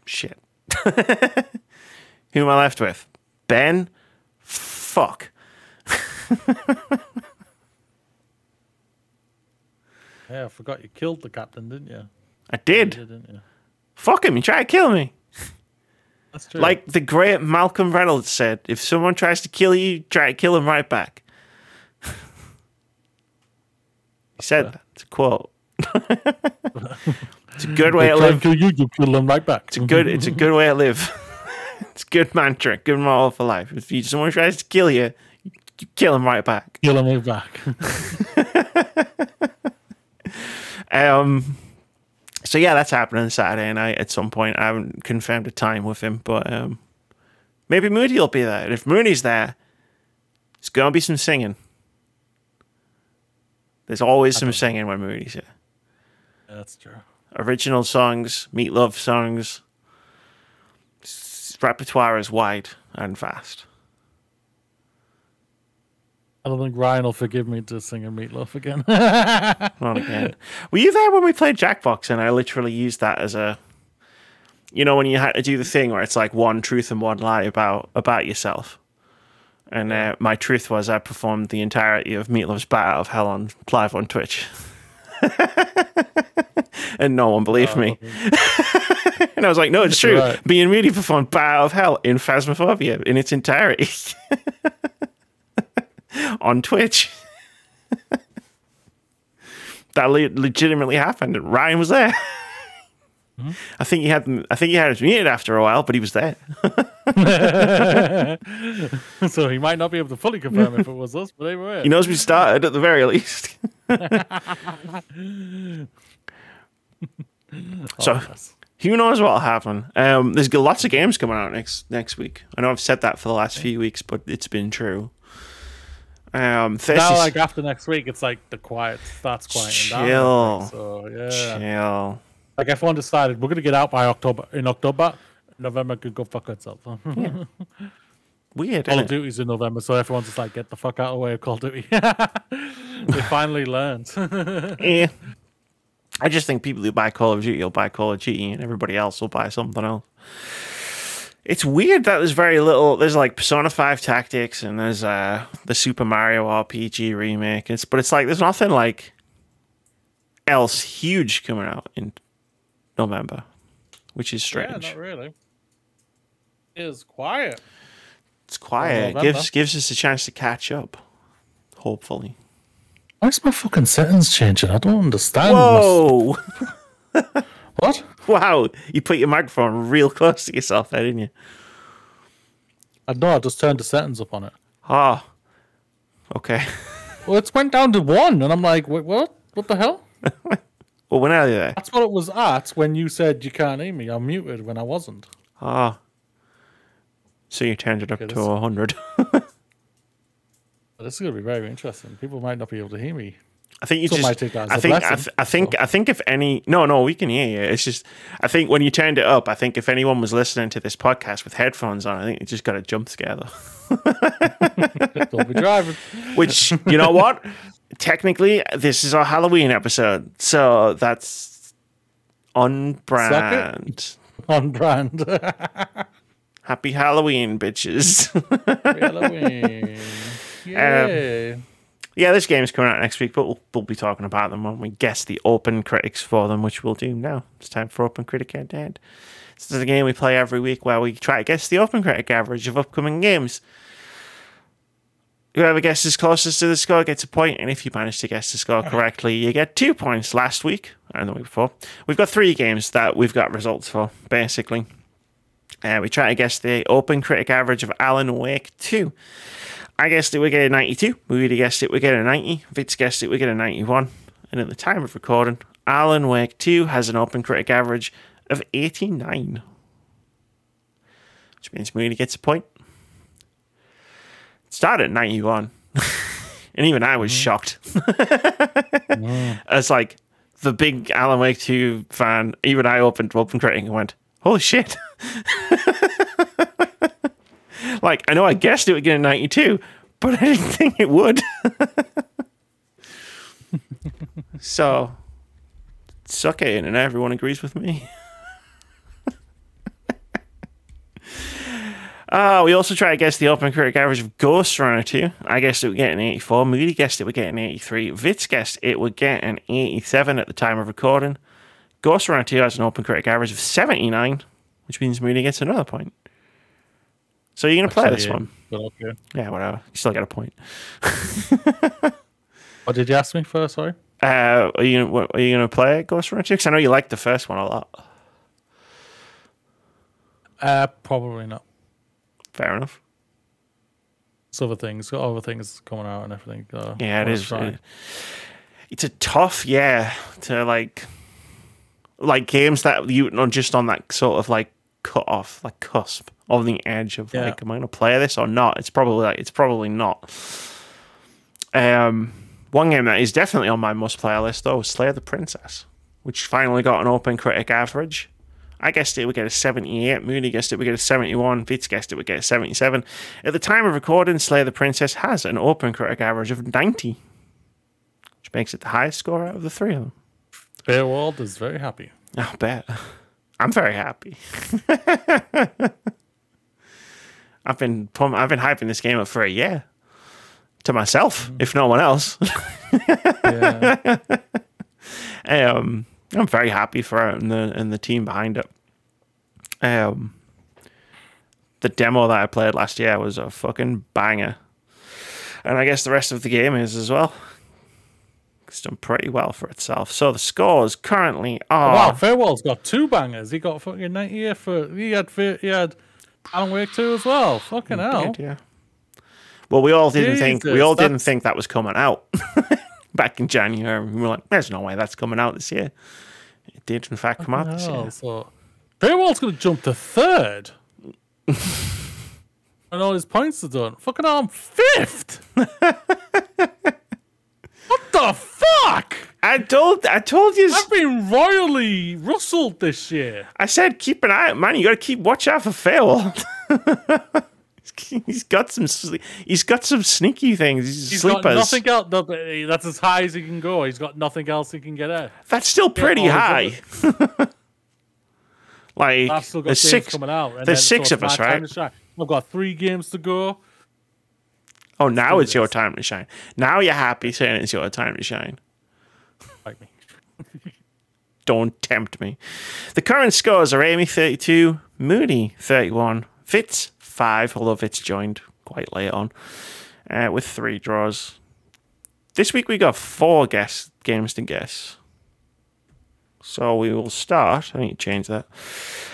Shit. (laughs) who am I left with? Ben? Fuck. (laughs) Yeah, I forgot you killed the captain, didn't you? I You did. did, didn't you? Fuck him. He tried to kill me. That's true. Like the great Malcolm Reynolds said, if someone tries to kill you, try to kill him right back. (laughs) he said that. It's a quote. (laughs) it's a good way they to live. kill you, you kill them right back. It's a good. It's a good way to live. (laughs) it's a good mantra. Good model for life. If you, someone tries to kill you, you kill him right back. kill him right back. (laughs) Um. So yeah, that's happening Saturday night at some point. I haven't confirmed a time with him, but um, maybe Moody will be there. And if Moody's there, it's gonna be some singing. There's always some singing when Moody's here. That's true. Original songs, meet love songs. Repertoire is wide and vast. I don't think Ryan will forgive me to sing a meatloaf again. (laughs) Not again. Were you there when we played Jackbox and I literally used that as a you know when you had to do the thing where it's like one truth and one lie about about yourself. And uh, my truth was I performed the entirety of Meatloaf's Bat Out of Hell on live on Twitch. (laughs) (laughs) and no one believed me. Oh. (laughs) and I was like, no, it's true. Right. Being Moody performed Bat Out of Hell in Phasmophobia in its entirety (laughs) on Twitch. that le- legitimately happened. Ryan was there. I think he had them, I think he had us muted after a while, but he was there. (laughs) so he might not be able to fully confirm if it was us, but anyway. He knows we started at the very least. (laughs) so yes. who knows what'll happen? Um, there's lots of games coming out next next week. I know I've said that for the last few weeks, but it's been true. Um, now, like after next week, it's like the quiet starts quieting down. I Chill. think. So yeah, chill. Like everyone decided we're gonna get out by October. In October, November could go fuck itself. (laughs) Weird. Call of it? Duty's in November, so everyone's just like, get the fuck out of the way of Call of Duty. (laughs) they finally learned. (laughs) Yeah. I just think people who buy Call of Duty will buy Call of Duty, and everybody else will buy something else. It's weird that there's very little. There's like Persona Five Tactics, and there's uh the Super Mario RPG remake. It's but it's like there's nothing like else huge coming out in November, which is strange. Yeah, strange. not really. It is quiet. it's quiet. It gives gives us a chance to catch up. Hopefully. Why is my fucking settings changing? I don't understand. Whoa! (laughs) What? wow! You put your microphone real close to yourself there, didn't you? I know. I just turned the settings up on it. Ah. Okay. (laughs) Well, it's went down to one, and I'm like, wait, what? What the hell? (laughs) Well, when are you there? That's what it was at when you said you can't hear me. I muted when I wasn't. Ah. So you turned it up Okay, to this- a hundred. (laughs) This is going to be very interesting. People might not be able to hear me. I think you Some just. might take that as I a think. I, th- I think. I think if any. No, no, we can hear you. It's just. I think when you turned it up, I think if anyone was listening to this podcast with headphones on, I think they just got a jump scare though. (laughs) (laughs) Don't be driving. Which you know what? Technically, this is our Halloween episode, so that's on brand. On brand. (laughs) Happy Halloween, bitches. (laughs) Halloween. Um, yeah. yeah, this game's coming out next week, but we'll, we'll be talking about them when we guess the open critics for them, which we'll do now. It's time for OpenCritic Head. This is a game we play every week where we try to guess the OpenCritic average of upcoming games. Whoever guesses closest to the score gets a point, and if you manage to guess the score correctly, you get two points. Last week and the week before, we've got three games that we've got results for, basically. Uh, we try to guess the OpenCritic average of Alan Wake 2. I guessed it would get a 92. We have guessed it would get a 90. Vitz guessed it would get a 91. And at the time of recording, Alan Wake 2 has an OpenCritic average of 89. Which means Moody gets a point. Started at 91. (laughs) and even I was mm-hmm. shocked. (laughs) It's like the big Alan Wake 2 fan, even I opened OpenCritic and went, holy shit. (laughs) like, I know I guessed it would get a 92, but I didn't think it would. so, suck it in, and everyone agrees with me. Uh, we also try to guess the OpenCritic average of Ghostrunner 2. I guessed it would get an 84. Moody guessed it would get an 83. Vitz guessed it would get an 87 at the time of recording. Ghostrunner 2 has an OpenCritic average of 79, which means Moody gets another point. So you're going to play this one? Okay. Yeah, whatever. You still get a point. (laughs) What did you ask me first? Sorry. Uh, are you what, are you going to play Ghostrunner 2? Because I know you liked the first one a lot. Uh, probably not. Fair enough. It's other things. Got other things coming out and everything. Uh, Yeah, it is. wanna is. try. it- it's a tough, yeah, to like, like games that you know just on that sort of like cut off, like cusp on the edge of Yeah. like, am I going to play this or not? It's probably like it's probably not. Um, one game that is definitely on my must-play list though is Slay the Princess, which finally got an OpenCritic average. I guessed it would get a 78. Moody guessed it would get a 71. Vitz guessed it would get a 77. At the time of recording, Slay the Princess has an OpenCritic average of 90 which makes it the highest score out of the three of them. Bearwald is very happy. I'll bet. I'm very happy. (laughs) I've been pum- I've been hyping this game up for a year to myself, if no one else. (laughs) Yeah. (laughs) um, I'm very happy for it and the and the team behind it. Um, the demo that I played last year was a fucking banger, and I guess the rest of the game is as well. It's done pretty well for itself. So the scores currently are wow, Fairwell's got two bangers. He got fucking 98 for. He had he had Alan Wake 2 as well. Fucking hell. Did, yeah. Well, we all didn't think we Jesus, all didn't think that was coming out (laughs) back in January. We were like, "There's no way that's coming out this year." It did, in fact, come out this year. so going to jump to third. (laughs) and all his points are done. Fucking hell, I'm fifth. (laughs) what the fuck? I told, I told you. I've been royally rustled this year. I said, keep an eye, man. You got to keep watch out for Fairwell. (laughs) (laughs) he's got some, he's got some sneaky things. He's, He's sleepers. got nothing else. no, That's as high as he can go. He's got nothing else he can get at. That's still pretty high. (laughs) like I've still got there's six. coming out. And there's six of us, right? I've got three games to go. Oh, now it's your time to shine. Now you're happy saying it's your time to shine. Like me. (laughs) Don't tempt me. The current scores are Amy 32, Moody 31, Fitz 5, although Fitz joined quite late on, uh, with three draws. This week we got four guess games to guess. So we will start. I need to change that.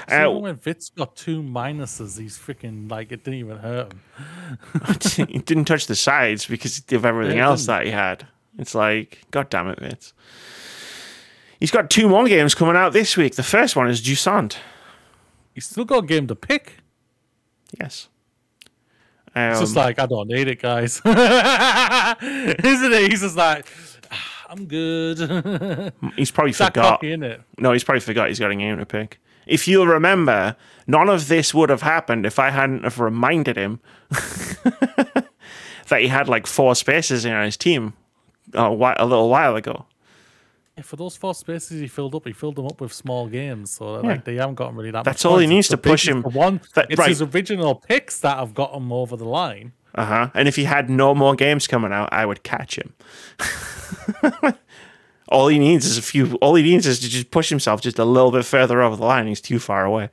Uh, when Vitz got two minuses, he's freaking like it didn't even hurt him. (laughs) he didn't touch the sides because of everything Yeah, else that he had. It's like, God damn it, Vince. He's got two more games coming out this week. The first one is Jusant. He's still got a game to pick. Yes. It's just Um, like I don't need it, guys. (laughs) Isn't it? He's just like, "Ah, I'm good. he's probably that forgot. cocky, it? No, he's probably forgot he's got a game to pick. If you'll remember, none of this would have happened if I hadn't have reminded him (laughs) that he had like four spaces in his team a, whi- a little while ago. Yeah, for those four spaces he filled up, he filled them up with small games, so like they haven't gotten really that. Much. That's all he needs It's to push him- One, that- it's right. his original picks that have got him over the line. Uh huh. And if he had no more games coming out, I would catch him. (laughs) all he needs is a few. All he needs is to just push himself just a little bit further over the line. He's too far away.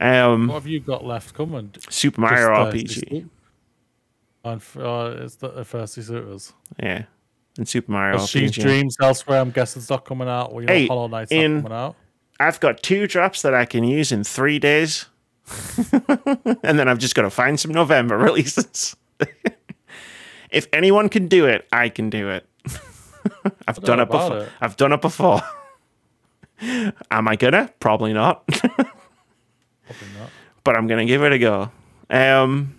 Um, What have you got left coming? Super Mario Just, uh, RPG. just- On uh, it's the uh, first suitors. Yeah, and Super Mario She's RPG. Dreams elsewhere. I'm guessing it's not coming out. Well, you know, Hey, Hollow Knight's in- coming out. I've got two drops that I can use in three days, (laughs) and then I've just got to find some November (laughs) releases. (laughs) if anyone can do it, I can do it. I've done it before. it. I've done it before. Am I gonna? Probably not. Probably not. but I'm gonna give it a go. Um.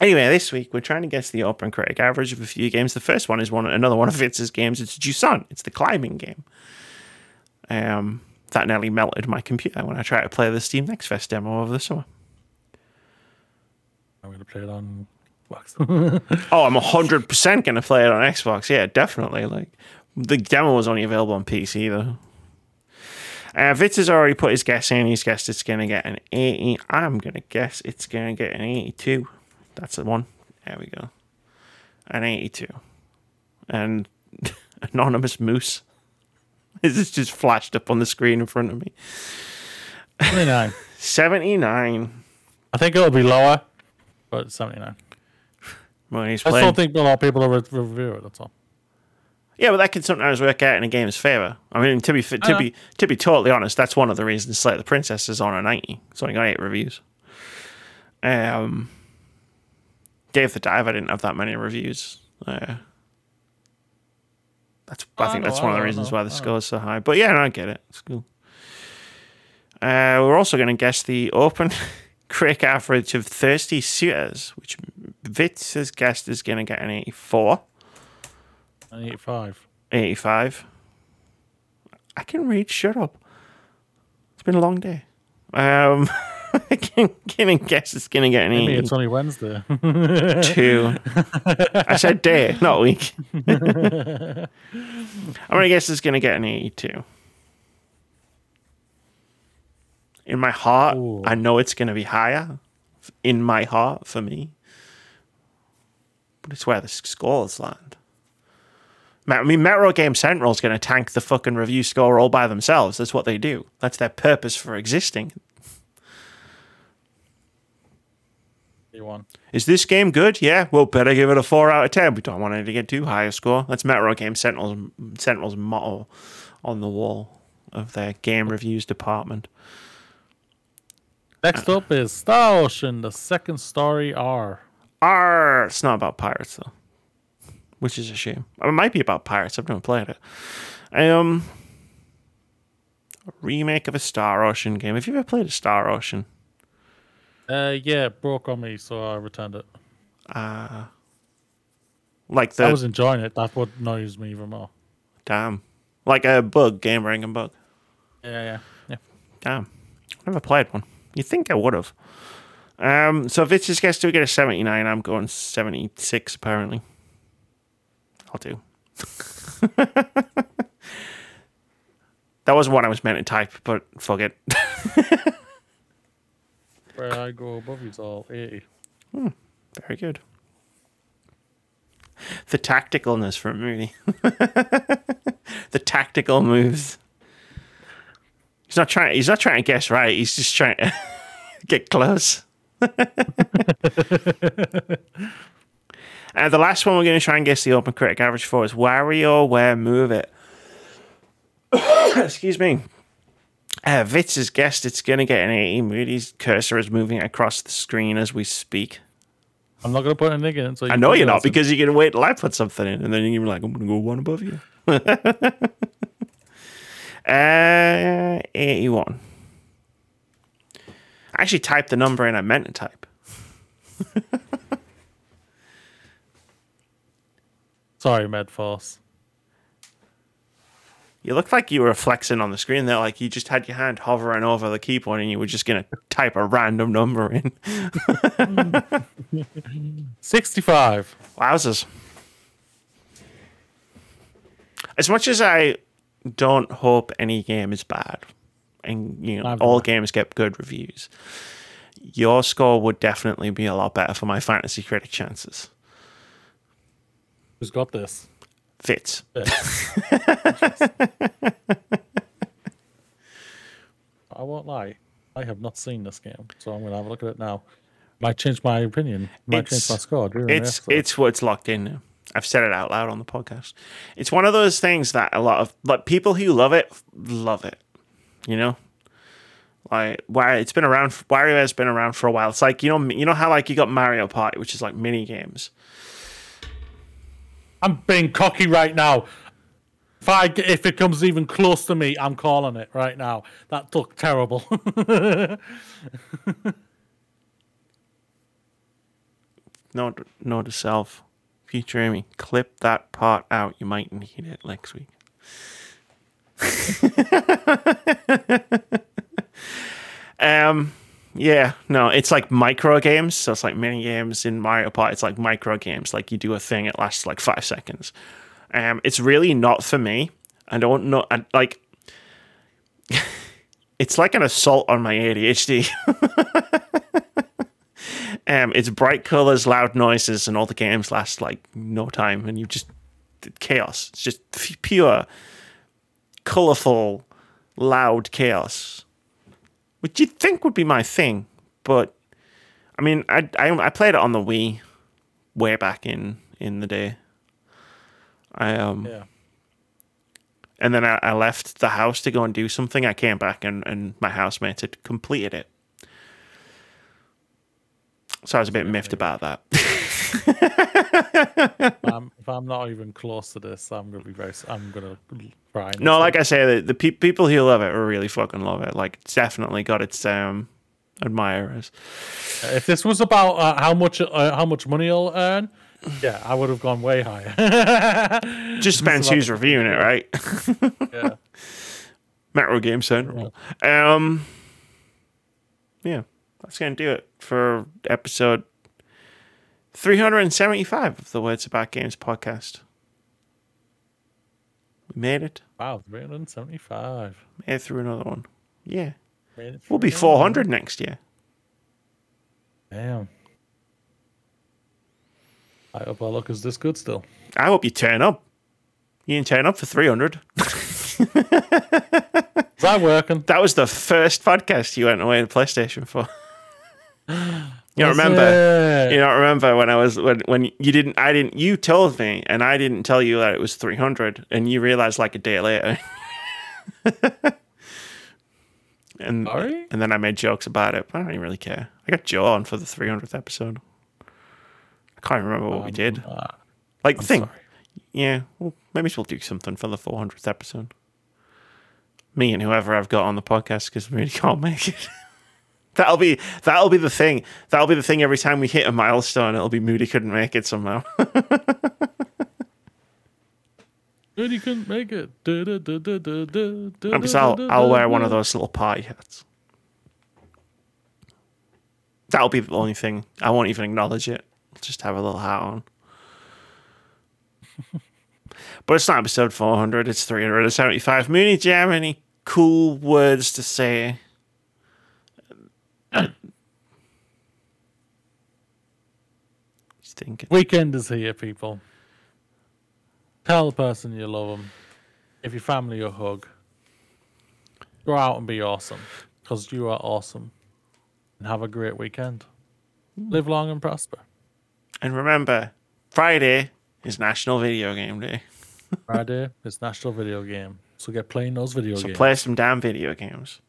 Anyway, this week we're trying to guess the OpenCritic average of a few games. The first one is one another one of Vitz's games. It's Jusant. It's the climbing game. Um, that nearly melted my computer when I tried to play the Steam Next Fest demo over the summer. I'm gonna play it on Xbox. (laughs) Oh, I'm (laughs) hundred percent gonna play it on Xbox. Yeah, definitely. Like the demo was only available on PC though. Uh, Vitz has already put his guess in. He's guessed it's gonna get an 80. I'm gonna guess it's gonna get an 82. That's the one. There we go. An 82. And (laughs) anonymous moose. (laughs) This is just flashed up on the screen in front of me. 79. (laughs) 79. I think it'll be lower, but 79. Well, he's I just playing. don't think a lot of people will review it. That's all. Yeah, but that can sometimes work out in a game's favor. I mean, to be fi- to know. be to be totally honest, that's one of the reasons Slay the Princess is on a ninety. It's only got eight reviews. Um, Dave the Dive, I didn't have that many reviews. Uh, that's I I think know, that's I one of the reasons know, why the score is so high. But yeah, no, I get it. It's cool. Uh, we're also going to guess the open (laughs) crick average of thirsty suitors, which Vitz has guessed is going to get an eighty-four. An 85. 85. I can read. Shut up. It's been a long day. Um, (laughs) I can, can guess it's going to get an Maybe it's only Wednesday. two. I said day, not week. I'm going to guess it's going to get an 82. In my heart, Ooh. I know it's going to be higher. In my heart, for me. But it's where the scores land. I mean, Metro Game Central is going to tank the fucking review score all by themselves. That's what they do. That's their purpose for existing. You won. Is this game good? Yeah, well, better give it a four out of ten. We don't want it to get too high a score. That's Metro Game Central's Central's motto on the wall of their game reviews department. Next up is Star Ocean, the second story R. R. it's not about pirates though, which is a shame. It might be about pirates. I've never played it. Um, a remake of a Star Ocean game. Have you ever played a Star Ocean? Uh, yeah, it broke on me, so I returned it. Like the I was enjoying it. That's what annoys me even more. damn, like a bug game ring bug. Yeah, yeah, yeah. Damn. I never played one. You'd think I would have. Um, so if it's just gets to get a 79, I'm going 76 apparently. I'll do. (laughs) that wasn't what I was meant to type, but fuck it. (laughs) Where I go above you's all 80. Hmm, very good. The tacticalness from Moody. (laughs) the tactical moves. He's not trying. He's not trying to guess right. He's just trying to (laughs) get close. and (laughs) uh, the last one we're going to try and guess the OpenCritic average for is WarioWare Move It. (coughs) Excuse me. Uh, Vitz has guessed it's going to get an 80. Moody's cursor is moving across the screen as we speak. I'm not going to put anything in. So I know you're not because you're going to wait till I put something in and then you're like, I'm going to go one above you. (laughs) uh, 81. I actually typed the number in I meant to type. (laughs) Sorry, Medforce. You looked like you were flexing on the screen there, like you just had your hand hovering over the keyboard and you were just going to type a random number in. (laughs) 65. Wowzers. As much as I don't hope any game is bad, and you know all games get good reviews, your score would definitely be a lot better for my fantasy critic chances. Who's got this? Fits. (laughs) I won't lie. I have not seen this game, so I'm going to have a look at it now. Might change my opinion. Might It's- change my score. It's it's what's locked in now. I've said it out loud on the podcast. It's one of those things that a lot of like people who love it love it. You know, like why it's been around. Wario has been around for a while. It's like you know you know how like you got Mario Party, which is like mini games. I'm being cocky right now. If I if it comes even close to me, I'm calling it right now. That looked terrible. (laughs) Note note to self, future Amy, clip that part out. You might need it next week. (laughs) um, yeah, no, it's like micro games. So it's like mini games in Mario Party. It's like micro games. Like you do a thing, it lasts like five seconds. Um, it's really not for me. I don't know. I, like, (laughs) it's like an assault on my ADHD. (laughs) Um, it's bright colors, loud noises, and all the games last like no time, and you just chaos. It's just pure, colorful, loud chaos, which you'd think would be my thing, but I mean, I I, I played it on the Wii way back in in the day. I um yeah. and then I, I left the house to go and do something. I came back and, and my housemate had completed it. So I was a bit miffed about that. (laughs) (laughs) I'm, if I'm not even close to this, I'm gonna be very. I'm gonna cry. no, like I say, the, the pe- people who love it really fucking love it. Like, it's definitely got its um, admirers. if this was about uh, how much uh, how much money I'll earn, yeah, I would have gone way higher. (laughs) Just depends about- who's reviewing it, right? (laughs) yeah. Metro Game Central. Um, yeah, that's going to do it for episode 375 of the Words About Games podcast. We made it. Wow, 375. Made it through another one. Yeah. We'll be through. 400 next year. Damn. I hope our luck is this good still. I hope you turn up. You didn't turn up for 300. (laughs) Is that working? That was the first podcast you went away to PlayStation for. (laughs) you don't remember? it? You don't remember when I was when when you didn't I didn't you told me and I didn't tell you that it was 300 and you realized like a day later. (laughs) and Sorry? and then I made jokes about it. But I don't even really care. I got Joe on for the 300th episode. I can't remember what we did. Uh, Like the thing. sorry. Yeah, well, maybe we'll do something for the 400th episode. Me and whoever I've got on the podcast because we really can't make it. (laughs) that'll be that'll be the thing. That'll be the thing. Every time we hit a milestone, it'll be Moody couldn't make it somehow. (laughs) Good, you couldn't make it. Because I'll I'll wear one of those little party hats. That'll be the only thing. I won't even acknowledge it. I'll just have a little hat on. (laughs) but it's not episode 400, it's 375. Mooney Jam, any cool words to say? Just thinking. Weekend is here, people. Tell the person you love them. If your family a hug. Go out and be awesome because you are awesome. And have a great weekend. Hmm. Live long and prosper. And remember, Friday is National Video Game Day. Friday is National Video Game. So get playing those video So games. play some damn video games.